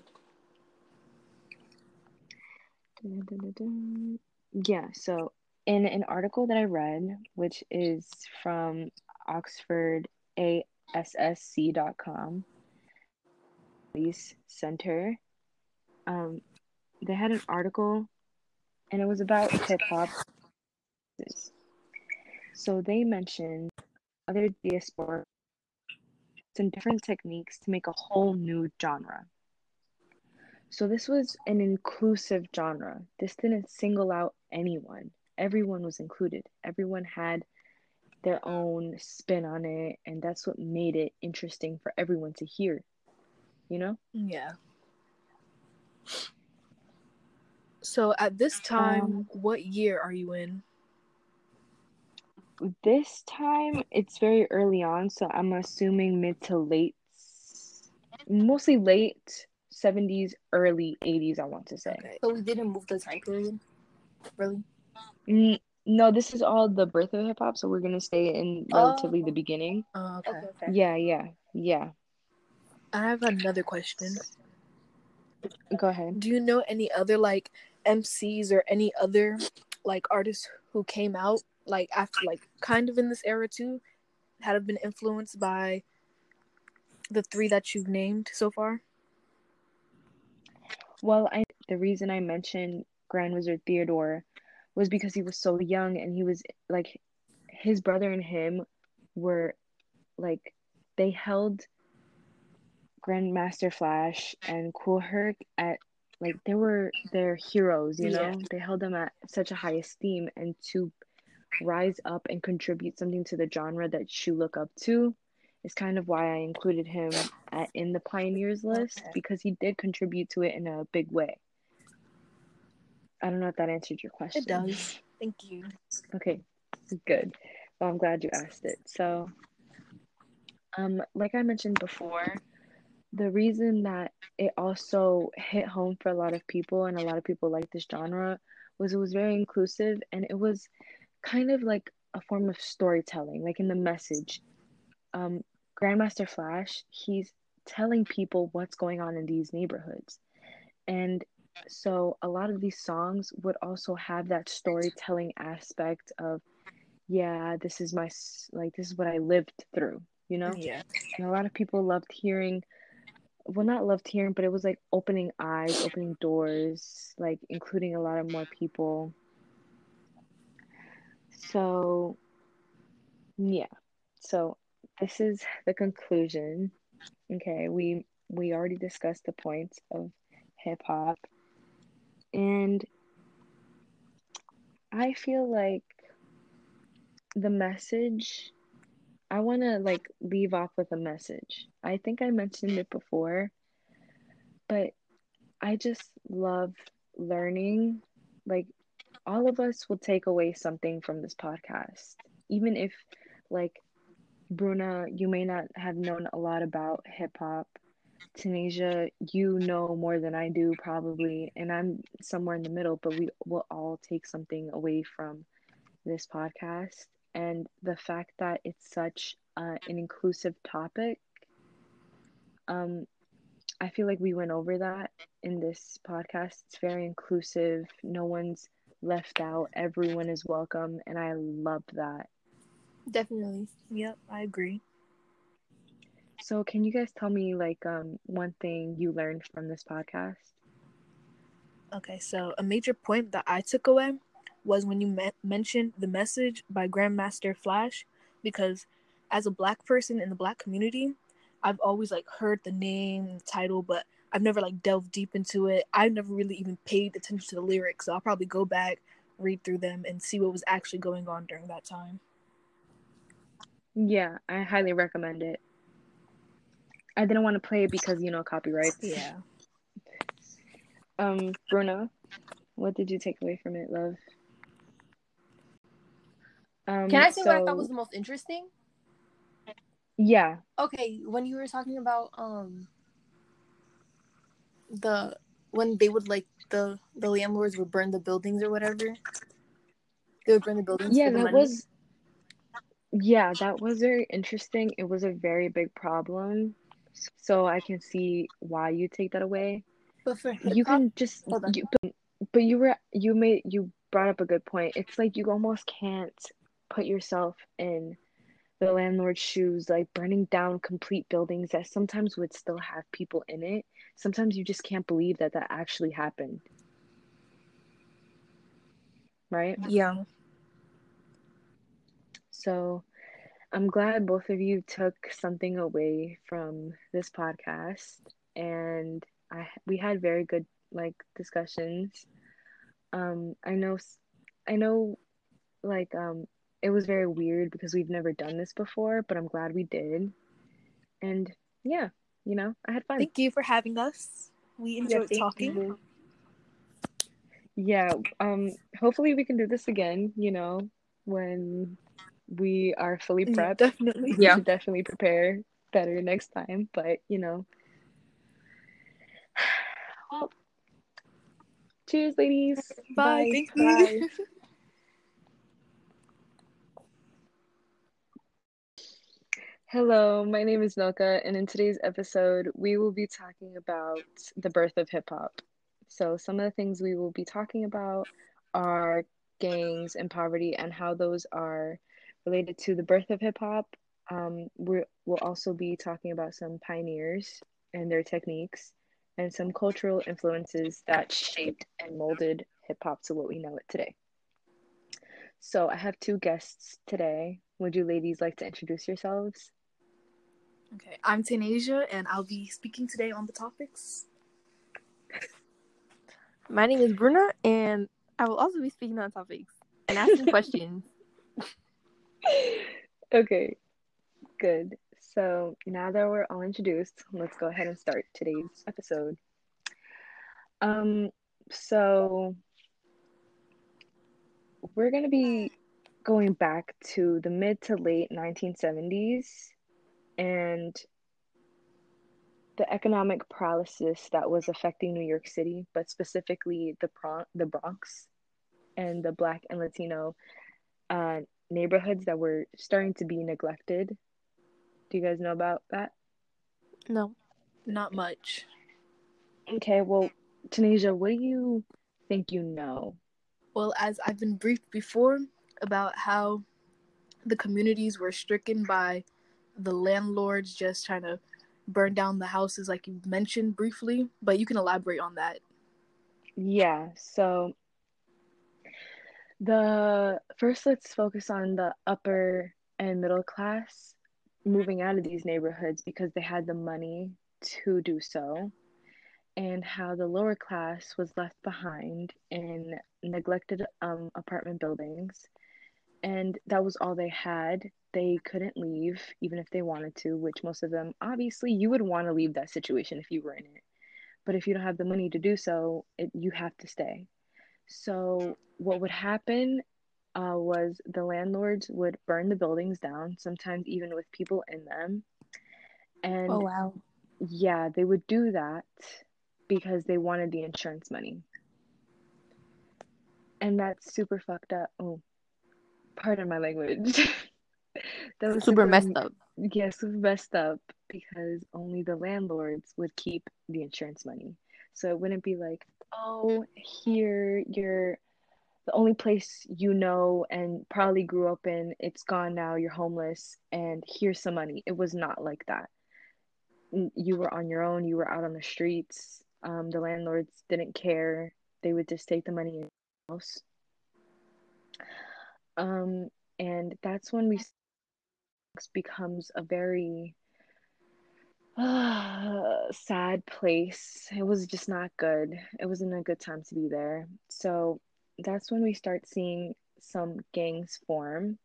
yeah, so in an article that I read, which is from Oxford AASC.com, Police Center, um, they had an article and it was about hip hop. So they mentioned other diaspora and different techniques to make a whole new genre. So this was an inclusive genre. This didn't single out anyone. Everyone was included. Everyone had their own spin on it, and that's what made it interesting for everyone to hear. You know? Yeah. So at this time, Um, what year are you in? This time it's very early on, so I'm assuming mid to late, mostly late 70s, early 80s, I want to say. Okay. So we didn't move the time period. Really? N- no, this is all the birth of hip hop, so we're gonna stay in relatively the Oh. beginning. Uh, okay. okay. Yeah, yeah, yeah. I have another question. Go ahead. Do you know any other like MCs or any other like artists who came out like after like kind of in this era too, had have been influenced by the three that you've named so far? Well, I the reason I mentioned Grand Wizard Theodore was because he was so young and he was like his brother and him were like they held Grandmaster Flash and Kool Herc at like they were their heroes, you know? Yeah. They held them at such a high esteem and to rise up and contribute something to the genre that you look up to is kind of why I included him at, in the pioneers list because he did contribute to it in a big way. I don't know if that answered your question. It does. Thank you. Okay, good. Well, I'm glad you asked it. So, um, like I mentioned before, the reason that it also hit home for a lot of people and a lot of people like this genre was it was very inclusive and it was kind of like a form of storytelling, like in the message. Um, Grandmaster Flash, he's telling people what's going on in these neighborhoods. And so a lot of these songs would also have that storytelling aspect of, yeah, this is my, like, this is what I lived through, you know? Yeah. And a lot of people loved hearing, well, not loved hearing, but it was like opening eyes, opening doors, like including a lot of more people. So, yeah. So this is the conclusion. Okay, we we already discussed the points of hip hop, and I feel like the message. I want to like leave off with a message. I think I mentioned it before, but I just love learning. Like all of us will take away something from this podcast, even if like Bruna, you may not have known a lot about hip hop. Tanasia, you know more than I do probably, and I'm somewhere in the middle, but we will all take something away from this podcast. And the fact that it's such uh, an inclusive topic, um, I feel like we went over that in this podcast. It's very inclusive. No one's left out. Everyone is welcome, and I love that. Definitely. Yep, I agree. So, can you guys tell me like um one thing you learned from this podcast? Okay, so a major point that I took away was when you me- mentioned the message by Grandmaster Flash, because as a black person in the black community, I've always like heard the name, the title, but I've never like delved deep into it. I've never really even paid attention to the lyrics, so I'll probably go back, read through them, and see what was actually going on during that time. Yeah, I highly recommend it. I didn't want to play it because you know copyrights. Yeah. Um, Bruna, what did you take away from it, love? Um, Can I say what I thought was the most interesting? Yeah, Okay, when you were talking about um the when they would like the the landlords would burn the buildings or whatever. They would burn the buildings. Yeah, for the that money. was yeah, that was very interesting. It was a very big problem. So I can see why you take that away. But for You can just you, but, but you were you made you brought up a good point. It's like you almost can't put yourself in the landlord's shoes, like burning down complete buildings that sometimes would still have people in it. Sometimes you just can't believe that that actually happened. Right? yeah, So I'm glad both of you took something away from this podcast and I we had very good like discussions. Um I know I know like um it was very weird because we've never done this before, but I'm glad we did. And yeah, you know, I had fun. thank you for having us. We enjoyed thank talking. you. Yeah, um hopefully we can do this again, you know, when we are fully Yeah, prepped. definitely. we Yeah. should definitely prepare better next time. But you know, well, cheers, ladies. Bye. Thank you. Bye. Hello, my name is Nylka, and in today's episode, we will be talking about the birth of hip hop. So, some of the things we will be talking about are gangs and poverty and how those are related to the birth of hip hop. Um, we're, we'll also be talking about some pioneers and their techniques and some cultural influences that shaped and molded hip hop to what we know it today. So, I have two guests today. Would you ladies like to introduce yourselves? Okay, I'm Tanasia, and I'll be speaking today on the topics. My name is Bruna, and I will also be speaking on topics and asking questions. Okay, good. So now that we're all introduced, let's go ahead and start today's episode. Um, so we're gonna be going back to the mid to late 1970s and the economic paralysis that was affecting New York City, but specifically the Bron- the Bronx and the Black and Latino uh, neighborhoods that were starting to be neglected. Do you guys know about that? No. Not much. Okay, well, Tanasia, what do you think you know? Well, as I've been briefed before about how the communities were stricken by the landlords just trying to burn down the houses, like you mentioned briefly, but you can elaborate on that. Yeah, so the first let's focus on the upper and middle class moving out of these neighborhoods because they had the money to do so, and how the lower class was left behind in neglected um, apartment buildings, and that was all they had. They couldn't leave even if they wanted to, which most of them obviously you would want to leave that situation if you were in it. But if you don't have the money to do so, it, you have to stay. So what would happen uh, was the landlords would burn the buildings down, sometimes even with people in them. And Oh wow. yeah, they would do that because they wanted the insurance money. And that's super fucked up. Oh, pardon my language. that was Super messed up. Yeah, super messed up because only the landlords would keep the insurance money. So it wouldn't be like, oh, here you're the only place you know and probably grew up in, it's gone now, you're homeless, and here's some money. It was not like that. You were on your own, you were out on the streets. Um, the landlords didn't care. They would just take the money in your house. Um, and that's when we becomes a very uh, sad place. It was just not good. It wasn't a good time to be there. So that's when we start seeing some gangs form.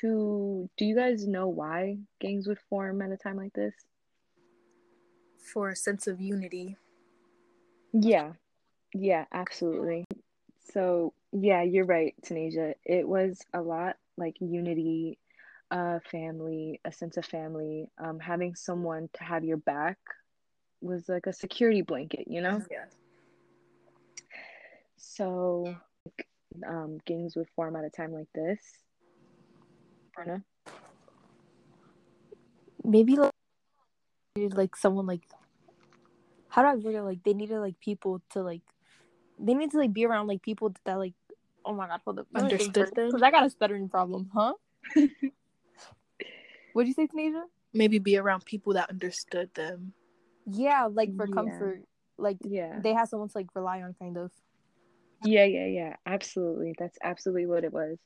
To do you guys know why gangs would form at a time like this? For a sense of unity. Yeah, yeah, absolutely. So yeah, you're right, Tanasia. It was a lot like unity, uh, family, a sense of family. Um, having someone to have your back was like a security blanket, you know? Yeah. So, um, gangs would form at a time like this. Bruna? Maybe like, needed, like someone like how do I word it? Like they needed like people to like they need to like be around like people that like oh my god hold up Understood them? because I got a stuttering problem huh what'd you say Tanasia Maybe be around people that understood them. yeah like for Yeah. comfort like Yeah. they had someone to like rely on kind of Yeah, yeah, yeah. Absolutely. That's absolutely what it was.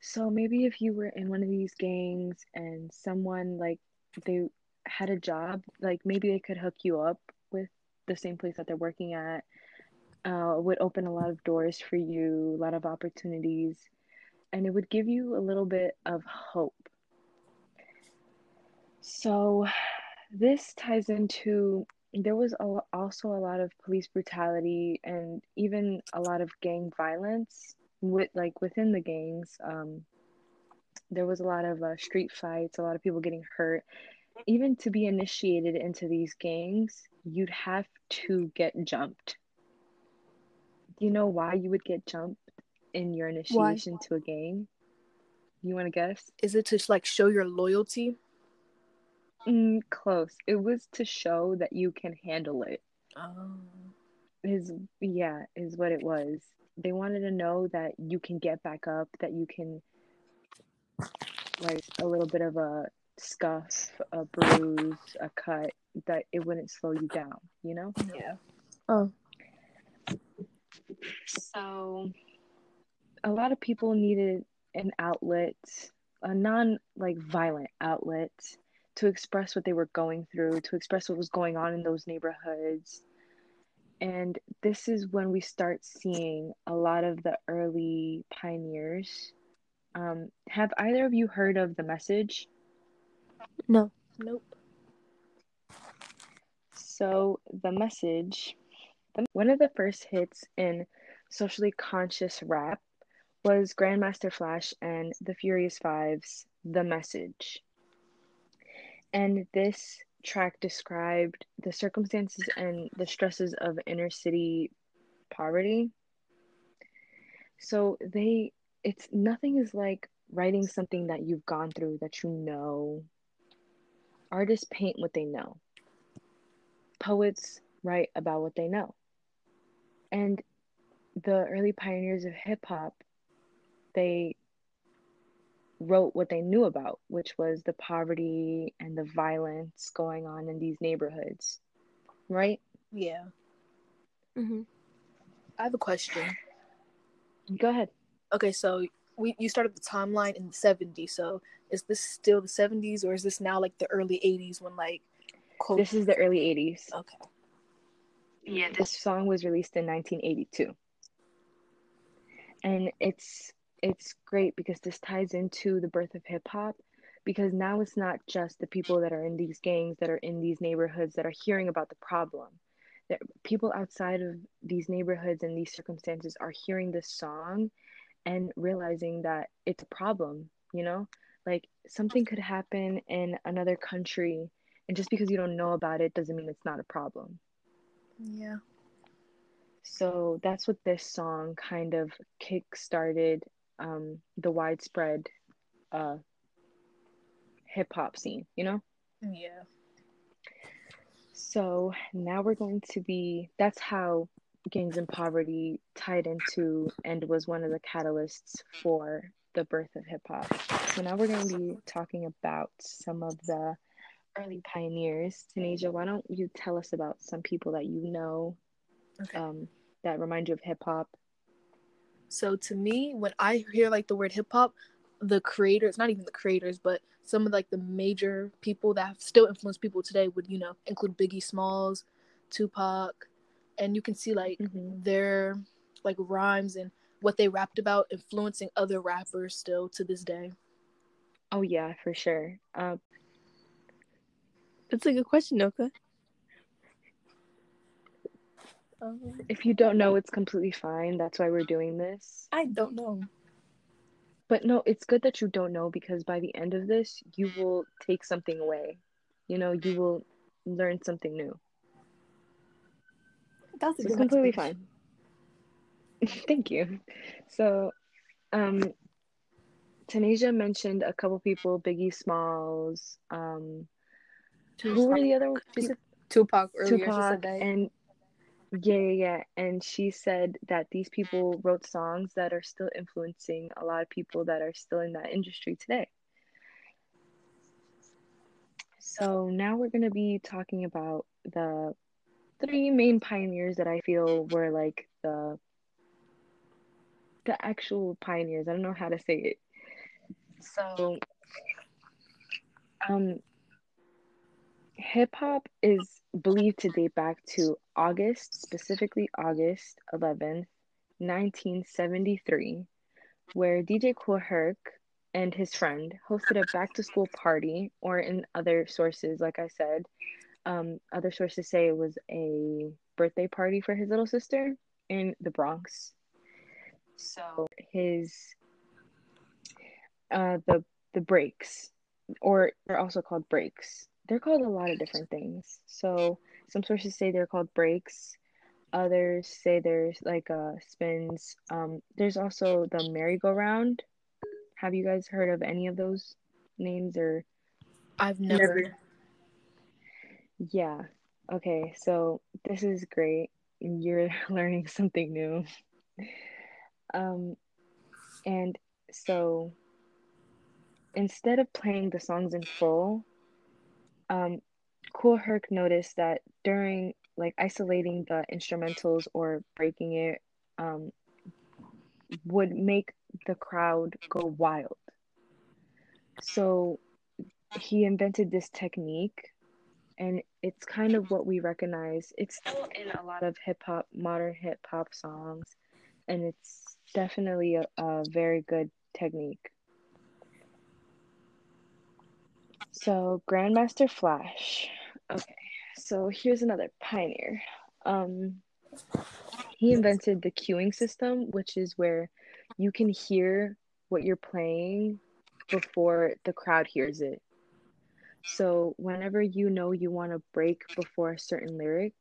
So maybe if you were in one of these gangs and someone like they had a job, like maybe they could hook you up with the same place that they're working at. Uh, would open a lot of doors for you, a lot of opportunities, and it would give you a little bit of hope. So this ties into there was a, also a lot of police brutality and even a lot of gang violence with like within the gangs. Um there was a lot of uh, street fights a lot of people getting hurt. Even to be initiated into these gangs you'd have to get jumped. Do you know why you would get jumped in your initiation to a gang? You want to guess? Is it to like show your loyalty? Mm, close. It was to show that you can handle it. Oh. is yeah is what it was. They wanted to know that you can get back up that you can like a little bit of a scuff a bruise a cut that it wouldn't slow you down you know? Yeah. oh. So. A lot of people needed an outlet a non like violent outlet to express what they were going through to express what was going on in those neighborhoods and this is when we start seeing a lot of the early pioneers um, have either of you heard of the message no Nope. So the message, one of the first hits in socially conscious rap was Grandmaster Flash and the Furious Five's The Message. And this track described the circumstances and the stresses of inner city poverty. So they it's nothing is like writing something that you've gone through that you know. Artists paint what they know poets write about what they know. And the early pioneers of hip hop, they wrote what they knew about, which was the poverty and the violence going on in these neighborhoods. Right? Yeah. mm-hmm. I have a question. Go ahead. Okay, so we you started the timeline in the 70s. So is this still the 70s or is this now like the early 80s when like quote This is the early 80s. Okay. Yeah, this song was released in 1982. And it's it's great because this ties into the birth of hip hop because now it's not just the people that are in these gangs that are in these neighborhoods that are hearing about the problem. That people outside of these neighborhoods and these circumstances are hearing this song and realizing that it's a problem, you know? Like something could happen in another country and just because you don't know about it doesn't mean it's not a problem. Yeah. So that's what this song kind of kick started um, the widespread uh, hip hop scene, you know? Yeah. So now we're going to be, that's how gangs and poverty tied into and was one of the catalysts for the birth of hip hop. So now we're going to be talking about some of the early pioneers. Tanasia, why don't you tell us about some people that you know Okay. um, that remind you of hip hop? So to me, when I hear like the word hip hop, the creators, not even the creators, but some of like the major people that have still influence people today would, you know, include Biggie Smalls, Tupac, and you can see like Mhm. their like rhymes and what they rapped about influencing other rappers still to this day. Oh yeah, for sure. Um, That's a good question, Noka. Um, if you don't know, it's completely fine. That's why we're doing this. I don't know. But no, it's good that you don't know because by the end of this, you will take something away. You know, you will learn something new. That's So it's completely fine. Thank you. So, um, Tanasia mentioned a couple people, Biggie Smalls. Um, who were the other She people? said Tupac earlier. she Tupac said that. and yeah, yeah, yeah. And she said that these people wrote songs that are still influencing a lot of people that are still in that industry today. So now we're going to be talking about the three main pioneers that I feel were like the the actual pioneers. I don't know how to say it. So um hip hop is believed to date back to August, specifically August 11th, 1973, where DJ Kool Herc and his friend hosted a back to school party, or in other sources, like I said, um, other sources say it was a birthday party for his little sister in the Bronx. So his uh the the breaks, or they're also called breaks. They're called a lot of different things. So some sources say they're called breaks. Others say there's like uh spins. Um, there's also the merry-go-round. Have you guys heard of any of those names or? I've never. Never. Yeah. Okay, so this is great. You're learning something new. Um, and so instead of playing the songs in full, um, Kool Herc noticed that during like isolating the instrumentals or breaking it, um, would make the crowd go wild. So he invented this technique, and it's kind of what we recognize. It's still in a lot of hip hop, modern hip hop songs, and it's definitely a, a very good technique. So, Grandmaster Flash. Okay, so here's another pioneer. Um, he invented the cueing system, which is where you can hear what you're playing before the crowd hears it. So whenever you know you want to break before a certain lyric,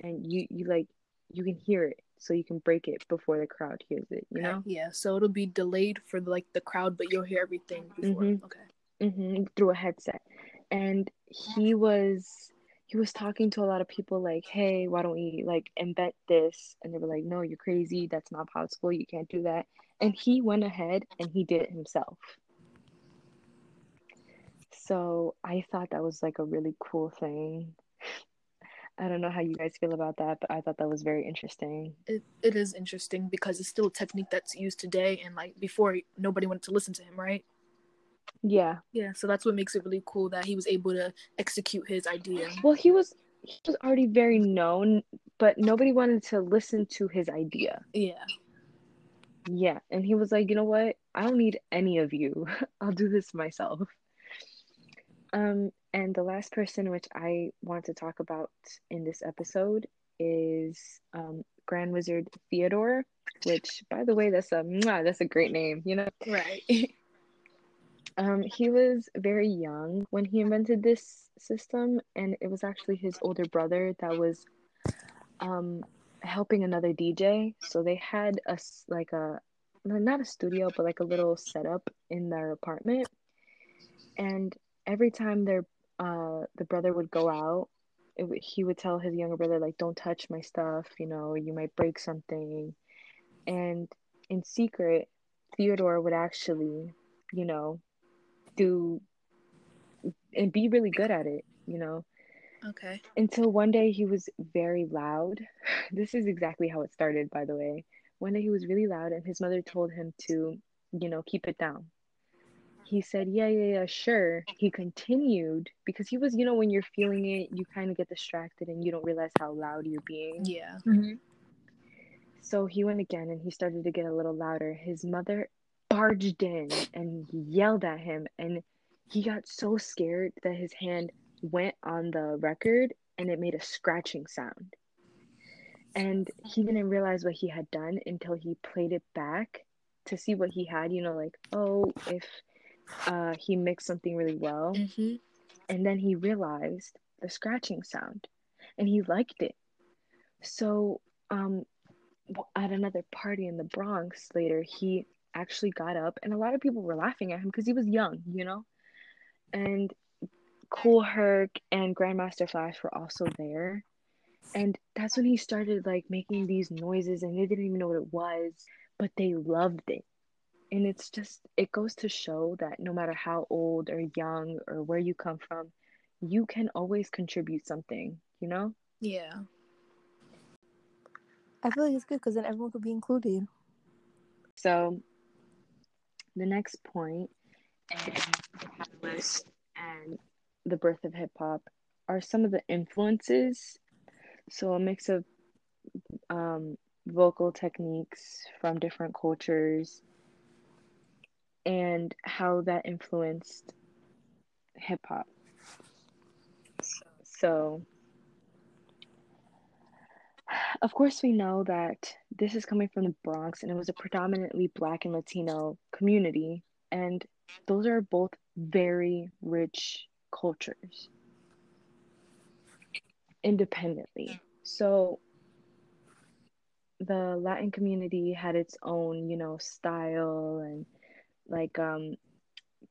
and you you like you can hear it, so you can break it before the crowd hears it. You know, Yeah, so it'll be delayed for like the crowd, but you'll hear everything before. Mhm. Okay. Hmm through a headset. And he was he was talking to a lot of people like, hey, why don't we like invent this? And they were like, no, you're crazy. That's not possible. You can't do that. And he went ahead and he did it himself. So I thought that was like a really cool thing. I don't know how you guys feel about that, but I thought that was very interesting. It, it is interesting because it's still a technique that's used today, and like before, nobody wanted to listen to him, right? Yeah. Yeah, so that's what makes it really cool that he was able to execute his idea. Well, he was he was already very known, but nobody wanted to listen to his idea. Yeah. Yeah, and he was like, you know what? I don't need any of you. I'll do this myself. Um, and the last person which I want to talk about in this episode is um, Grand Wizard Theodore, which, by the way, that's a that's a great name. You know, Right. um, he was very young when he invented this system, and it was actually his older brother that was um helping another DJ. So they had a like a not a studio, but like a little setup in their apartment. And every time their uh the brother would go out, it, he would tell his younger brother like, "Don't touch my stuff. You know, you might break something." And in secret, Theodore would actually, you know, do and be really good at it. You know, okay. until one day he was very loud. This is exactly how it started, by the way. One day he was really loud, and his mother told him to, you know, keep it down. He said, Yeah, yeah, yeah, sure. He continued because he was, you know, when you're feeling it, you kind of get distracted and you don't realize how loud you're being. Yeah. Mm-hmm. So he went again and he started to get a little louder. His mother barged in and yelled at him, and he got so scared that his hand went on the record and it made a scratching sound. And he didn't realize what he had done until he played it back to see what he had, you know, like, oh, if uh, he mixed something really well. hmm And then he realized the scratching sound and he liked it. So, um, at another party in the Bronx later, he actually got up and a lot of people were laughing at him because he was young, you know? And Kool Herc and Grandmaster Flash were also there. And that's when he started like making these noises and they didn't even know what it was, but they loved it. And it's just, it goes to show that no matter how old or young or where you come from, you can always contribute something, you know? Yeah. I feel like it's good because then everyone could be included. So the next point in the catalyst and the birth of hip hop are some of the influences. So a mix of um, vocal techniques from different cultures and how that influenced hip hop. So, of course, we know that this is coming from the Bronx and it was a predominantly Black and Latino community. And those are both very rich cultures independently. So, the Latin community had its own, you know, style and like um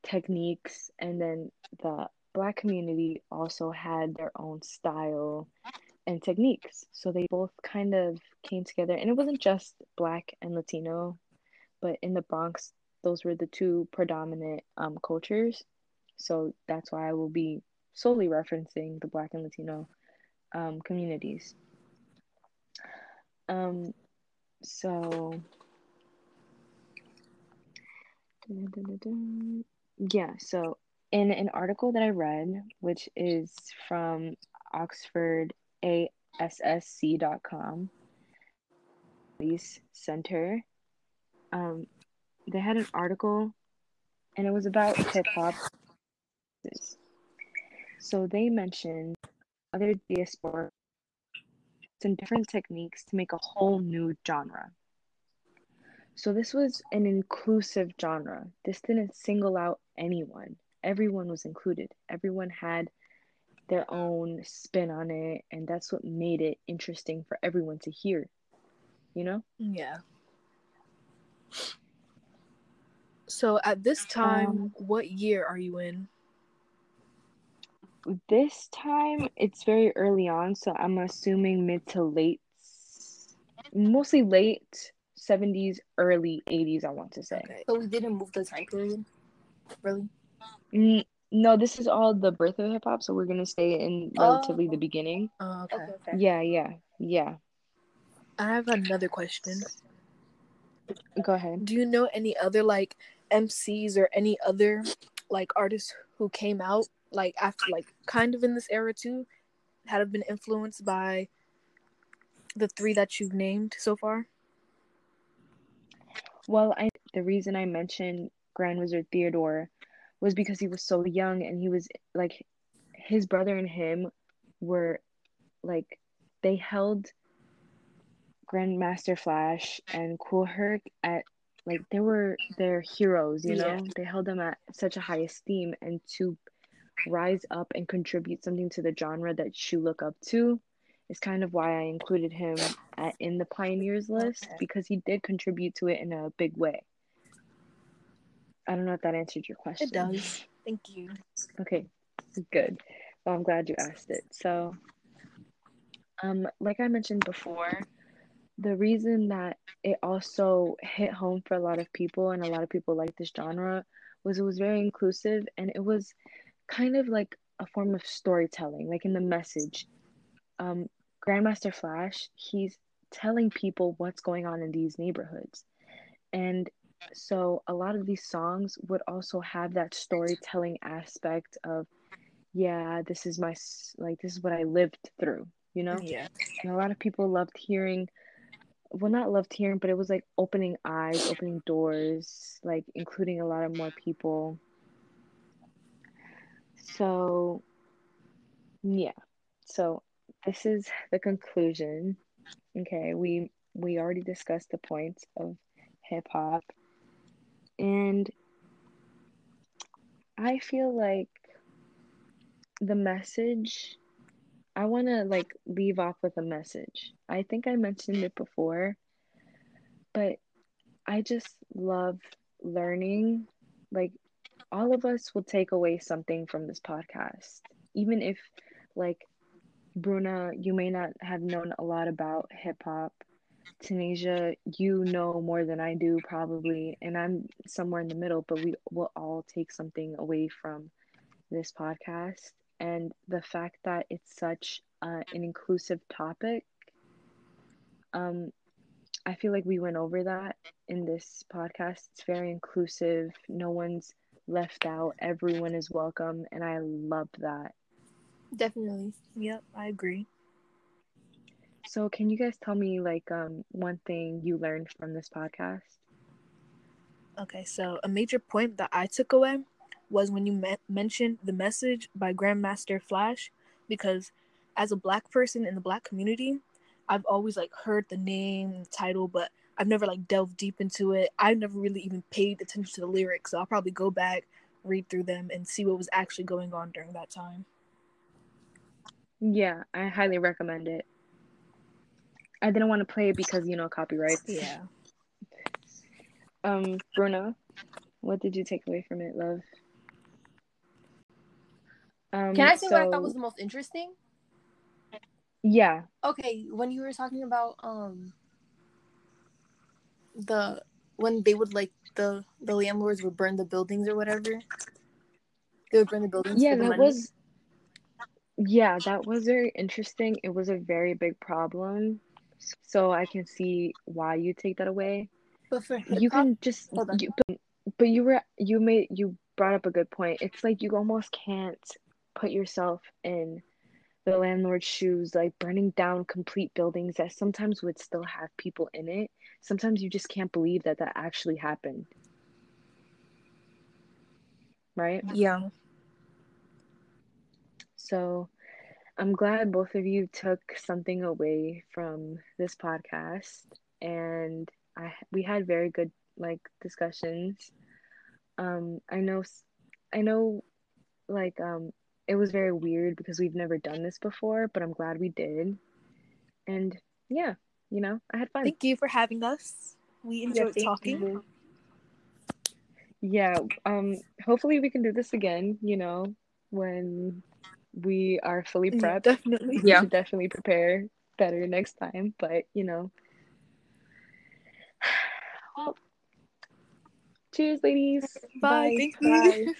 techniques and then the black community also had their own style and techniques. So they both kind of came together and it wasn't just black and Latino, but in the Bronx those were the two predominant um cultures. So that's why I will be solely referencing the black and Latino um communities. Um so yeah, so in an article that I read, which is from OxfordAASC.com, police center, um, they had an article and it was about hip hop. So they mentioned other diaspora and different techniques to make a whole new genre. So this was an inclusive genre. This didn't single out anyone. Everyone was included. Everyone had their own spin on it, and that's what made it interesting for everyone to hear. You know? Yeah. So at this time, Um, what year are you in? This time it's very early on, so I'm assuming mid to late, mostly late 70s, early 80s, I want to say. Okay. So we didn't move the time period. Really? N- no, this is all the birth of hip hop, so we're gonna stay in relatively Oh. the beginning. Oh, okay. Okay. Okay. Yeah, yeah, yeah. I have another question. Go ahead. Do you know any other like MCs or any other like artists who came out like after like kind of in this era too had have been influenced by the three that you've named so far? Well, I the reason I mentioned Grand Wizard Theodore was because he was so young and he was like his brother and him were like they held Grandmaster Flash and Kool Herc at like they were their heroes, you know? Yeah. They held them at such a high esteem and to rise up and contribute something to the genre that you look up to is kind of why I included him at, in the pioneers list because he did contribute to it in a big way. I don't know if that answered your question. It does. Thank you. Okay, good. Well, I'm glad you asked it. So, um, like I mentioned before, the reason that it also hit home for a lot of people and a lot of people like this genre was it was very inclusive and it was kind of like a form of storytelling, like in the message. Um, Grandmaster Flash, he's telling people what's going on in these neighborhoods. And so a lot of these songs would also have that storytelling aspect of yeah this is my like this is what i lived through you know? Yeah. and a lot of people loved hearing well not loved hearing but it was like opening eyes opening doors like including a lot of more people. So yeah. So this is the conclusion. Okay we we already discussed the points of hip hop and i feel like the message i want to like leave off with a message i think i mentioned it before but I just love learning. Like, all of us will take away something from this podcast, even if, like, Bruna, you may not have known a lot about hip hop. Tanasia, you know more than I do, probably, and I'm somewhere in the middle, but we will all take something away from this podcast. And the fact that it's such uh, an inclusive topic, um, I feel like we went over that in this podcast. It's very inclusive, no one's left out, everyone is welcome, and I love that. Definitely. Yep, I agree. So, can you guys tell me like um one thing you learned from this podcast? Okay, so a major point that I took away was when you me- mentioned the message by Grandmaster Flash, because as a black person in the black community, I've always like heard the name, title, but I've never like delved deep into it. I've never really even paid attention to the lyrics, so I'll probably go back, read through them, and see what was actually going on during that time. Yeah, I highly recommend it. I didn't want to play it because you know copyrights. Yeah. Um, Bruna, what did you take away from it, love? Um, Can I say what I thought was the most interesting? Yeah, Okay, when you were talking about um the when they would like the the landlords would burn the buildings or whatever. They would burn the buildings. yeah, the that money. was. Yeah, that was very interesting. It was a very big problem, so I can see why you take that away. But for hip you can just you, but, but you were you made you brought up a good point. It's like you almost can't put yourself in the landlord's shoes like burning down complete buildings that sometimes would still have people in it. Sometimes you just can't believe that that actually happened. Right? Yeah. so i'm glad both of you took something away from this podcast and i we had very good like discussions um i know I know like um it was very weird because we've never done this before but i'm glad we did and yeah you know i had fun Thank you for having us. We enjoyed thank talking. you. yeah um hopefully we can do this again you know when we are fully Yeah, prepped definitely. we Yeah. should definitely prepare better next time but you know well cheers ladies Bye. Thank you. Bye.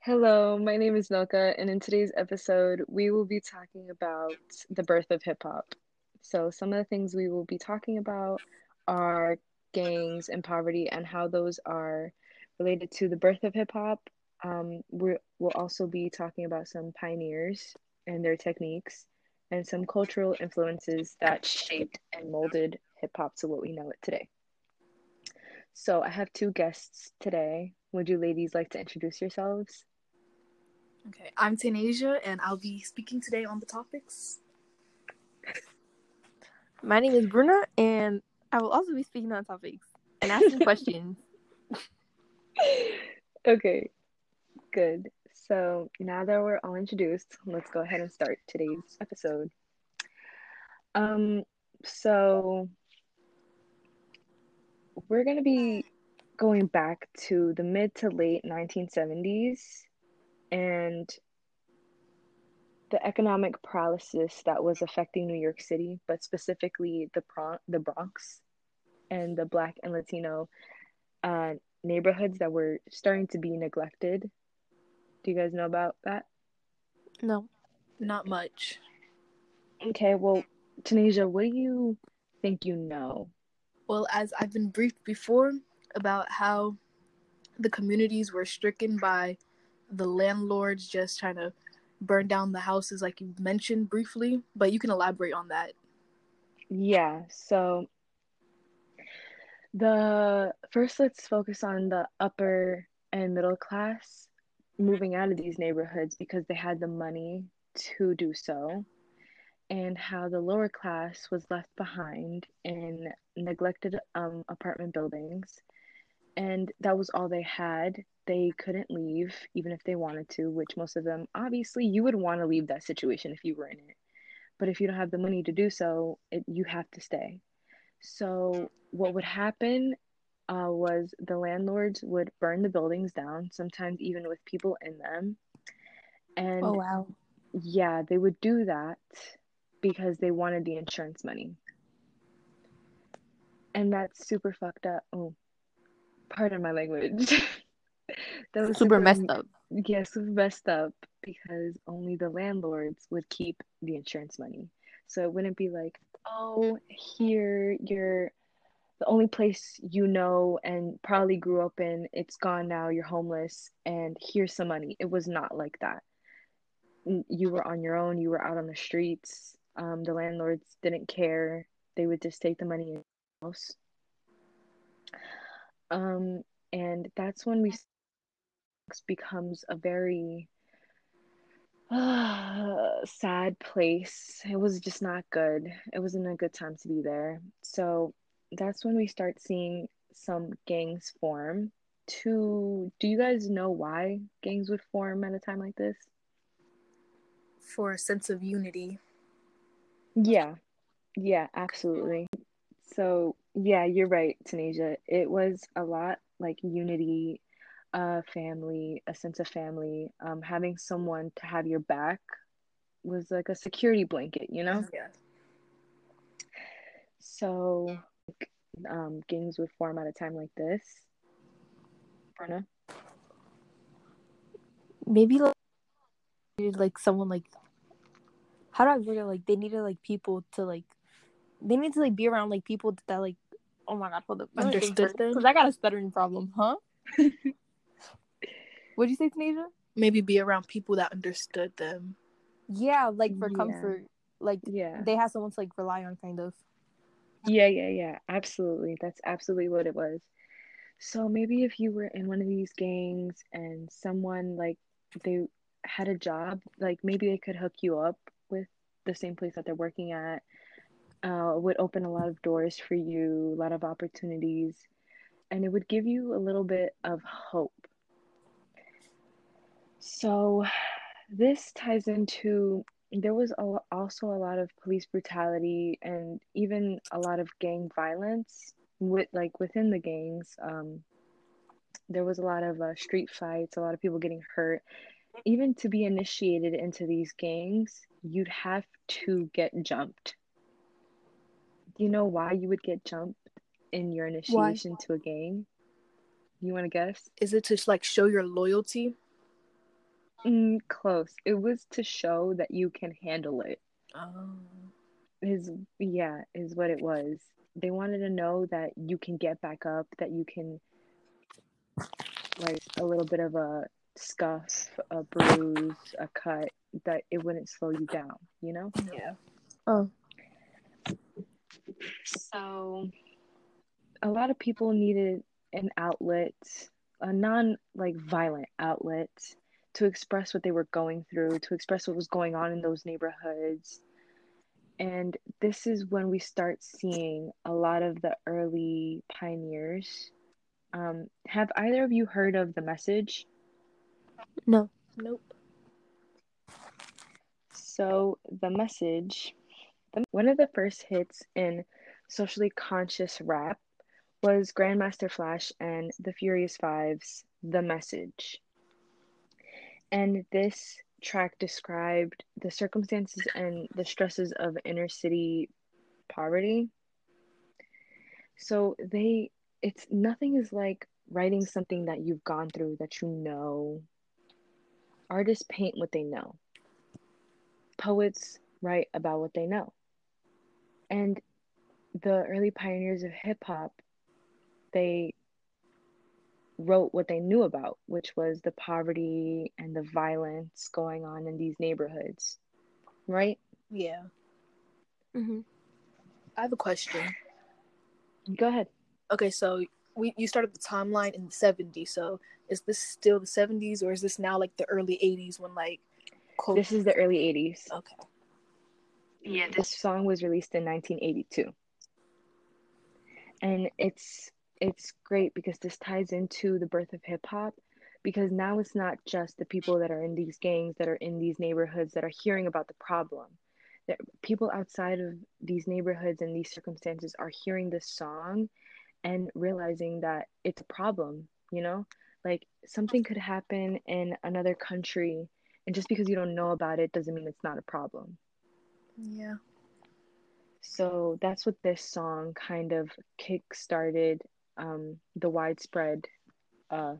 Hello, my name is Nylka, and in today's episode, we will be talking about the birth of hip hop. So, some of the things we will be talking about are gangs and poverty and how those are related to the birth of hip hop. Um, we will also be talking about some pioneers and their techniques and some cultural influences that shaped and molded hip hop to what we know it today. So, I have two guests today. Would you ladies like to introduce yourselves? Okay, I'm Tanasia, and I'll be speaking today on the topics. My name is Bruna, and I will also be speaking on topics and asking questions. Okay, good. So now that we're all introduced, let's go ahead and start today's episode. Um, so we're gonna be going back to the mid to late 1970s and the economic paralysis that was affecting New York City, but specifically the Bron- the Bronx and the Black and Latino uh, neighborhoods that were starting to be neglected. Do you guys know about that? No. Not much. Okay, well, Tanasia, what do you think you know? Well, as I've been briefed before about how the communities were stricken by the landlords just trying to burn down the houses, like you mentioned briefly, but you can elaborate on that. Yeah, so the first let's focus on the upper and middle class moving out of these neighborhoods because they had the money to do so, and how the lower class was left behind in neglected um, apartment buildings. And that was all they had. They couldn't leave, even if they wanted to, which most of them, obviously, you would want to leave that situation if you were in it. but if you don't have the money to do so, it, you have to stay. So what would happen uh, was the landlords would burn the buildings down, sometimes even with people in them. And Oh wow. yeah, they would do that because they wanted the insurance money. And that's super fucked up. Oh, pardon my language. that was Super messed up. Yeah, super messed up because only the landlords would keep the insurance money. So it wouldn't be like, oh, here, you're the only place you know and probably grew up in, it's gone now, you're homeless, and here's some money. It was not like that. You were on your own, you were out on the streets. Um, the landlords didn't care. They would just take the money in your house. Um, and that's when we becomes a very sad place. It was just not good. It wasn't a good time to be there. So that's when we start seeing some gangs form. To do you guys know why gangs would form at a time like this? For a sense of unity. Yeah, yeah, absolutely. So yeah, you're right, Tanasia. It was a lot like unity, uh, family, a sense of family. Um, having someone to have your back was like a security blanket, you know? Yeah. So, um, gangs would form at a time like this. Bruna? Maybe like, like someone like how do I word it? Like they needed like people to like they need to like be around like people that like oh my god hold up Understood them? because I got a stuttering problem huh what'd you say Tanasia Maybe be around people that understood them. yeah like for Yeah. comfort like Yeah. they had someone to like rely on kind of Yeah, yeah, yeah. Absolutely. That's absolutely what it was. So maybe if you were in one of these gangs and someone like they had a job, like maybe they could hook you up with the same place that they're working at, uh, would open a lot of doors for you, a lot of opportunities, and it would give you a little bit of hope. So this ties into there was a, also a lot of police brutality and even a lot of gang violence with like within the gangs. Um there was a lot of uh, street fights a lot of people getting hurt. Even to be initiated into these gangs you'd have to get jumped. Do you know why you would get jumped in your initiation to a gang? You want to guess? Is it to like show your loyalty? Mm, close. It was to show that you can handle it. Oh. is yeah is what it was. They wanted to know that you can get back up that you can like a little bit of a scuff a bruise a cut that it wouldn't slow you down you know? Yeah. oh. So a lot of people needed an outlet a non like violent outlet to express what they were going through to express what was going on in those neighborhoods and this is when we start seeing a lot of the early pioneers um, have either of you heard of the message no Nope. So the message, the, one of the first hits in socially conscious rap was Grandmaster Flash and the Furious Five's The Message. And this track described the circumstances and the stresses of inner city poverty. So they it's nothing is like writing something that you've gone through that you know. Artists paint what they know poets write about what they know. And the early pioneers of hip hop, they wrote what they knew about, which was the poverty and the violence going on in these neighborhoods. Right? Yeah. hmm I have a question. Go ahead. Okay, so we you started the timeline in the 70s. So is this still the 70s or is this now like the early 80s when like quote This is the early 80s. Okay. Yeah, this song was released in 1982. And it's it's great because this ties into the birth of hip hop because now it's not just the people that are in these gangs that are in these neighborhoods that are hearing about the problem. that people outside of these neighborhoods and these circumstances are hearing this song and realizing that it's a problem, you know? Like something could happen in another country and just because you don't know about it doesn't mean it's not a problem. Yeah. So that's what this song kind of kick started um, the widespread uh,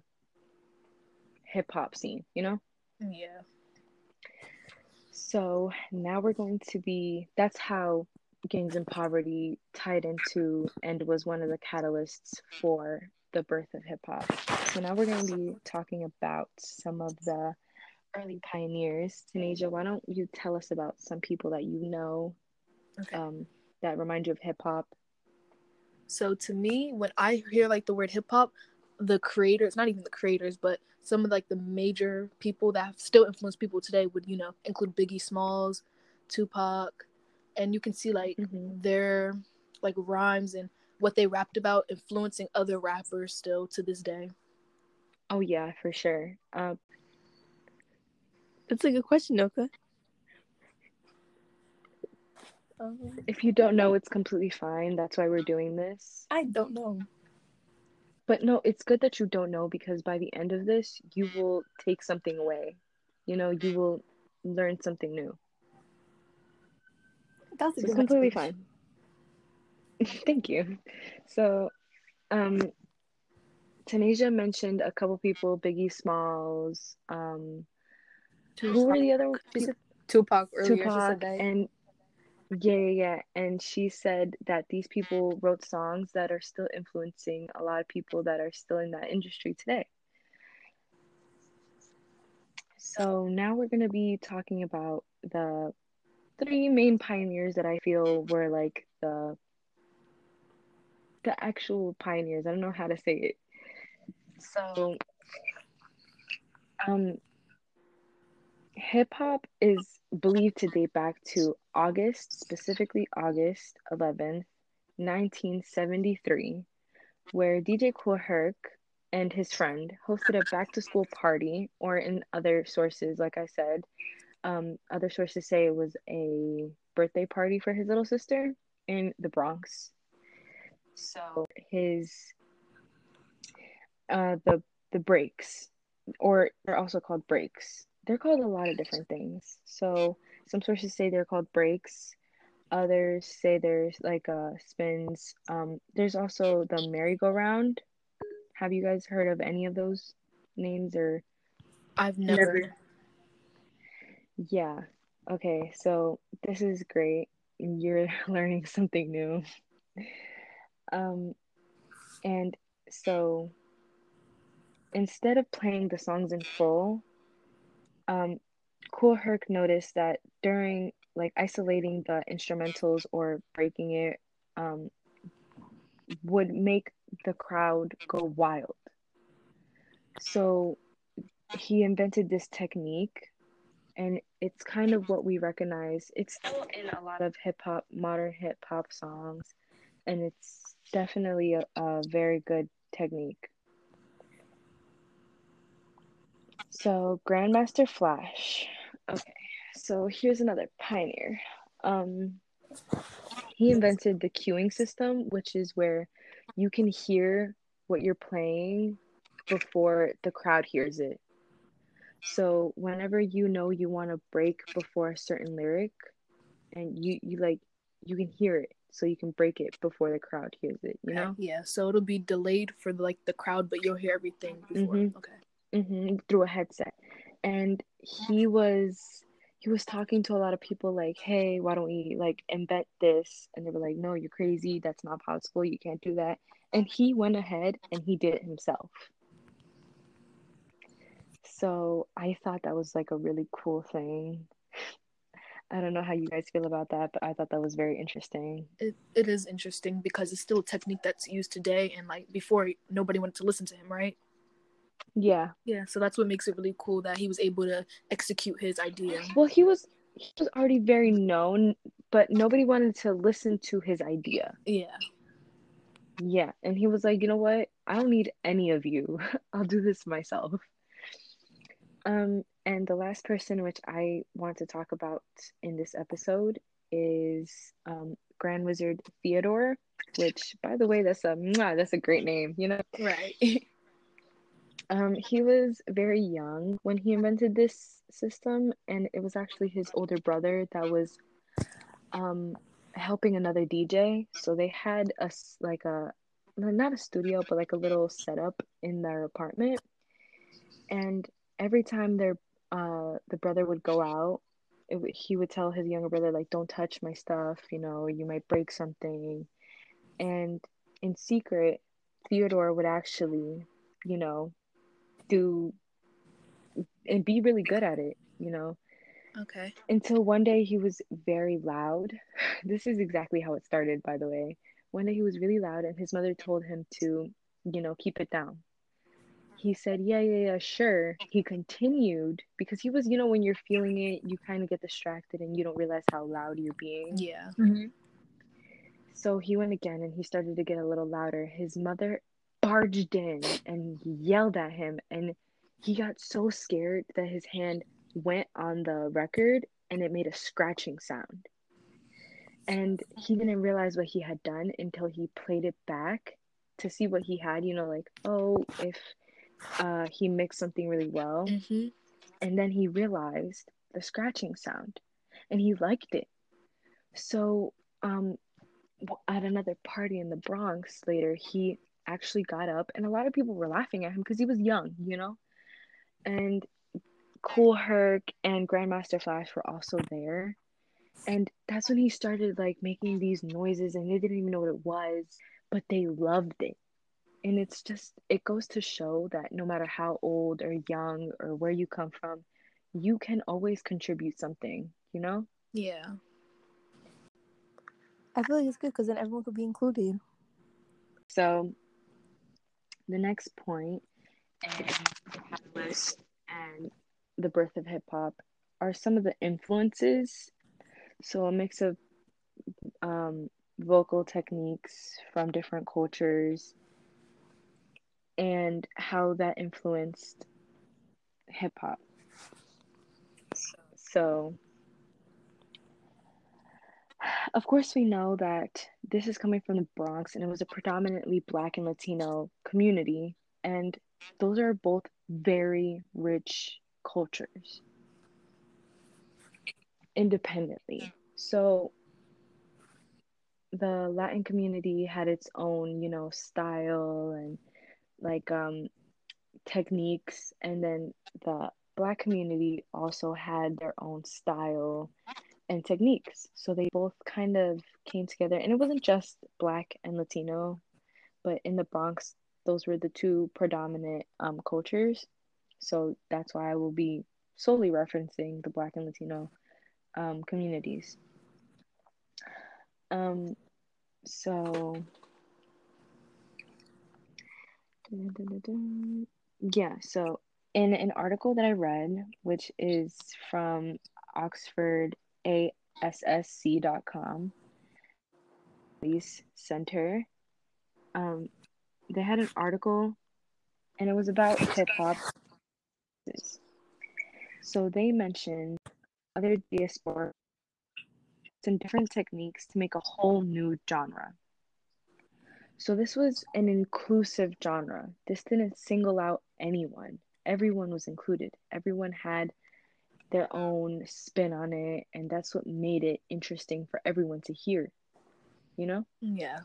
hip hop scene, you know? Yeah. So now we're going to be, that's how Gangs and Poverty tied into and was one of the catalysts for the birth of hip hop. So now we're going to be talking about some of the early pioneers. Tanasia, why don't you tell us about some people that you know Okay. um, that remind you of hip hop? So to me, when I hear like the word hip hop, the creators, not even the creators, but some of like the major people that have still influence people today would, you know, include Biggie Smalls, Tupac, and you can see like Mhm. their like rhymes and what they rapped about influencing other rappers still to this day. Oh, yeah, for sure. Uh, That's a good question, Nylka. Um, if you don't know, it's completely fine. That's why we're doing this. I don't know. But no, it's good that you don't know because by the end of this, you will take something away. You know, you will learn something new. That's So it's completely fine. Thank you. So, um, Tanasia mentioned a couple people, Biggie Smalls, um, who were the other said Tupac earlier. Tupac said that. and yeah, yeah, yeah. And she said that these people wrote songs that are still influencing a lot of people that are still in that industry today. So now we're going to be talking about the three main pioneers that I feel were like the the actual pioneers. I don't know how to say it. So um hip hop is believed to date back to August, specifically August 11th, 1973, where DJ Kool Herc and his friend hosted a back to school party, or in other sources, like I said, um, other sources say it was a birthday party for his little sister in the Bronx. So his uh the the breaks or they're also called breaks. They're called a lot of different things. So some sources say they're called breaks. Others say there's like uh spins. Um, there's also the merry-go-round. Have you guys heard of any of those names or I've never. Never. yeah. Okay, so this is great. You're learning something new. Um, and so instead of playing the songs in full, um, Kool Herc noticed that during like isolating the instrumentals or breaking it, um, would make the crowd go wild. So he invented this technique, and it's kind of what we recognize. It's still in a lot of hip hop, modern hip hop songs, and it's definitely a, a very good technique. So Grandmaster Flash. Okay, so here's another pioneer. Um, he invented the cueing system, which is where you can hear what you're playing before the crowd hears it. So whenever you know you want to break before a certain lyric, and you you like you can hear it, so you can break it before the crowd hears it. You know. Yeah, so it'll be delayed for like the crowd, but you'll hear everything before. Mhm. Okay. Hmm through a headset. And he was he was talking to a lot of people like hey why don't we like invent this? And they were like no you're crazy. That's not possible. You can't do that. And he went ahead and he did it himself. So i thought that was like a really cool thing. I don't know how you guys feel about that but i thought that was very interesting. It, it is interesting because it's still a technique that's used today, and like before, nobody wanted to listen to him, right? Yeah Yeah, so that's what makes it really cool that he was able to execute his idea. well he was he was already very known but nobody wanted to listen to his idea Yeah, Yeah, and he was like, you know what? I don't need any of you. I'll do this myself. Um, and the last person which I want to talk about in this episode is um, Grand Wizard Theodore, which, by the way, that's a that's a great name. You know, Right. um, he was very young when he invented this system, and it was actually his older brother that was um, helping another DJ. So they had a like a not a studio, but like a little setup in their apartment, and every time their uh the brother would go out, it, he would tell his younger brother like, "Don't touch my stuff, you know, you might break something." And in secret, Theodore would actually, you know, do and be really good at it, you know. Okay. Until one day he was very loud. This is exactly how it started, by the way. One day he was really loud, and his mother told him to, you know, keep it down. He said, Yeah, yeah, yeah, sure. He continued because he was, you know, when you're feeling it, you kind of get distracted and you don't realize how loud you're being. Yeah. Mm-hmm. So he went again and he started to get a little louder. His mother barged in and yelled at him, and he got so scared that his hand went on the record and it made a scratching sound. And he didn't realize what he had done until he played it back to see what he had, you know, like, oh, if uh, he mixed something really well. Mm-hmm. And then he realized the scratching sound and he liked it. So, um, at another party in the Bronx later, he actually got up and a lot of people were laughing at him because he was young, you know? And Kool Herc and Grandmaster Flash were also there. And that's when he started like making these noises and they didn't even know what it was, but they loved it. And it's just, it goes to show that no matter how old or young or where you come from, you can always contribute something, you know? Yeah. I feel like it's good because then everyone could be included. So the next point in the catalyst and the birth of hip hop are some of the influences. So a mix of um, vocal techniques from different cultures and how that influenced hip hop. So, of course, we know that this is coming from the Bronx and it was a predominantly Black and Latino community, and those are both very rich cultures independently. So, the Latin community had its own, you know, style and like um techniques and then the black community also had their own style and techniques. So they both kind of came together and it wasn't just black and latino but in the bronx those were the two predominant um, cultures. So that's why i will be solely referencing the black and latino um, communities. Um, so yeah so in an article that i read which is from oxford AASC.com police center. Um they had an article and it was about hip hop. So they mentioned other diaspora and different techniques to make a whole new genre. So this was an inclusive genre. This didn't single out anyone. Everyone was included. Everyone had their own spin on it and that's what made it interesting for everyone to hear you know Yeah.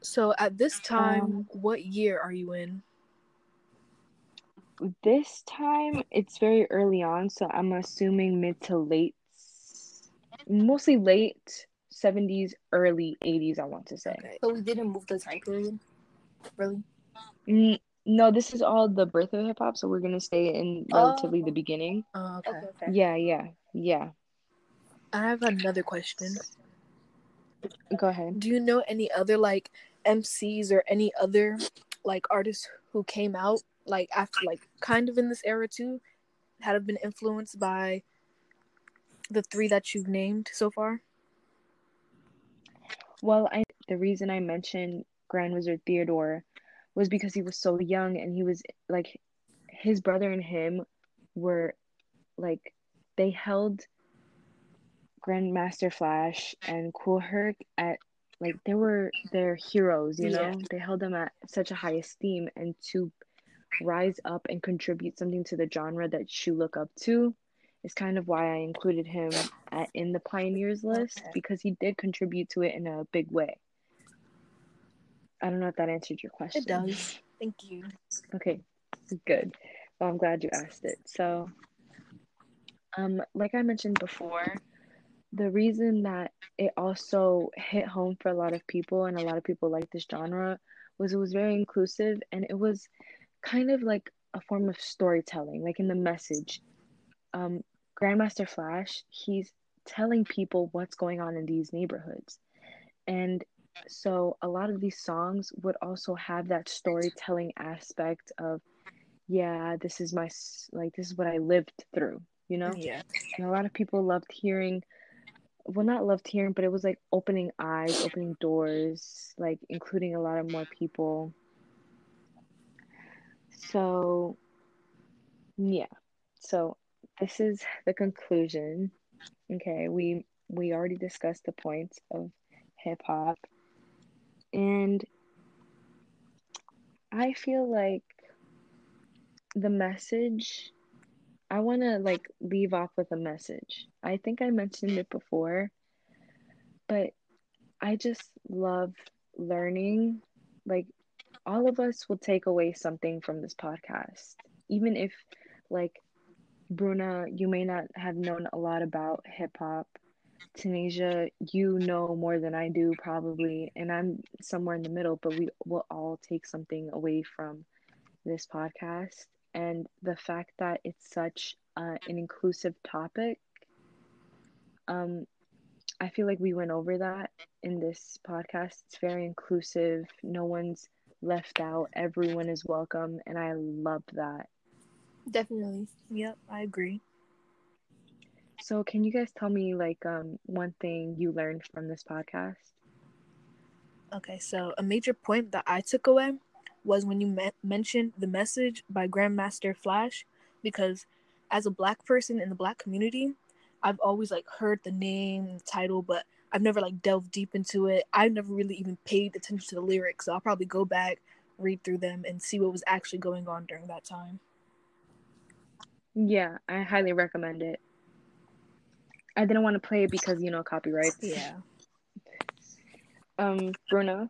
So at this time, Um, what year are you in? this time it's very early on so i'm assuming mid to late mostly late 70s early 80s i want to say Okay. So we didn't move the time period. Really? N- no this is all the birth of hip hop so we're gonna stay in relatively Oh. the beginning Uh, okay. okay. yeah yeah yeah I have another question. go ahead Do you know any other like MCs or any other like artists who came out like after like kind of in this era too, had have been influenced by the three that you've named so far? Well, I the reason I mentioned Grand Wizard Theodore was because he was so young and he was like his brother and him were like they held Grandmaster Flash and Kool Herc at like they were their heroes, you know. Yeah. They held them at such a high esteem, and to rise up and contribute something to the genre that you look up to is kind of why I included him at, in the pioneers list because he did contribute to it in a big way. I don't know if that answered your question. It does. Thank you. Okay, good. Well, I'm glad you asked it. So, um, like I mentioned before, the reason that it also hit home for a lot of people and a lot of people like this genre was it was very inclusive and it was kind of like a form of storytelling, like in the message. Um, Grandmaster Flash, he's telling people what's going on in these neighborhoods. And so a lot of these songs would also have that storytelling aspect of yeah this is my like this is what i lived through you know? Yeah. and a lot of people loved hearing well not loved hearing but it was like opening eyes opening doors like including a lot of more people. So yeah. So this is the conclusion. Okay we we already discussed the points of hip hop and I feel like the message, I want to like leave off with a message. I think I mentioned it before, but I just love learning. Like, all of us will take away something from this podcast, even if, like, Bruna, you may not have known a lot about hip hop. Tanasia, you know more than I do, probably, and I'm somewhere in the middle, but we will all take something away from this podcast. And the fact that it's such uh, an inclusive topic, um, I feel like we went over that in this podcast. It's very inclusive, no one's left out, everyone is welcome, and I love that. Definitely. Yep, I agree. So, can you guys tell me like um one thing you learned from this podcast? Okay, so a major point that I took away was when you me- mentioned the message by Grandmaster Flash, because as a black person in the black community, I've always like heard the name, the title, but I've never like delved deep into it. I've never really even paid attention to the lyrics, so I'll probably go back, read through them, and see what was actually going on during that time. Yeah, I highly recommend it. I didn't want to play it because you know copyrights. Yeah. Um, Bruna,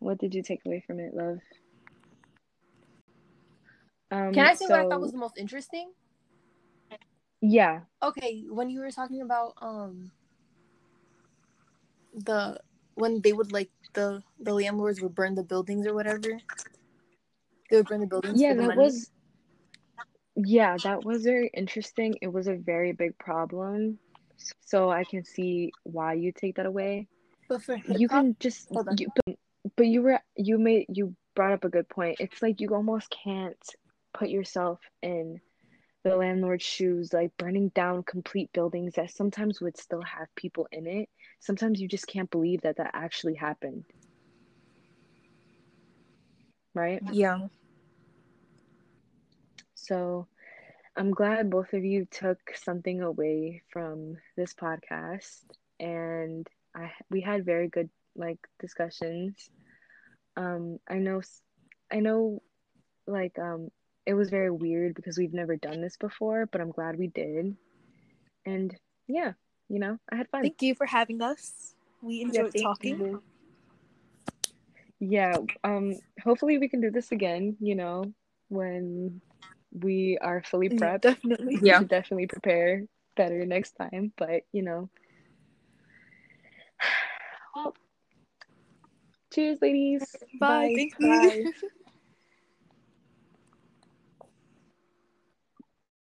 what did you take away from it, love? Um, Can I say what I thought was the most interesting? Yeah, Okay, when you were talking about um the when they would like the the landlords would burn the buildings or whatever. They would burn the buildings. yeah, that money. was. Yeah, that was very interesting. It was a very big problem, so I can see why you take that away. But for You can just, you, but, but you were you made you brought up a good point. It's like you almost can't put yourself in the landlord's shoes, like burning down complete buildings that sometimes would still have people in it. Sometimes you just can't believe that that actually happened. Right? Yeah. So I'm glad both of you took something away from this podcast and I we had very good like discussions. Um I know I know like um it was very weird because we've never done this before, but I'm glad we did. And yeah, you know, I had fun. Thank you for having us. We enjoyed thank talking. you. Yeah, um hopefully we can do this again, you know, when we are fully Yeah, prepped. definitely. we Yeah. should definitely prepare better next time. But you know, well, cheers, ladies. Bye. Bye. Thank you. Bye.